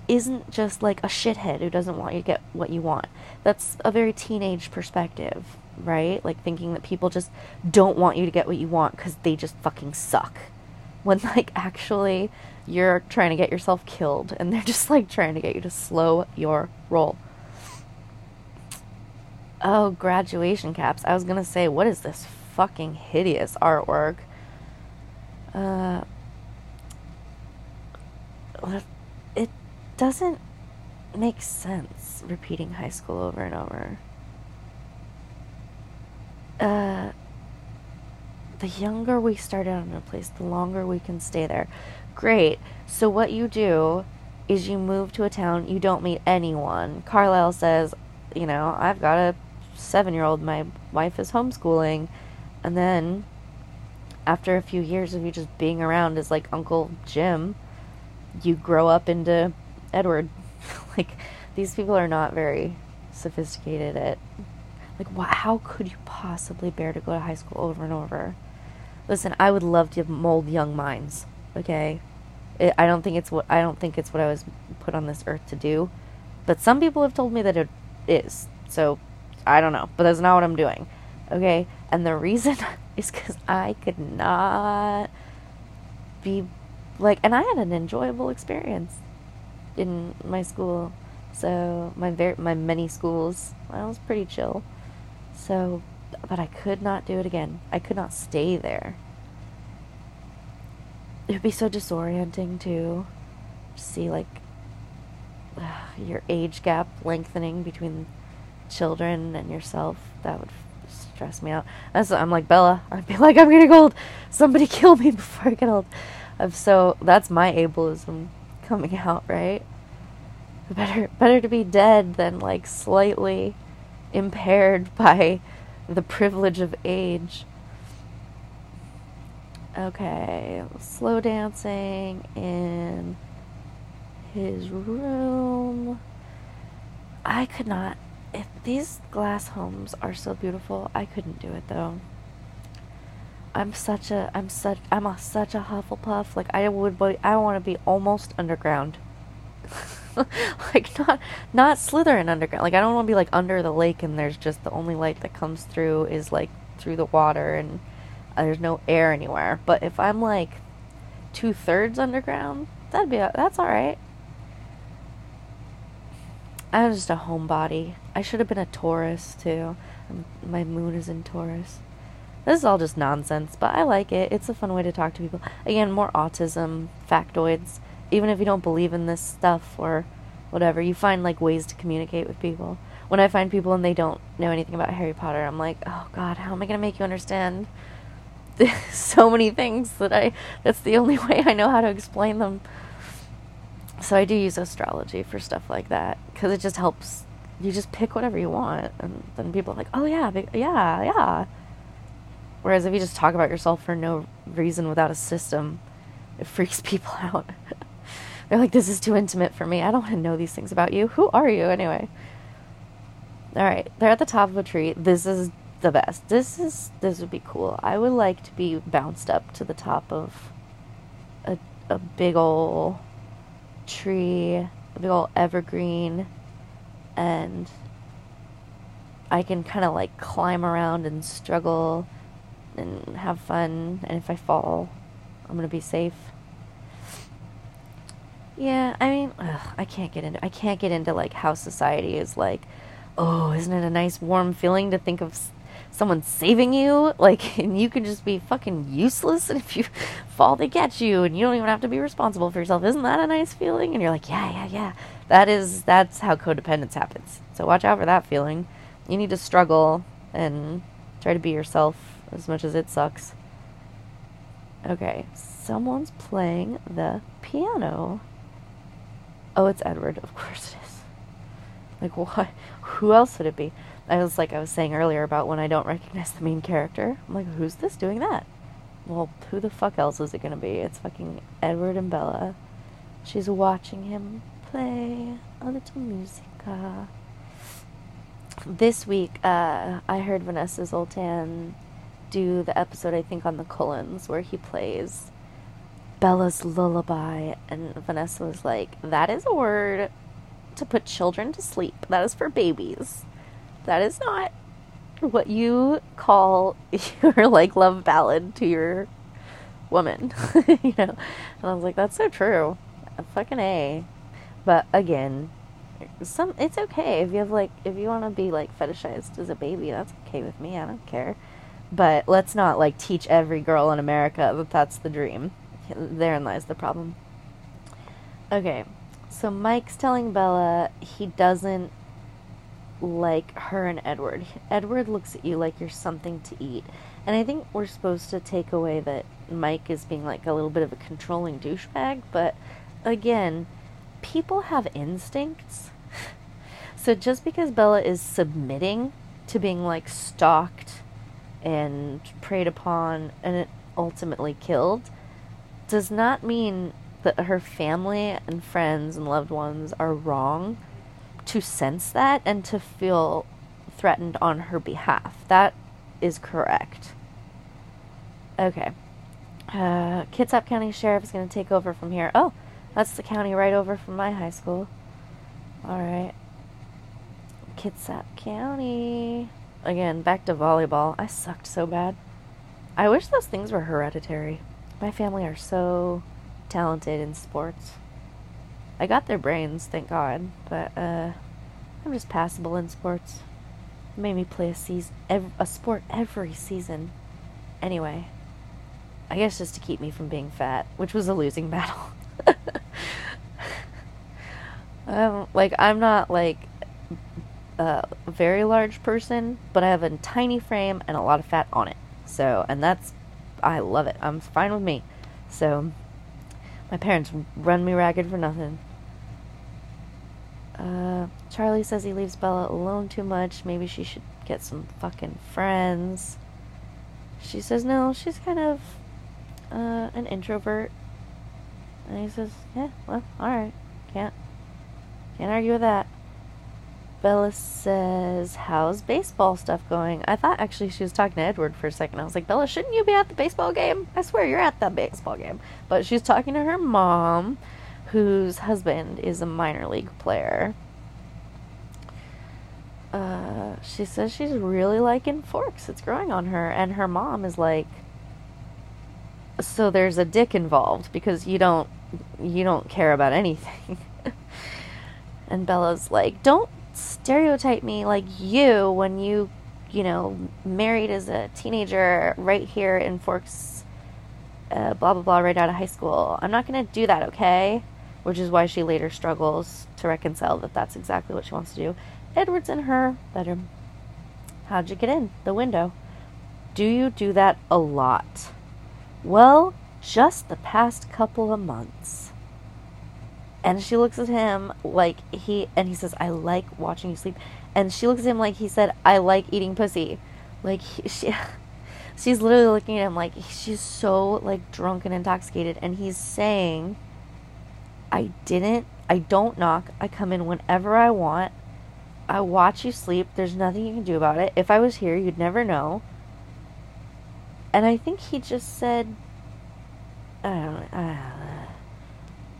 A: isn't just like a shithead who doesn't want you to get what you want. That's a very teenage perspective, right? Like thinking that people just don't want you to get what you want because they just fucking suck. When, like, actually, you're trying to get yourself killed and they're just like trying to get you to slow your roll. Oh, graduation caps. I was to say, what is this fucking hideous artwork? Uh, it doesn't make sense repeating high school over and over. Uh, the younger we start out in a place, the longer we can stay there. Great. So what you do is you move to a town, you don't meet anyone. Carlisle says, you know, I've got a seven year old, my wife is homeschooling. And then after a few years of you just being around as like Uncle Jim, you grow up into Edward. like, these people are not very sophisticated at. Like, how could you possibly bear to go to high school over and over? Listen, I would love to mold young minds. Okay, it, I don't think it's what I don't think it's what I was put on this earth to do, but some people have told me that it is. So I don't know, but that's not what I'm doing. Okay, and the reason is because I could not be like, and I had an enjoyable experience in my school. So my very my many schools, I was pretty chill. So, but I could not do it again. I could not stay there. It would be so disorienting. To see like your age gap lengthening between children and yourself. That would stress me out. That's I'm like Bella. I'd be like I'm getting old. Somebody kill me before I get old. I'm so that's my ableism coming out, right? Better better to be dead than like slightly impaired by the privilege of age. Okay, slow dancing in his room. I could not. If these glass homes are so beautiful, I couldn't do it though. I'm such a I'm such I'm a, such a Hufflepuff. Like I would I want to be almost underground. like not not Slytherin underground. Like I don't want to be like under the lake and there's just the only light that comes through is like through the water and uh, there's no air anywhere. But if I'm like two thirds underground, that'd be that's all right. I'm just a homebody. I should have been a Taurus too. Um, my moon is in Taurus. This is all just nonsense, but I like it. It's a fun way to talk to people. Again, more autism factoids. Even if you don't believe in this stuff or whatever, you find like ways to communicate with people. When I find people and they don't know anything about Harry Potter, I'm like, "Oh god, how am I going to make you understand?" so many things that I that's the only way I know how to explain them. So I do use astrology for stuff like that cuz it just helps you just pick whatever you want and then people are like, "Oh yeah, yeah, yeah." Whereas if you just talk about yourself for no reason without a system, it freaks people out. They're like, this is too intimate for me. I don't want to know these things about you. Who are you anyway? All right, they're at the top of a tree. This is the best. This is this would be cool. I would like to be bounced up to the top of a a big old tree, a big old evergreen, and I can kind of like climb around and struggle and have fun. And if I fall, I'm gonna be safe. Yeah, I mean, ugh, I can't get into I can't get into like how society is like. Oh, isn't it a nice warm feeling to think of s- someone saving you? Like, and you can just be fucking useless, and if you fall, they catch you, and you don't even have to be responsible for yourself. Isn't that a nice feeling? And you're like, yeah, yeah, yeah. That is that's how codependence happens. So watch out for that feeling. You need to struggle and try to be yourself as much as it sucks. Okay, someone's playing the piano. Oh, it's Edward. Of course it is. Like, what? Who else would it be? I was like, I was saying earlier about when I don't recognize the main character. I'm like, who's this doing that? Well, who the fuck else is it gonna be? It's fucking Edward and Bella. She's watching him play a little musica. This week, uh, I heard Vanessa Zoltan do the episode, I think, on the Cullens, where he plays Bella's lullaby, and Vanessa was like, "That is a word to put children to sleep. That is for babies. That is not what you call your like love ballad to your woman." you know, and I was like, "That's so true. Fucking a." But again, some it's okay if you have like if you want to be like fetishized as a baby. That's okay with me. I don't care. But let's not like teach every girl in America that that's the dream. Therein lies the problem. Okay, so Mike's telling Bella he doesn't like her and Edward. Edward looks at you like you're something to eat. And I think we're supposed to take away that Mike is being like a little bit of a controlling douchebag, but again, people have instincts. so just because Bella is submitting to being like stalked and preyed upon and ultimately killed does not mean that her family and friends and loved ones are wrong to sense that and to feel threatened on her behalf. That is correct. Okay. Uh, Kitsap County Sheriff is going to take over from here. Oh, that's the county right over from my high school. All right. Kitsap County. Again, back to volleyball. I sucked so bad. I wish those things were hereditary. My family are so talented in sports. I got their brains, thank God, but uh, I'm just passable in sports. It made me play a season, ev- a sport every season. Anyway, I guess just to keep me from being fat, which was a losing battle. um, like I'm not like a very large person, but I have a tiny frame and a lot of fat on it. So, and that's I love it. I'm fine with me. So, my parents run me ragged for nothing. Uh, Charlie says he leaves Bella alone too much. Maybe she should get some fucking friends. She says no, she's kind of uh, an introvert. And he says, yeah, well, alright. Can't, can't argue with that. Bella says, How's baseball stuff going? I thought actually she was talking to Edward for a second. I was like, Bella, shouldn't you be at the baseball game? I swear you're at the baseball game. But she's talking to her mom, whose husband is a minor league player. Uh, she says she's really liking Forks. It's growing on her. And her mom is like, So there's a dick involved because you don't you don't care about anything. and Bella's like, Don't stereotype me like you when you, you know, married as a teenager right here in Forks, uh, blah, blah, blah, right out of high school. I'm not going to do that, okay? Which is why she later struggles to reconcile that that's exactly what she wants to do. Edward's in her bedroom. How'd you get in? The window. Do you do that a lot? Well, just the past couple of months. And she looks at him like he, and he says, I like watching you sleep. And she looks at him like he said, I like eating pussy. Like, he, she, she's literally looking at him like she's so, like, drunk and intoxicated. And he's saying, I didn't, I don't knock. I come in whenever I want. I watch you sleep. There's nothing you can do about it. If I was here, you'd never know. And I think he just said, I don't, know.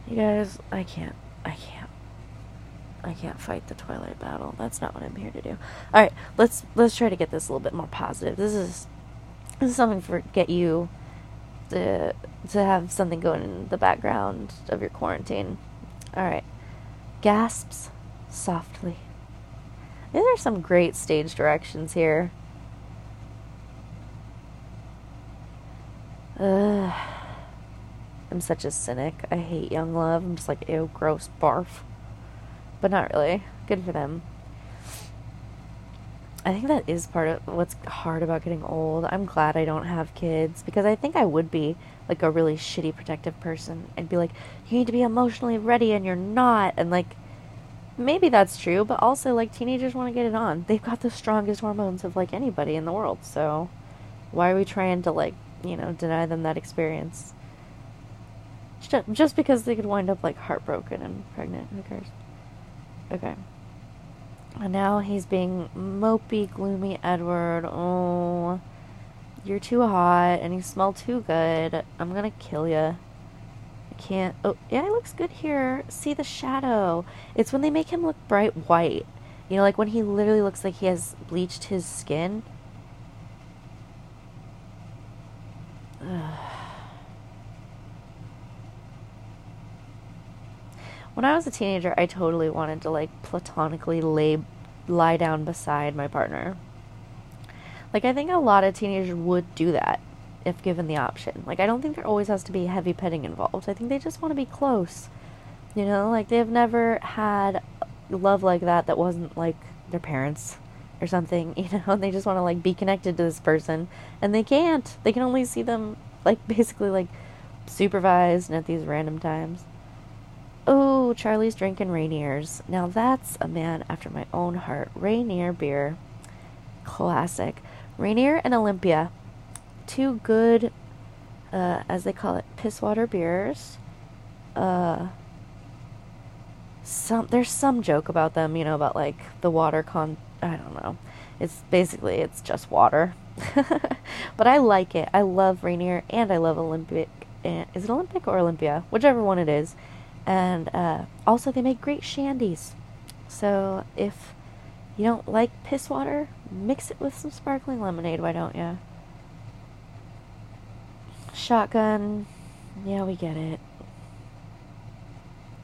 A: You guys, I can't. I can't. I can't fight the Twilight battle. That's not what I'm here to do. All right, let's let's try to get this a little bit more positive. This is this is something for get you to to have something going in the background of your quarantine. All right. Gasps softly. These are some great stage directions here. Ugh. I'm such a cynic. I hate young love. I'm just like, ew, gross, barf. But not really. Good for them. I think that is part of what's hard about getting old. I'm glad I don't have kids because I think I would be like a really shitty protective person. I'd be like, you need to be emotionally ready and you're not. And like, maybe that's true, but also like teenagers want to get it on. They've got the strongest hormones of like anybody in the world. So why are we trying to like, you know, deny them that experience? Just because they could wind up like heartbroken and pregnant. Who cares? Okay. And now he's being mopey, gloomy Edward. Oh, you're too hot and you smell too good. I'm gonna kill you. I can't. Oh, yeah, he looks good here. See the shadow. It's when they make him look bright white. You know, like when he literally looks like he has bleached his skin. Ugh. When I was a teenager, I totally wanted to like platonically lay lie down beside my partner. Like I think a lot of teenagers would do that if given the option. Like I don't think there always has to be heavy petting involved. I think they just want to be close. You know, like they've never had love like that that wasn't like their parents or something, you know, and they just want to like be connected to this person and they can't. They can only see them like basically like supervised and at these random times. Oh, Charlie's drinking Rainier's. Now that's a man after my own heart. Rainier beer. Classic. Rainier and Olympia. Two good, uh, as they call it, piss water beers. Uh, some there's some joke about them, you know, about like the water con. I don't know. It's basically it's just water. but I like it. I love Rainier and I love Olympic. Is it Olympic or Olympia? Whichever one it is. And uh, also, they make great shandies. So if you don't like piss water, mix it with some sparkling lemonade, why don't you? Shotgun. Yeah, we get it.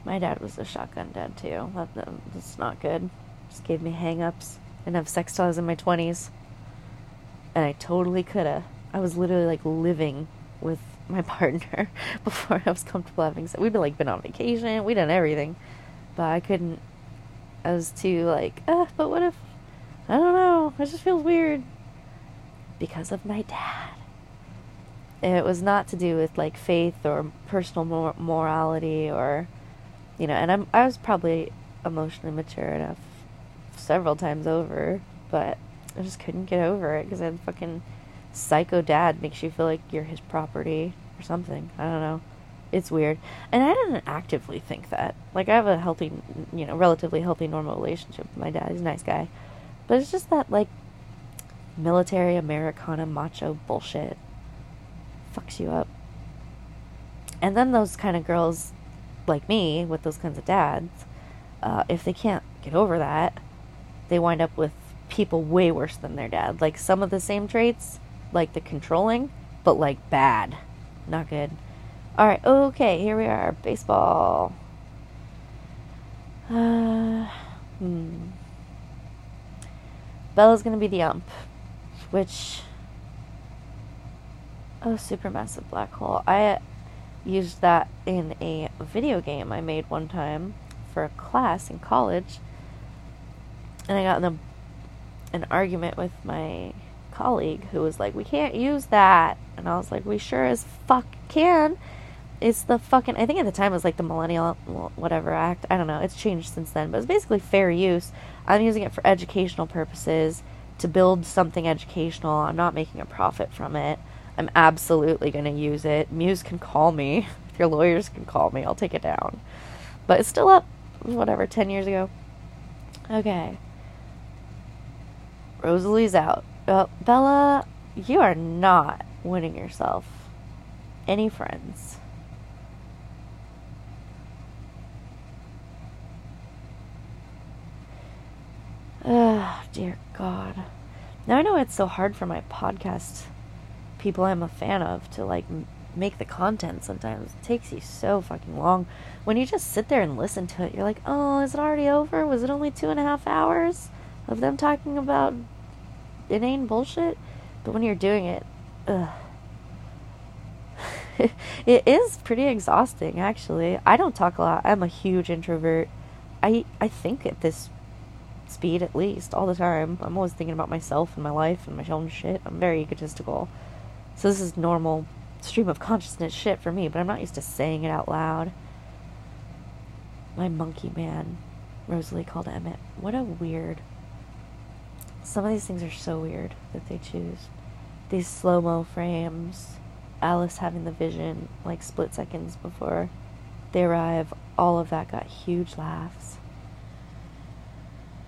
A: My dad was a shotgun dad too. That, that's not good. Just gave me hang-ups. And have sex toys in my 20s. And I totally coulda. I was literally like living with my partner before I was comfortable having sex. We'd been like been on vacation. We'd done everything. But I couldn't. I was too like, uh, but what if. I don't know. It just feels weird. Because of my dad. it was not to do with like faith or personal mor- morality or you know, and I'm I was probably emotionally mature enough several times over, but I just couldn't get over it because I had fucking psycho dad makes you feel like you're his property or something. I don't know. It's weird. And I didn't actively think that. Like I have a healthy, you know, relatively healthy normal relationship with my dad. He's a nice guy. But it's just that like military Americana macho bullshit fucks you up. And then those kind of girls like me with those kinds of dads, uh, if they can't get over that, they wind up with people way worse than their dad. Like some of the same traits, like the controlling, but like bad. Not good. All right, okay, here we are. Baseball. Uh, hmm. Bella's gonna be the ump, which. Oh, supermassive black hole. I used that in a video game I made one time for a class in college. And I got in a, an argument with my colleague who was like, We can't use that. And I was like, We sure as fuck can. It's the fucking, I think at the time it was like the Millennial Whatever Act. I don't know. It's changed since then. But it's basically fair use. I'm using it for educational purposes to build something educational. I'm not making a profit from it. I'm absolutely going to use it. Muse can call me. If your lawyers can call me, I'll take it down. But it's still up, whatever, 10 years ago. Okay. Rosalie's out. Well, Bella, you are not winning yourself any friends. Oh, dear God. Now I know it's so hard for my podcast people I'm a fan of to like make the content sometimes. It takes you so fucking long. When you just sit there and listen to it, you're like, oh, is it already over? Was it only two and a half hours of them talking about inane bullshit? But when you're doing it, ugh. it is pretty exhausting, actually. I don't talk a lot. I'm a huge introvert. I I think at this speed, at least, all the time. I'm always thinking about myself and my life and my own shit. I'm very egotistical. So this is normal stream of consciousness shit for me, but I'm not used to saying it out loud. My monkey man, Rosalie called Emmett. What a weird. Some of these things are so weird that they choose. These slow mo frames, Alice having the vision like split seconds before they arrive, all of that got huge laughs.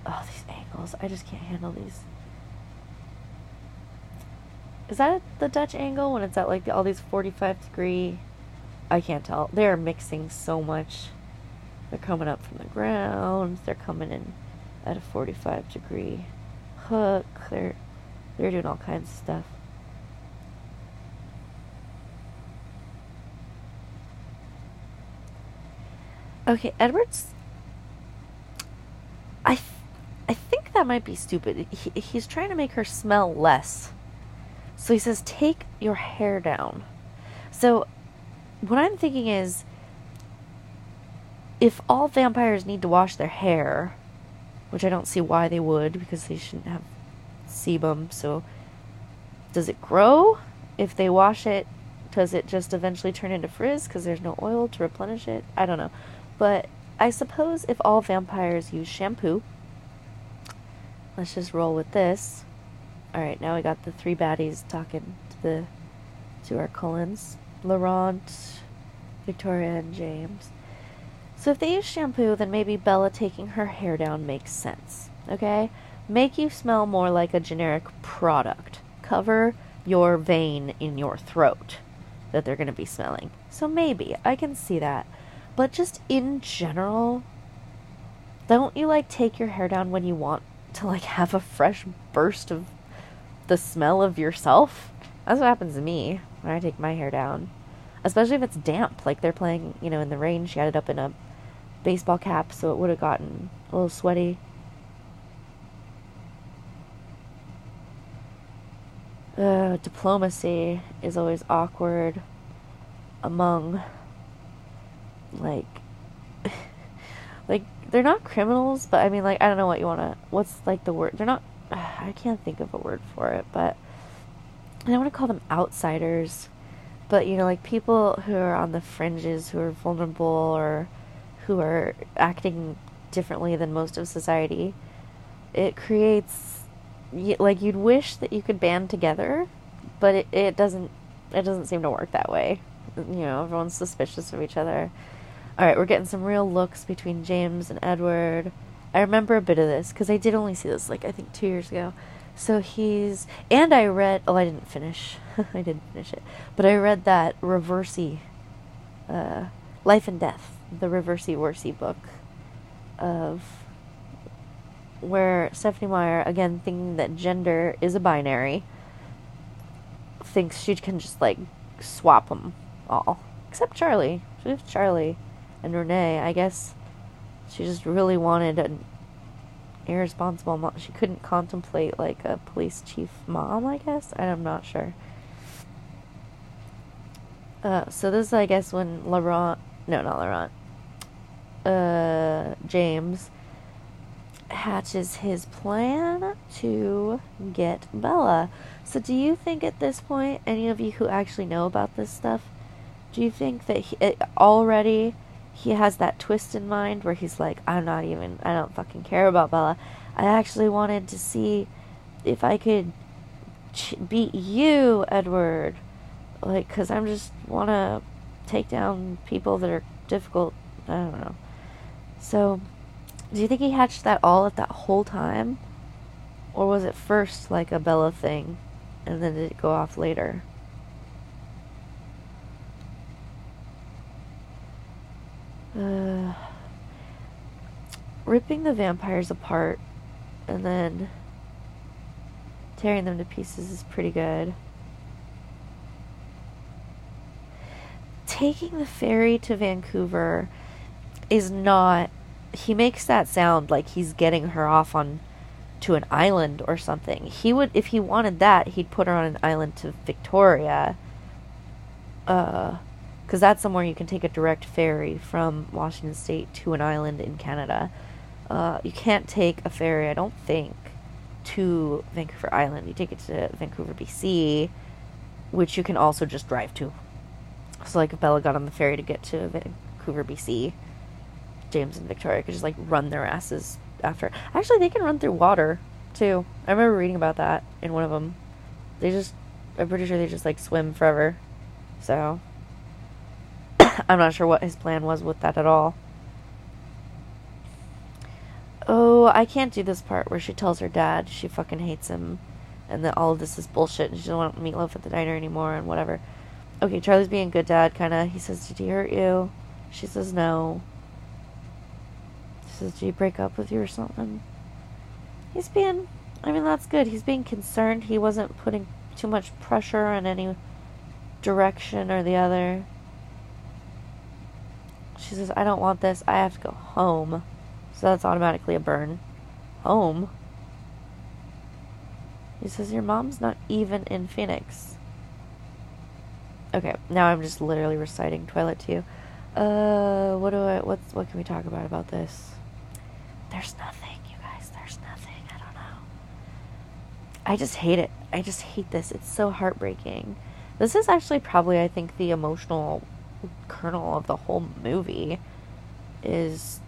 A: Oh, these angles. I just can't handle these. Is that the Dutch angle when it's at like all these 45 degree? I can't tell. They're mixing so much. They're coming up from the ground. They're coming in at a 45 degree hook. They're they're doing all kinds of stuff. Okay, Edwards. I, th- I think that might be stupid. He, he's trying to make her smell less. So he says, take your hair down. So what I'm thinking is, if all vampires need to wash their hair, which I don't see why they would, because they shouldn't have sebum, so does it grow? If they wash it, does it just eventually turn into frizz because there's no oil to replenish it? I don't know. But I suppose if all vampires use shampoo, let's just roll with this. All right, now we got the three baddies talking to the to our Cullens, Laurent, Victoria, and James. So if they use shampoo, then maybe Bella taking her hair down makes sense. Okay, make you smell more like a generic product. Cover your vein in your throat that they're going to be smelling. So maybe I can see that. But just in general, don't you like take your hair down when you want to like have a fresh burst of the smell of yourself? That's what happens to me when I take my hair down. Especially if it's damp, like they're playing, you know, in the rain. She had it up in a baseball cap, so it would have gotten a little sweaty. Uh, diplomacy is always awkward among like like they're not criminals but i mean like i don't know what you want to what's like the word they're not i can't think of a word for it but i don't want to call them outsiders but you know like people who are on the fringes who are vulnerable or who are acting differently than most of society it creates like you'd wish that you could band together, but it, it doesn't it doesn't seem to work that way. You know, everyone's suspicious of each other. All right, we're getting some real looks between James and Edward. I remember a bit of this because I did only see this like I think two years ago. So he's and I read. Oh, I didn't finish. I didn't finish it, but I read that Reversey, uh, Life and Death, the Reversey Worsey book of where Stephenie Meyer, again, thinking that gender is a binary, thinks she can just like swap them all. Except Charlie. She leaves Charlie and Renee. I guess she just really wanted an irresponsible mom. She couldn't contemplate like a police chief mom, I guess. I'm not sure. Uh, so this is, I guess, when Laurent, no, not Laurent, uh, James hatches his plan to get Bella. So, do you think at this point, any of you who actually know about this stuff, do you think that he, it, already he has that twist in mind where he's like, I'm not even, I don't fucking care about Bella. I actually wanted to see if I could ch- beat you, Edward. Like, because I'm just want to take down people that are difficult. I don't know. So, do you think he hatched that all at that whole time? Or was it first like a Bella thing and then did it go off later? Uh, ripping the vampires apart and then tearing them to pieces is pretty good. Taking the ferry to Vancouver is not he makes that sound like he's getting her off on to an island or something. He would if he wanted that, he'd put her on an island to Victoria. Uh cuz that's somewhere you can take a direct ferry from Washington state to an island in Canada. Uh you can't take a ferry, I don't think, to Vancouver Island. You take it to Vancouver, BC, which you can also just drive to. So like if Bella got on the ferry to get to Vancouver, BC, James and Victoria could just like run their asses after. Actually, they can run through water too. I remember reading about that in one of them. They just, I'm pretty sure they just like swim forever. So, I'm not sure what his plan was with that at all. Oh, I can't do this part where she tells her dad she fucking hates him and that all of this is bullshit and she doesn't want meatloaf at the diner anymore and whatever. Okay, Charlie's being good dad, kind of. He says, Did he hurt you? She says, No says, Did he break up with you or something? He's being, I mean, that's good. He's being concerned. He wasn't putting too much pressure in any direction or the other. She says, I don't want this. I have to go home. So that's automatically a burn. Home? He says, Your mom's not even in Phoenix. Okay, now I'm just literally reciting Twilight to you. Uh, what do I, what's, what can we talk about about this? There's nothing, you guys. There's nothing. I don't know. I just hate it. I just hate this. It's so heartbreaking. This is actually probably, I think, the emotional kernel of the whole movie. Is.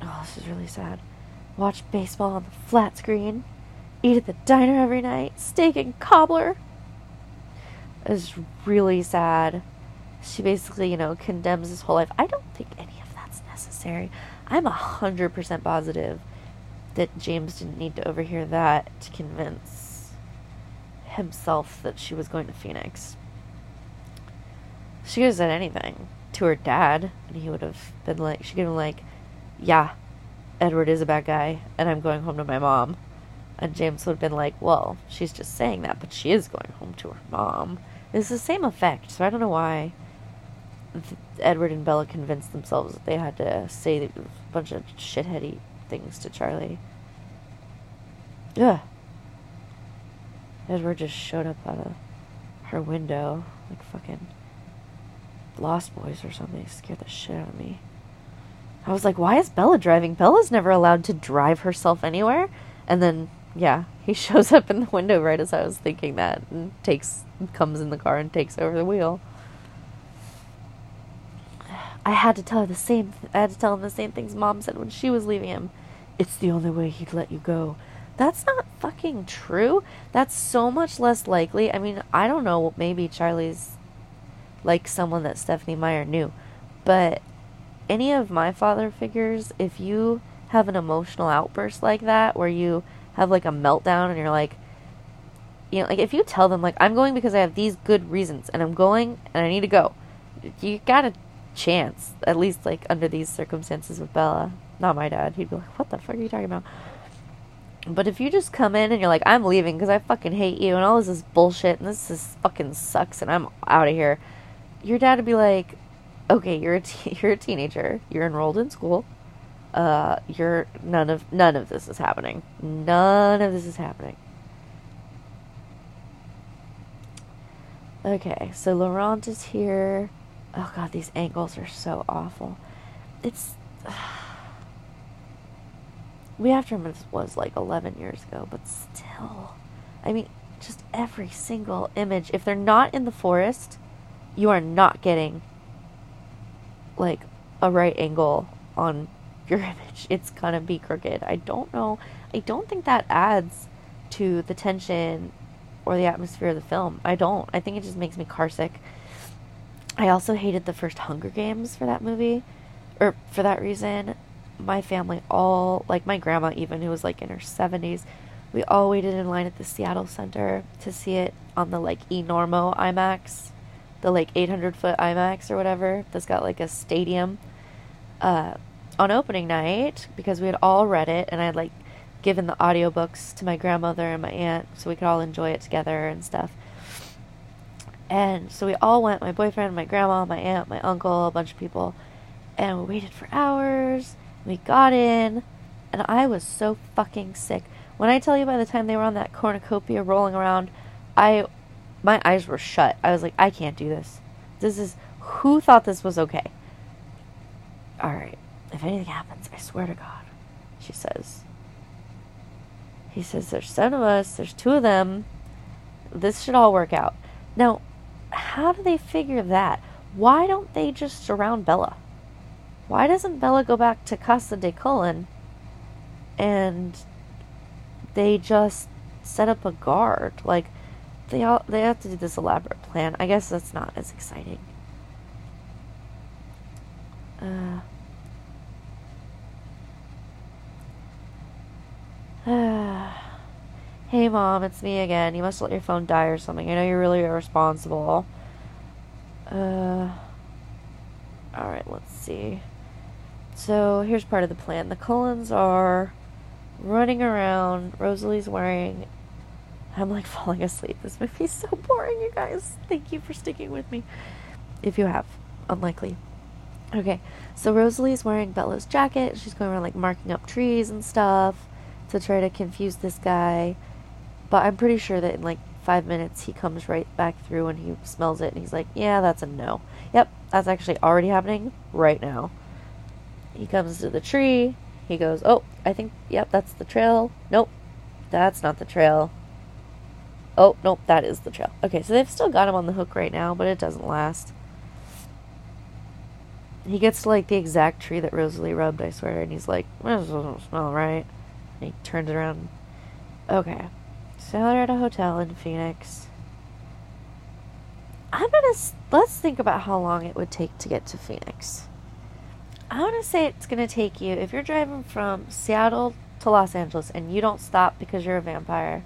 A: Oh, this is really sad. Watch baseball on the flat screen. Eat at the diner every night. Steak and cobbler. It's really sad. She basically, you know, condemns his whole life. I don't think any necessary. I'm a hundred percent positive that James didn't need to overhear that to convince himself that she was going to Phoenix. She could have said anything to her dad, and he would have been like, she could have been like, yeah, Edward is a bad guy, and I'm going home to my mom. And James would have been like, well, she's just saying that, but she is going home to her mom. It's the same effect, so I don't know why Edward and Bella convinced themselves that they had to say a bunch of shitheady things to Charlie. Ugh. Edward just showed up out of her window like fucking Lost Boys or something. It scared the shit out of me. I was like, why is Bella driving? Bella's never allowed to drive herself anywhere. And then, yeah, he shows up in the window right as I was thinking that and takes, comes in the car and takes over the wheel. I had to tell her the same. Th- I had to tell him the same things mom said when she was leaving him. It's the only way he'd let you go. That's not fucking true. That's so much less likely. I mean, I don't know. Maybe Charlie's like someone that Stephenie Meyer knew, but any of my father figures, if you have an emotional outburst like that, where you have like a meltdown and you're like, you know, like if you tell them like I'm going because I have these good reasons and I'm going and I need to go, you got a chance at least like under these circumstances with Bella. Not my dad. He'd be like, "What the fuck are you talking about?" But if you just come in and you're like, "I'm leaving because I fucking hate you and all this is bullshit and this is fucking sucks and I'm out of here," your dad would be like, "Okay, you're a te- you're a teenager. You're enrolled in school. Uh, you're none of none of this is happening. None of this is happening." Okay, so Laurent is here. Oh god, these angles are so awful. It's we have to remember this was like 11 years ago, but still, I mean, just every single image. If they're not in the forest, you are not getting like a right angle on your image. It's gonna be crooked. I don't know. I don't think that adds to the tension or the atmosphere of the film. I don't. I think it just makes me carsick. I also hated the first Hunger Games for that movie, or for that reason. My family all, like my grandma even, who was like in her 70s, we all waited in line at the Seattle Center to see it on the like eNormo IMAX, the like 800 foot IMAX or whatever that's got like a stadium. Uh, on opening night because we had all read it and I had like given the audiobooks to my grandmother and my aunt so we could all enjoy it together and stuff. And so we all went, my boyfriend, my grandma, my aunt, my uncle, a bunch of people, and we waited for hours. We got in, and I was so fucking sick. When I tell you by the time they were on that cornucopia rolling around, I my eyes were shut. I was like, I can't do this. This is who thought this was okay? All right. If anything happens, I swear to God, she says. He says, There's seven of us, there's two of them. This should all work out. Now, how do they figure that? Why don't they just surround Bella? Why doesn't Bella go back to Casa de Cullen and they just set up a guard? Like, they all they have to do this elaborate plan. I guess that's not as exciting. Uh, hey mom, it's me again. You must let your phone die or something. I know you're really irresponsible. Uh, alright, let's see. So here's part of the plan. The Cullens are running around. Rosalie's wearing. I'm like falling asleep. This movie's so boring, you guys. Thank you for sticking with me. If you have, unlikely. Okay, so Rosalie's wearing Bella's jacket. She's going around like marking up trees and stuff to try to confuse this guy. But I'm pretty sure that in like five minutes he comes right back through and he smells it and he's like, yeah, that's a no. Yep, that's actually already happening right now. He comes to the tree. He goes, oh, I think, yep, that's the trail. Nope, that's not the trail. Oh, nope, that is the trail. Okay, so they've still got him on the hook right now, but it doesn't last. He gets to like the exact tree that Rosalie rubbed, I swear, and he's like, this doesn't smell right. And he turns around. Okay. They're at a hotel in Phoenix. I'm gonna let's think about how long it would take to get to Phoenix. I want to say it's gonna take you if you're driving from Seattle to Los Angeles and you don't stop because you're a vampire,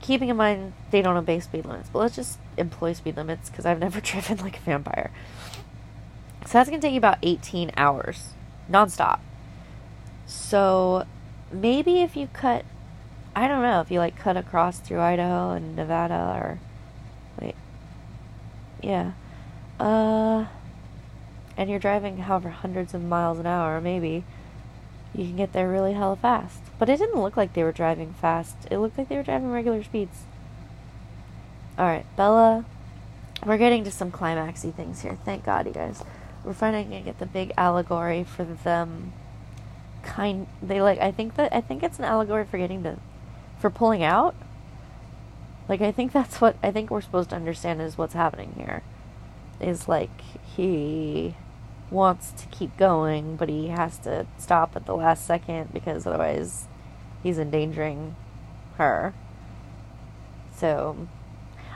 A: keeping in mind they don't obey speed limits, but let's just employ speed limits because I've never driven like a vampire. So that's to take you about 18 hours nonstop. So maybe if you cut, I don't know, if you like cut across through Idaho and Nevada or, wait, yeah, uh, and you're driving however hundreds of miles an hour, maybe you can get there really hella fast. But it didn't look like they were driving fast. It looked like they were driving regular speeds. Alright, Bella. We're getting to some climaxy things here. Thank God, you guys. We're finally gonna get the big allegory for them kind they like I think that I think it's an allegory for getting to for pulling out. Like I think that's what I think we're supposed to understand is what's happening here. Is like he wants to keep going, but he has to stop at the last second because otherwise he's endangering her. So,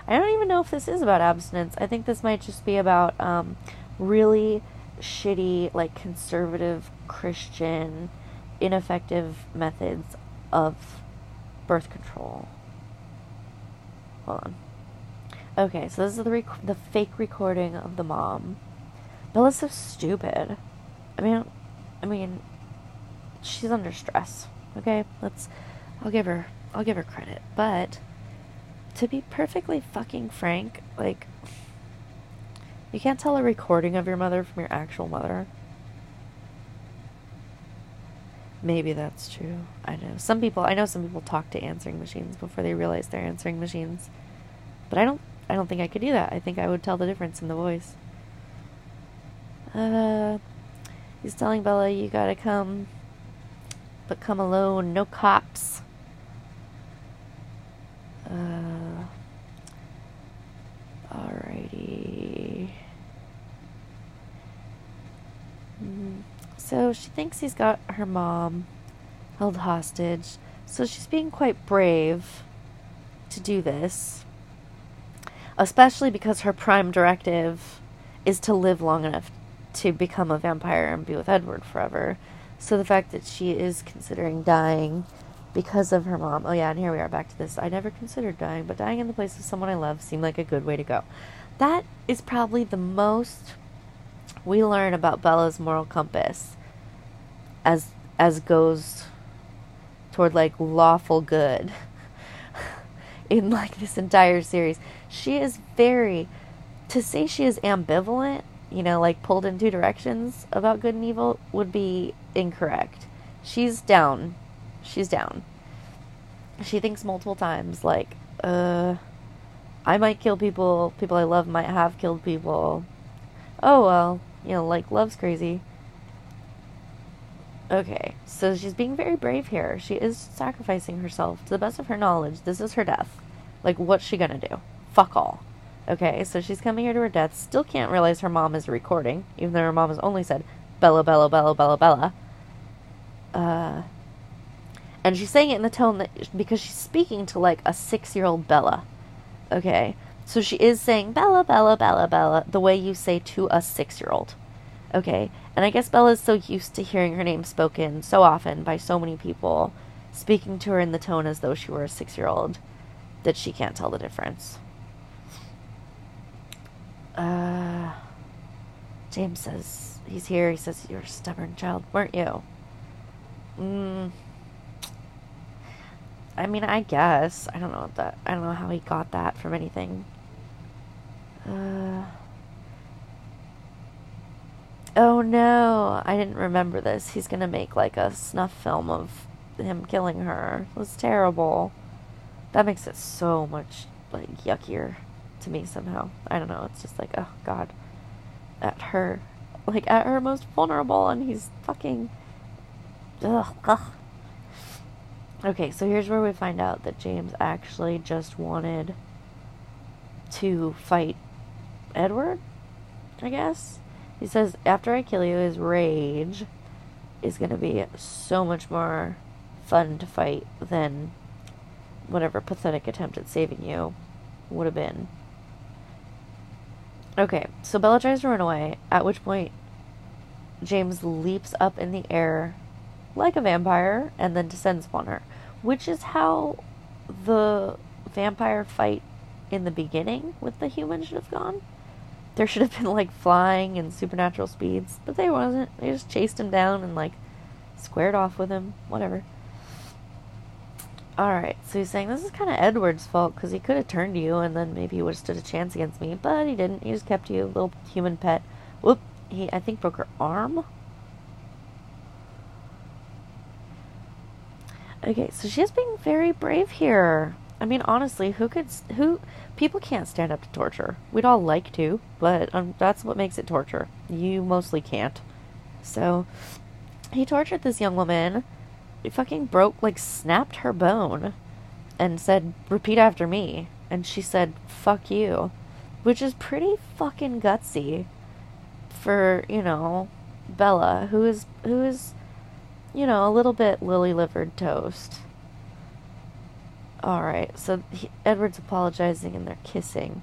A: I don't even know if this is about abstinence. I think this might just be about um, really shitty, like conservative Christian, ineffective methods of birth control. Hold on. Okay, so this is the rec- the fake recording of the mom Bella's so stupid. I mean, I mean, she's under stress. Okay, let's. I'll give her. I'll give her credit, but to be perfectly fucking frank, like, you can't tell a recording of your mother from your actual mother. Maybe that's true. I know. Some people I know some people talk to answering machines before they realize they're answering machines. But I don't I don't think I could do that. I think I would tell the difference in the voice. Uh, he's telling Bella, you gotta come, but come alone, no cops. Uh, alrighty. Mm, so she thinks he's got her mom held hostage. So she's being quite brave to do this. Especially because her prime directive is to live long enough to become a vampire and be with Edward forever. So the fact that she is considering dying because of her mom. Oh yeah, and here we are back to this. I never considered dying, but dying in the place of someone I love seemed like a good way to go. That is probably the most we learn about Bella's moral compass as as goes toward like lawful good in like this entire series. She is very to say she is ambivalent you know, like pulled in two directions about good and evil would be incorrect. She's down. She's down. She thinks multiple times, like, uh, I might kill people, people I love might have killed people. Oh well, you know, like, love's crazy. Okay, so she's being very brave here. She is sacrificing herself to the best of her knowledge. This is her death. Like, what's she gonna do? Fuck all. Okay, so she's coming here to her death. Still can't realize her mom is recording, even though her mom has only said Bella, Bella, Bella, Bella, Bella. Uh, and she's saying it in the tone that because she's speaking to like a six-year-old Bella. Okay, so she is saying Bella, Bella, Bella, Bella the way you say to a six-year-old. Okay, and I guess Bella's so used to hearing her name spoken so often by so many people, speaking to her in the tone as though she were a six-year-old, that she can't tell the difference. Uh, James says he's here. He says you're a stubborn child, weren't you? Mm. I mean, I guess I don't know that. I don't know how he got that from anything. Uh. Oh no, I didn't remember this. He's gonna make like a snuff film of him killing her. It was terrible. That makes it so much like yuckier to me somehow. I don't know. It's just like, oh God, at her, like at her most vulnerable, and he's fucking. Ugh, ugh. Okay, so here's where we find out that James actually just wanted to fight Edward. I guess he says after I kill you, his rage is going to be so much more fun to fight than whatever pathetic attempt at saving you would have been. Okay, so Bella tries to run away, at which point James leaps up in the air like a vampire and then descends upon her, which is how the vampire fight in the beginning with the human should have gone. There should have been like flying and supernatural speeds, but they wasn't. They just chased him down and like squared off with him, whatever. Alright, so he's saying this is kind of Edward's fault because he could have turned you and then maybe he would have stood a chance against me, but he didn't. He just kept you, little human pet. Whoop, he, I think, broke her arm. Okay, so she's being very brave here. I mean, honestly, who could, who, people can't stand up to torture. We'd all like to, but um, that's what makes it torture. You mostly can't. So, he tortured this young woman He fucking broke, like, snapped her bone and said, repeat after me. And she said, fuck you. Which is pretty fucking gutsy for, you know, Bella, who is, who is, you know, a little bit lily livered toast. Alright, so he, Edward's apologizing and they're kissing,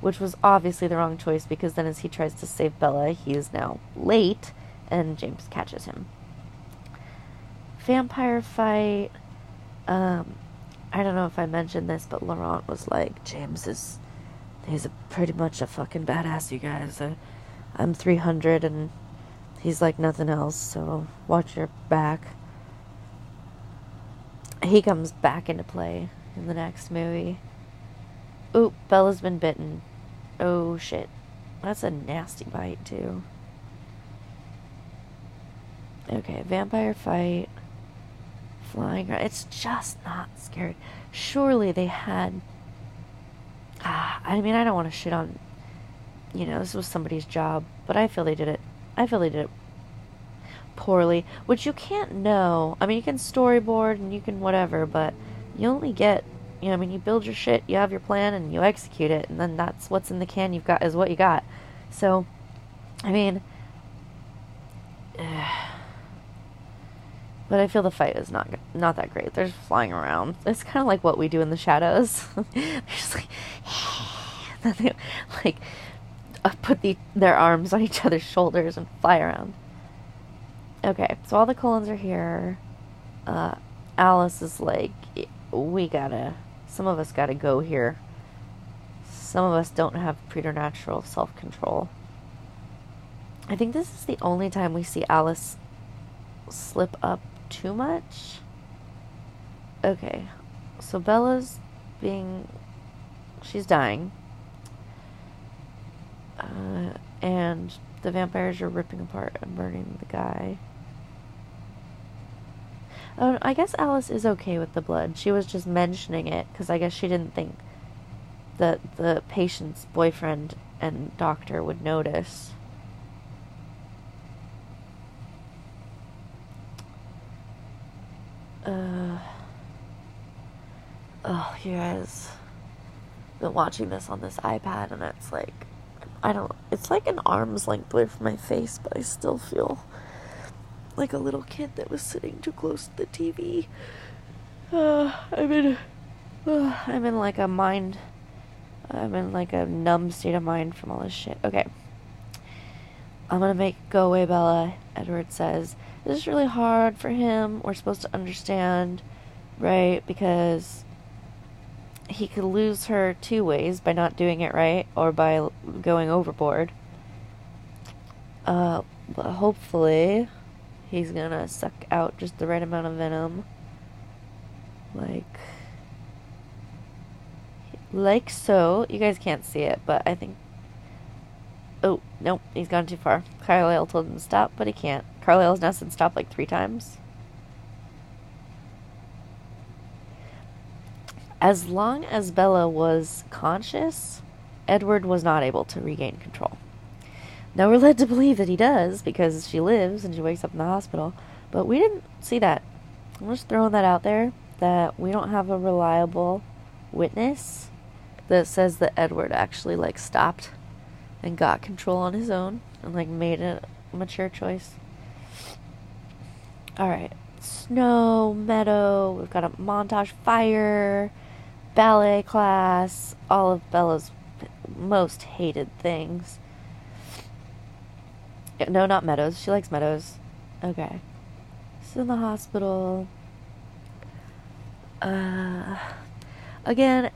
A: which was obviously the wrong choice because then as he tries to save Bella, he is now late and James catches him vampire fight. Um, I don't know if I mentioned this, but Laurent was like, James is, he's a, pretty much a fucking badass, you guys. I, I'm 300 and he's like nothing else, so watch your back. He comes back into play in the next movie. Oop, Bella's been bitten. Oh shit. That's a nasty bite, too. Okay, vampire fight flying. It's just not scary. Surely they had. Ah, I mean, I don't want to shit on. You know, this was somebody's job, but I feel they did it. I feel they did it poorly, which you can't know. I mean, you can storyboard and you can whatever, but you only get. You know, I mean, you build your shit, you have your plan, and you execute it, and then that's what's in the can. You've got is what you got. So, I mean. But I feel the fight is not not that great. They're flying around. It's kind of like what we do in the shadows. They're just like, then they like uh, put the, their arms on each other's shoulders and fly around. Okay, so all the Cullens are here. Uh, Alice is like, we gotta. Some of us gotta go here. Some of us don't have preternatural self control. I think this is the only time we see Alice slip up too much. Okay, so Bella's being. She's dying. Uh, and the vampires are ripping apart and burning the guy. Oh, I guess Alice is okay with the blood. She was just mentioning it because I guess she didn't think that the patient's boyfriend and doctor would notice. Uh, oh, you guys been watching this on this iPad, and it's like, I don't, it's like an arm's length away from my face, but I still feel like a little kid that was sitting too close to the TV. Uh, I'm in, uh, I'm in like a mind, I'm in like a numb state of mind from all this shit. Okay. I'm gonna make go away, Bella, Edward says this is really hard for him. We're supposed to understand, right? Because he could lose her two ways by not doing it right or by going overboard. Uh, hopefully, he's gonna suck out just the right amount of venom. Like, like so. You guys can't see it, but I think. Oh, nope, he's gone too far. Carlisle told him to stop, but he can't. Carlisle's now said stop like three times. As long as Bella was conscious, Edward was not able to regain control. Now we're led to believe that he does because she lives and she wakes up in the hospital, but we didn't see that. I'm just throwing that out there that we don't have a reliable witness that says that Edward actually like stopped and got control on his own and like made a mature choice. All right. Snow, meadow, we've got a montage fire, ballet class, all of Bella's most hated things. No, not meadows. She likes meadows. Okay. She's in the hospital. Uh, again,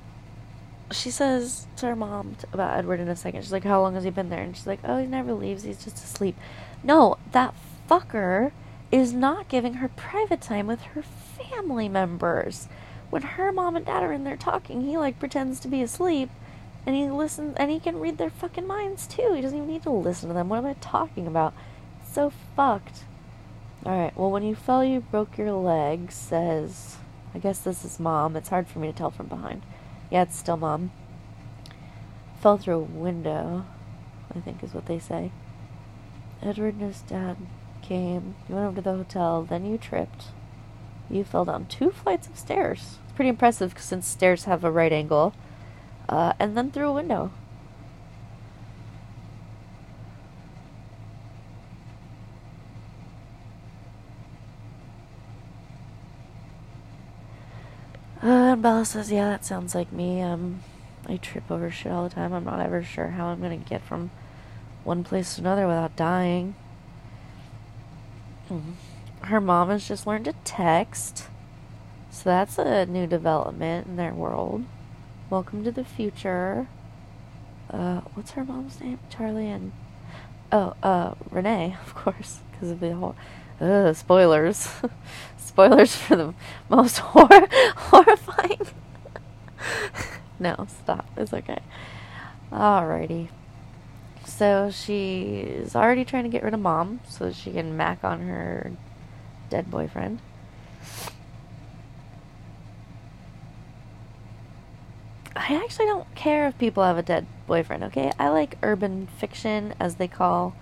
A: she says to her mom about Edward in a second. She's like, "How long has he been there?" And she's like, "Oh, he never leaves. He's just asleep." No, that fucker is not giving her private time with her family members. When her mom and dad are in there talking, he like pretends to be asleep, and he listens, and he can read their fucking minds too. He doesn't even need to listen to them. What am I talking about? so fucked. All right. Well, when you fell, you broke your leg. Says, I guess this is mom. It's hard for me to tell from behind. Yeah, it's still mom. Fell through a window. I think is what they say. Edward and his dad came. You went over to the hotel. Then you tripped. You fell down two flights of stairs. It's pretty impressive since stairs have a right angle. Uh, and then through a window. Uh, and Bella says, "Yeah, that sounds like me. Um, I trip over shit all the time. I'm not ever sure how I'm gonna get from one place to another without dying." Mm. Her mom has just learned to text, so that's a new development in their world. Welcome to the future. Uh, what's her mom's name? Charlie and oh, uh, Renee, of course, because of the whole uh, spoilers. spoilers for the most hor- horrifying. no, stop. It's okay. Alrighty. So she's already trying to get rid of mom so she can mac on her dead boyfriend. I actually don't care if people have a dead boyfriend, okay? I like urban fiction, as they call,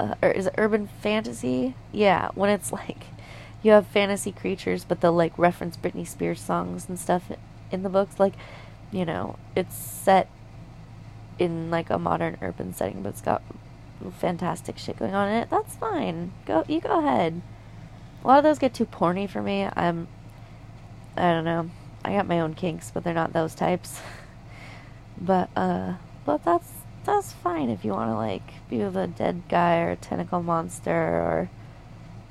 A: uh, or is it urban fantasy? Yeah, when it's like you have fantasy creatures, but they'll like reference Britney Spears songs and stuff in the books. Like, you know, it's set in like a modern urban setting, but it's got fantastic shit going on in it. That's fine. Go, you go ahead. A lot of those get too porny for me. I'm, I don't know. I got my own kinks, but they're not those types. but uh, but that's that's fine if you want to like be with a dead guy or a tentacle monster or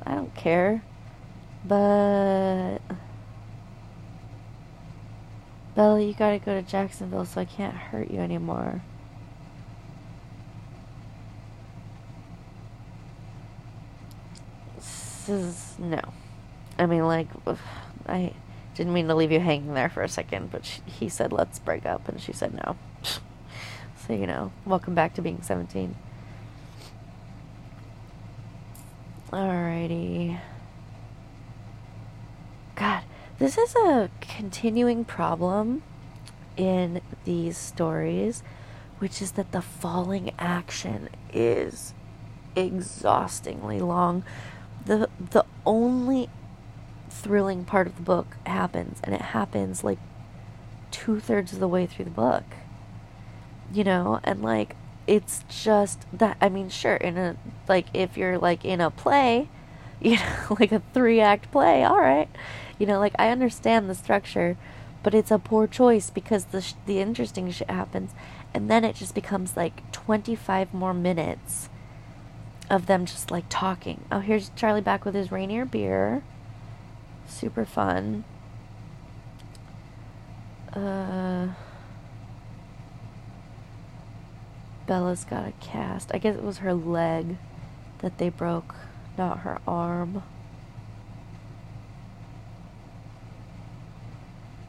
A: I don't care. But Bella, you gotta go to Jacksonville, so I can't hurt you anymore. This is no. I mean, like, I didn't mean to leave you hanging there for a second, but she, he said, let's break up, and she said no. so, you know, welcome back to being 17. Alrighty. God, this is a continuing problem in these stories, which is that the falling action is exhaustingly long. The the only thrilling part of the book happens, and it happens like two thirds of the way through the book. You know, and like it's just that I mean, sure, in a like if you're like in a play, you know, like a three act play, all right. You know, like I understand the structure, but it's a poor choice because the sh- the interesting shit happens, and then it just becomes like 25 more minutes of them just like talking. Oh, here's Charlie back with his Rainier beer. Super fun. Uh, Bella's got a cast. I guess it was her leg that they broke, not her arm.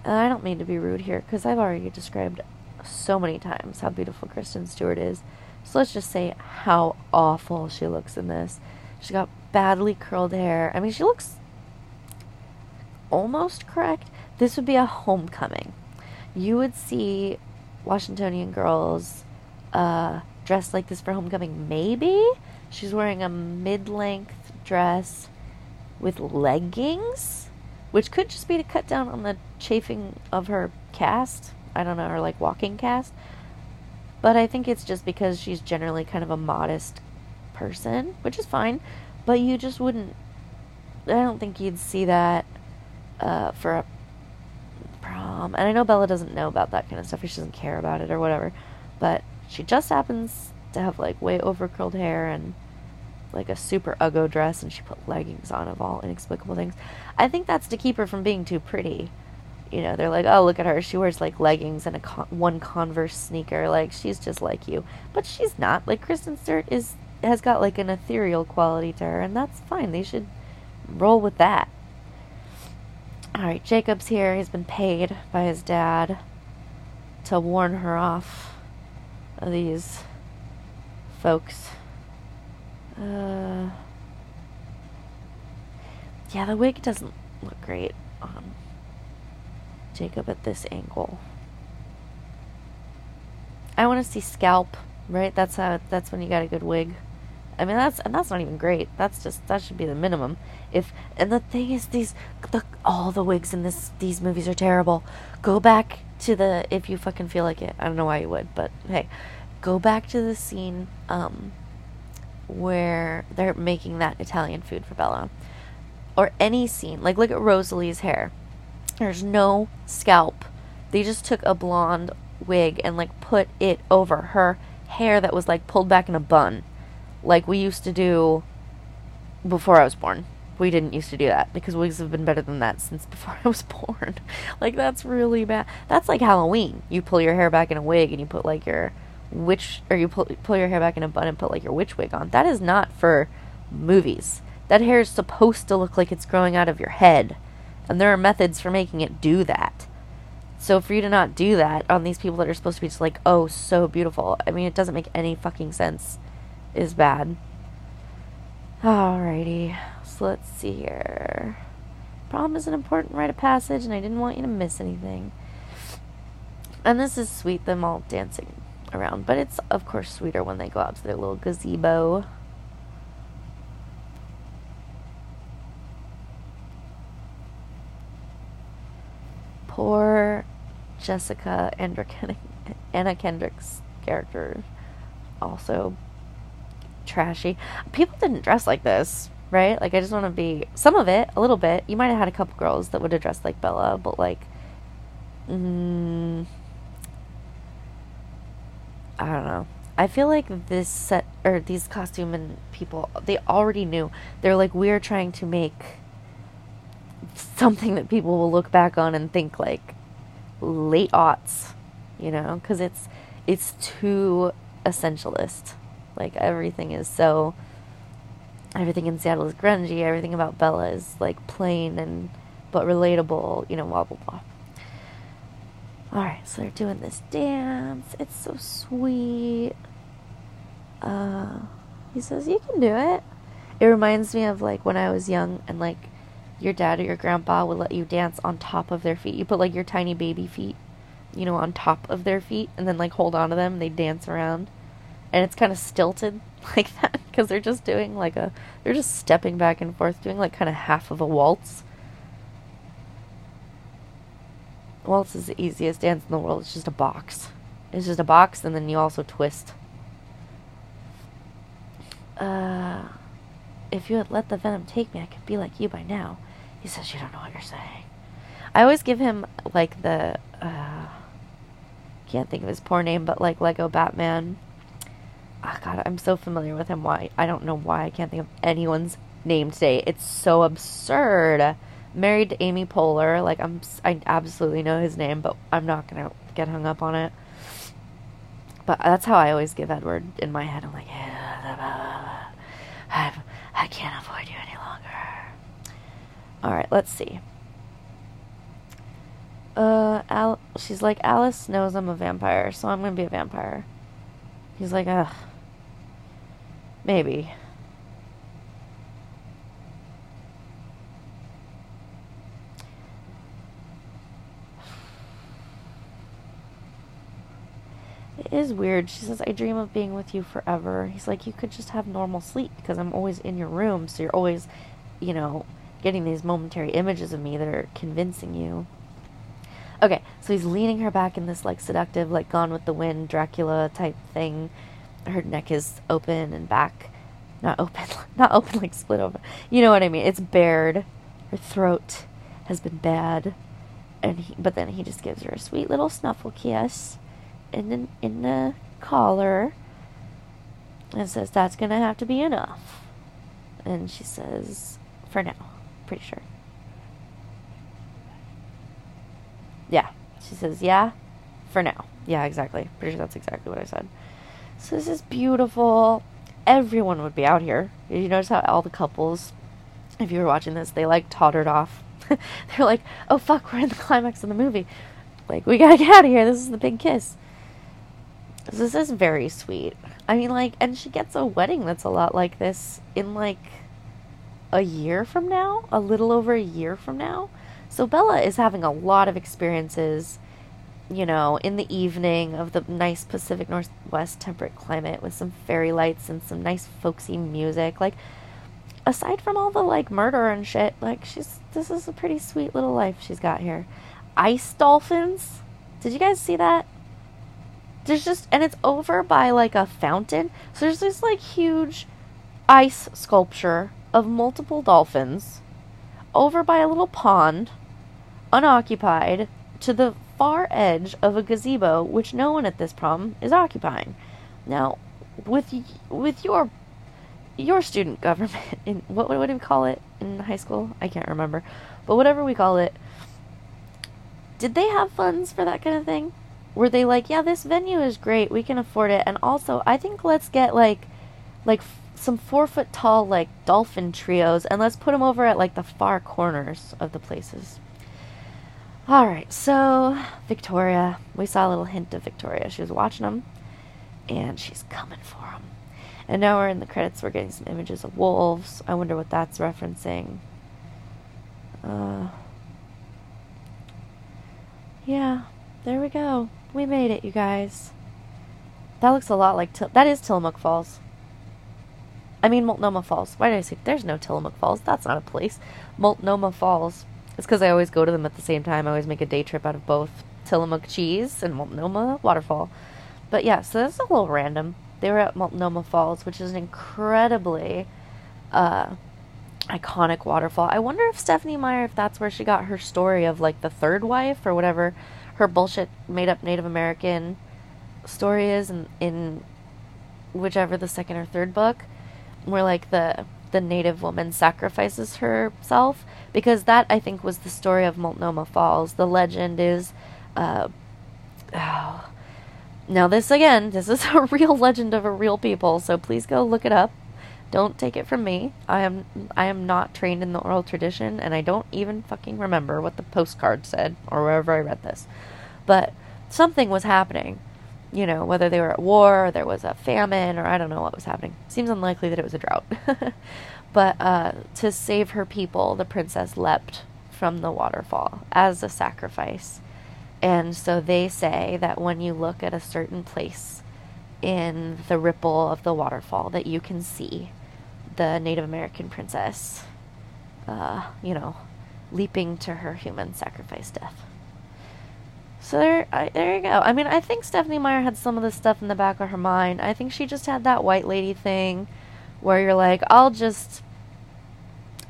A: And I don't mean to be rude here because I've already described so many times how beautiful Kristen Stewart is. So let's just say how awful she looks in this. She's got badly curled hair. I mean, she looks almost correct. This would be a homecoming. You would see Washingtonian girls uh, dressed like this for homecoming. Maybe she's wearing a mid length dress with leggings, which could just be to cut down on the chafing of her cast. I don't know, her like walking cast. But I think it's just because she's generally kind of a modest person, which is fine. But you just wouldn't. I don't think you'd see that uh, for a prom. And I know Bella doesn't know about that kind of stuff, she doesn't care about it, or whatever. But she just happens to have like way over curled hair, and like a super uggo dress and she put leggings on of all inexplicable things. I think that's to keep her from being too pretty. You know, they're like, "Oh, look at her. She wears like leggings and a con- one Converse sneaker. Like she's just like you." But she's not. Like Kristen Stewart is has got like an ethereal quality to her, and that's fine. They should roll with that. All right, Jacob's here. He's been paid by his dad to warn her off of these folks. Uh, yeah, the wig doesn't look great on Jacob at this angle. I want to see scalp, right? That's how. That's when you got a good wig. I mean, that's and that's not even great. That's just that should be the minimum. If and the thing is, these the all the wigs in this these movies are terrible. Go back to the if you fucking feel like it. I don't know why you would, but hey, go back to the scene um where they're making that Italian food for Bella, or any scene. Like look at Rosalie's hair. There's no scalp. They just took a blonde wig and like put it over her hair that was like pulled back in a bun like we used to do before I was born. We didn't used to do that because wigs have been better than that since before I was born. like that's really bad. That's like Halloween. You pull your hair back in a wig and you put like your witch or you pull pull your hair back in a bun and put like your witch wig on. That is not for movies. That hair is supposed to look like it's growing out of your head. And there are methods for making it do that. So for you to not do that on these people that are supposed to be just like, oh, so beautiful. I mean, it doesn't make any fucking sense is bad. Alrighty, let's see here. Prom is an important rite of passage, and I didn't want you to miss anything. And this is sweet, them all dancing around, but it's of course sweeter when they go out to their little gazebo. Poor Jessica Anna Kendrick's character also trashy. People didn't dress like this, right? Like I just want to be some of it, a little bit. You might have had a couple girls that would have dressed like Bella, but like, mm, I don't know. I feel like this set or these costume and people they already knew. They're like we're trying to make something that people will look back on and think like late aughts, you know, because it's it's too essentialist. Like everything is so everything in Seattle is grungy, everything about Bella is like plain and but relatable, you know, blah blah blah. Alright, so they're doing this dance. It's so sweet. Uh he says, You can do it. It reminds me of like when I was young and like your dad or your grandpa would let you dance on top of their feet. You put like your tiny baby feet, you know, on top of their feet and then like hold on to them and they dance around and it's kind of stilted like that because they're just doing like a they're just stepping back and forth doing like kind of half of a waltz. Waltz is the easiest dance in the world it's just a box. It's just a box and then you also twist. Uh if you had let the venom take me i could be like you by now. He says you don't know what you're saying. I always give him like the uh can't think of his poor name but like lego batman oh God, I'm so familiar with him. Why? I don't know why I can't think of anyone's name today. It's so absurd. Married to Amy Poehler. Like I'm, I absolutely know his name, but I'm not gonna get hung up on it. But that's how I always give Edward in my head. I'm like, I, I can't avoid you any longer. All right, let's see. Uh, Al- she's like, Alice knows I'm a vampire, so I'm gonna be a vampire. He's like, ugh. Maybe. It is weird. She says, I dream of being with you forever. He's like, You could just have normal sleep because I'm always in your room, so you're always, you know, getting these momentary images of me that are convincing you. Okay, so he's leaning her back in this like seductive, like Gone with the Wind, Dracula type thing her neck is open and back not open not open like split open you know what i mean it's bared her throat has been bad and he, but then he just gives her a sweet little snuffle kiss in the, in the collar and says that's gonna have to be enough And she says, for now. Pretty sure. Yeah. She says, yeah, for now. Yeah, exactly. Pretty sure that's exactly what I said. So this is beautiful. Everyone would be out here. Did you notice how all the couples, if you were watching this, they like tottered off. They're like, oh fuck, we're in the climax of the movie. Like, we gotta get out of here. This is the big kiss. This is very sweet. I mean, like, and she gets a wedding that's a lot like this in like a year from now, a little over a year from now. So Bella is having a lot of experiences, you know, in the evening of the nice Pacific Northwest temperate climate with some fairy lights and some nice folksy music. Like, aside from all the like murder and shit, like she's this is a pretty sweet little life she's got here. Ice dolphins. Did you guys see that? There's just and it's over by like a fountain. So there's this like huge ice sculpture of multiple dolphins over by a little pond unoccupied to the far edge of a gazebo which no one at this prom is occupying. Now, with with your your student government in what do we call it in high school? I can't remember. But whatever we call it, did they have funds for that kind of thing? Were they like, yeah, this venue is great, we can afford it, and also I think let's get like, like some four foot tall like dolphin trios, and let's put them over at like the far corners of the places. All right, so Victoria, we saw a little hint of Victoria. She was watching them, and she's coming for them. And now we're in the credits. We're getting some images of wolves. I wonder what that's referencing. Uh, yeah, there we go. We made it, you guys. That looks a lot like Til- that is Tillamook Falls. I mean Multnomah Falls. Why did I say there's no Tillamook Falls? That's not a place. Multnomah Falls. It's because I always go to them at the same time. I always make a day trip out of both Tillamook Cheese and Multnomah Waterfall. But yeah, so that's a little random. They were at Multnomah Falls, which is an incredibly uh, iconic waterfall. I wonder if Stephenie Meyer, if that's where she got her story of like the third wife or whatever her bullshit made up Native American story is in, in whichever the second or third book, where like the the native woman sacrifices herself because that I think was the story of Multnomah Falls. The legend is, uh, oh, now this again, this is a real legend of a real people. So please go look it up. Don't take it from me. I am I am not trained in the oral tradition, and I don't even fucking remember what the postcard said or wherever I read this. But something was happening. You know, whether they were at war or there was a famine or I don't know what was happening. Seems unlikely that it was a drought. but uh, to save her people, the princess leapt from the waterfall as a sacrifice. And so they say that when you look at a certain place in the ripple of the waterfall, that you can see the Native American princess, uh, you know, leaping to her human sacrifice death. So there, I, there you go. I mean, I think Stephenie Meyer had some of this stuff in the back of her mind. I think she just had that white lady thing, where you're like, I'll just,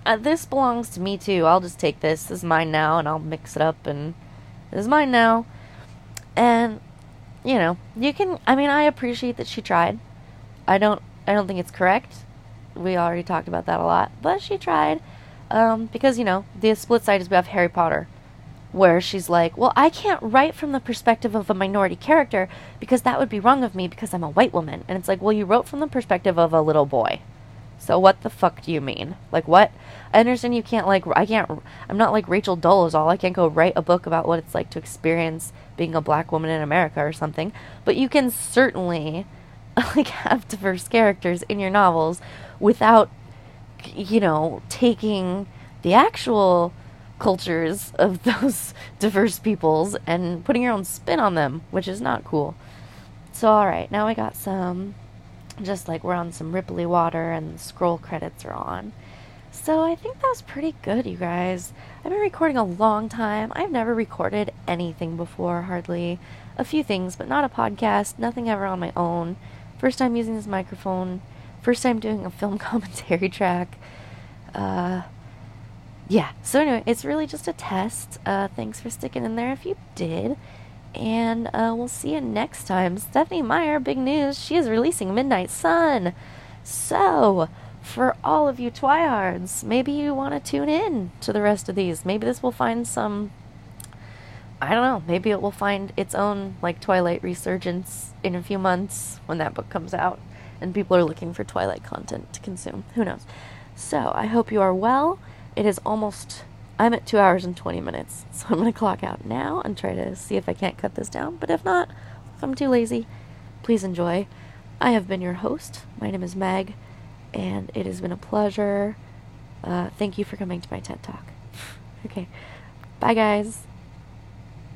A: uh, this belongs to me too. I'll just take this. This is mine now, and I'll mix it up, and this is mine now. And you know, you can. I mean, I appreciate that she tried. I don't. I don't think it's correct we already talked about that a lot, but she tried. Um, because, you know, the split side is we have Harry Potter, where she's like, well, I can't write from the perspective of a minority character because that would be wrong of me because I'm a white woman. And it's like, well, you wrote from the perspective of a little boy. So what the fuck do you mean? Like what? I understand you can't like I can't I'm not like Rachel Dolezal. I can't go write a book about what it's like to experience being a black woman in America or something. But you can certainly like have diverse characters in your novels without you know taking the actual cultures of those diverse peoples and putting your own spin on them, which is not cool. So all right, now I got some just like we're on some ripply water and the scroll credits are on. So I think that was pretty good, you guys. I've been recording a long time. I've never recorded anything before, hardly. A few things, but not a podcast, nothing ever on my own. First time using this microphone. First time doing a film commentary track. Uh, yeah, so anyway, it's really just a test. Uh, thanks for sticking in there if you did. And uh, we'll see you next time. Stephenie Meyer, big news. She is releasing Midnight Sun. So, for all of you Twihards, maybe you want to tune in to the rest of these. Maybe this will find some. I don't know. Maybe it will find its own like Twilight resurgence in a few months when that book comes out and people are looking for Twilight content to consume. Who knows? So I hope you are well. It is almost. I'm at two hours and 20 minutes, so I'm going to clock out now and try to see if I can't cut this down. But if not, if I'm too lazy, please enjoy. I have been your host. My name is Meg, and it has been a pleasure. Uh, thank you for coming to my TED Talk. okay. Bye, guys.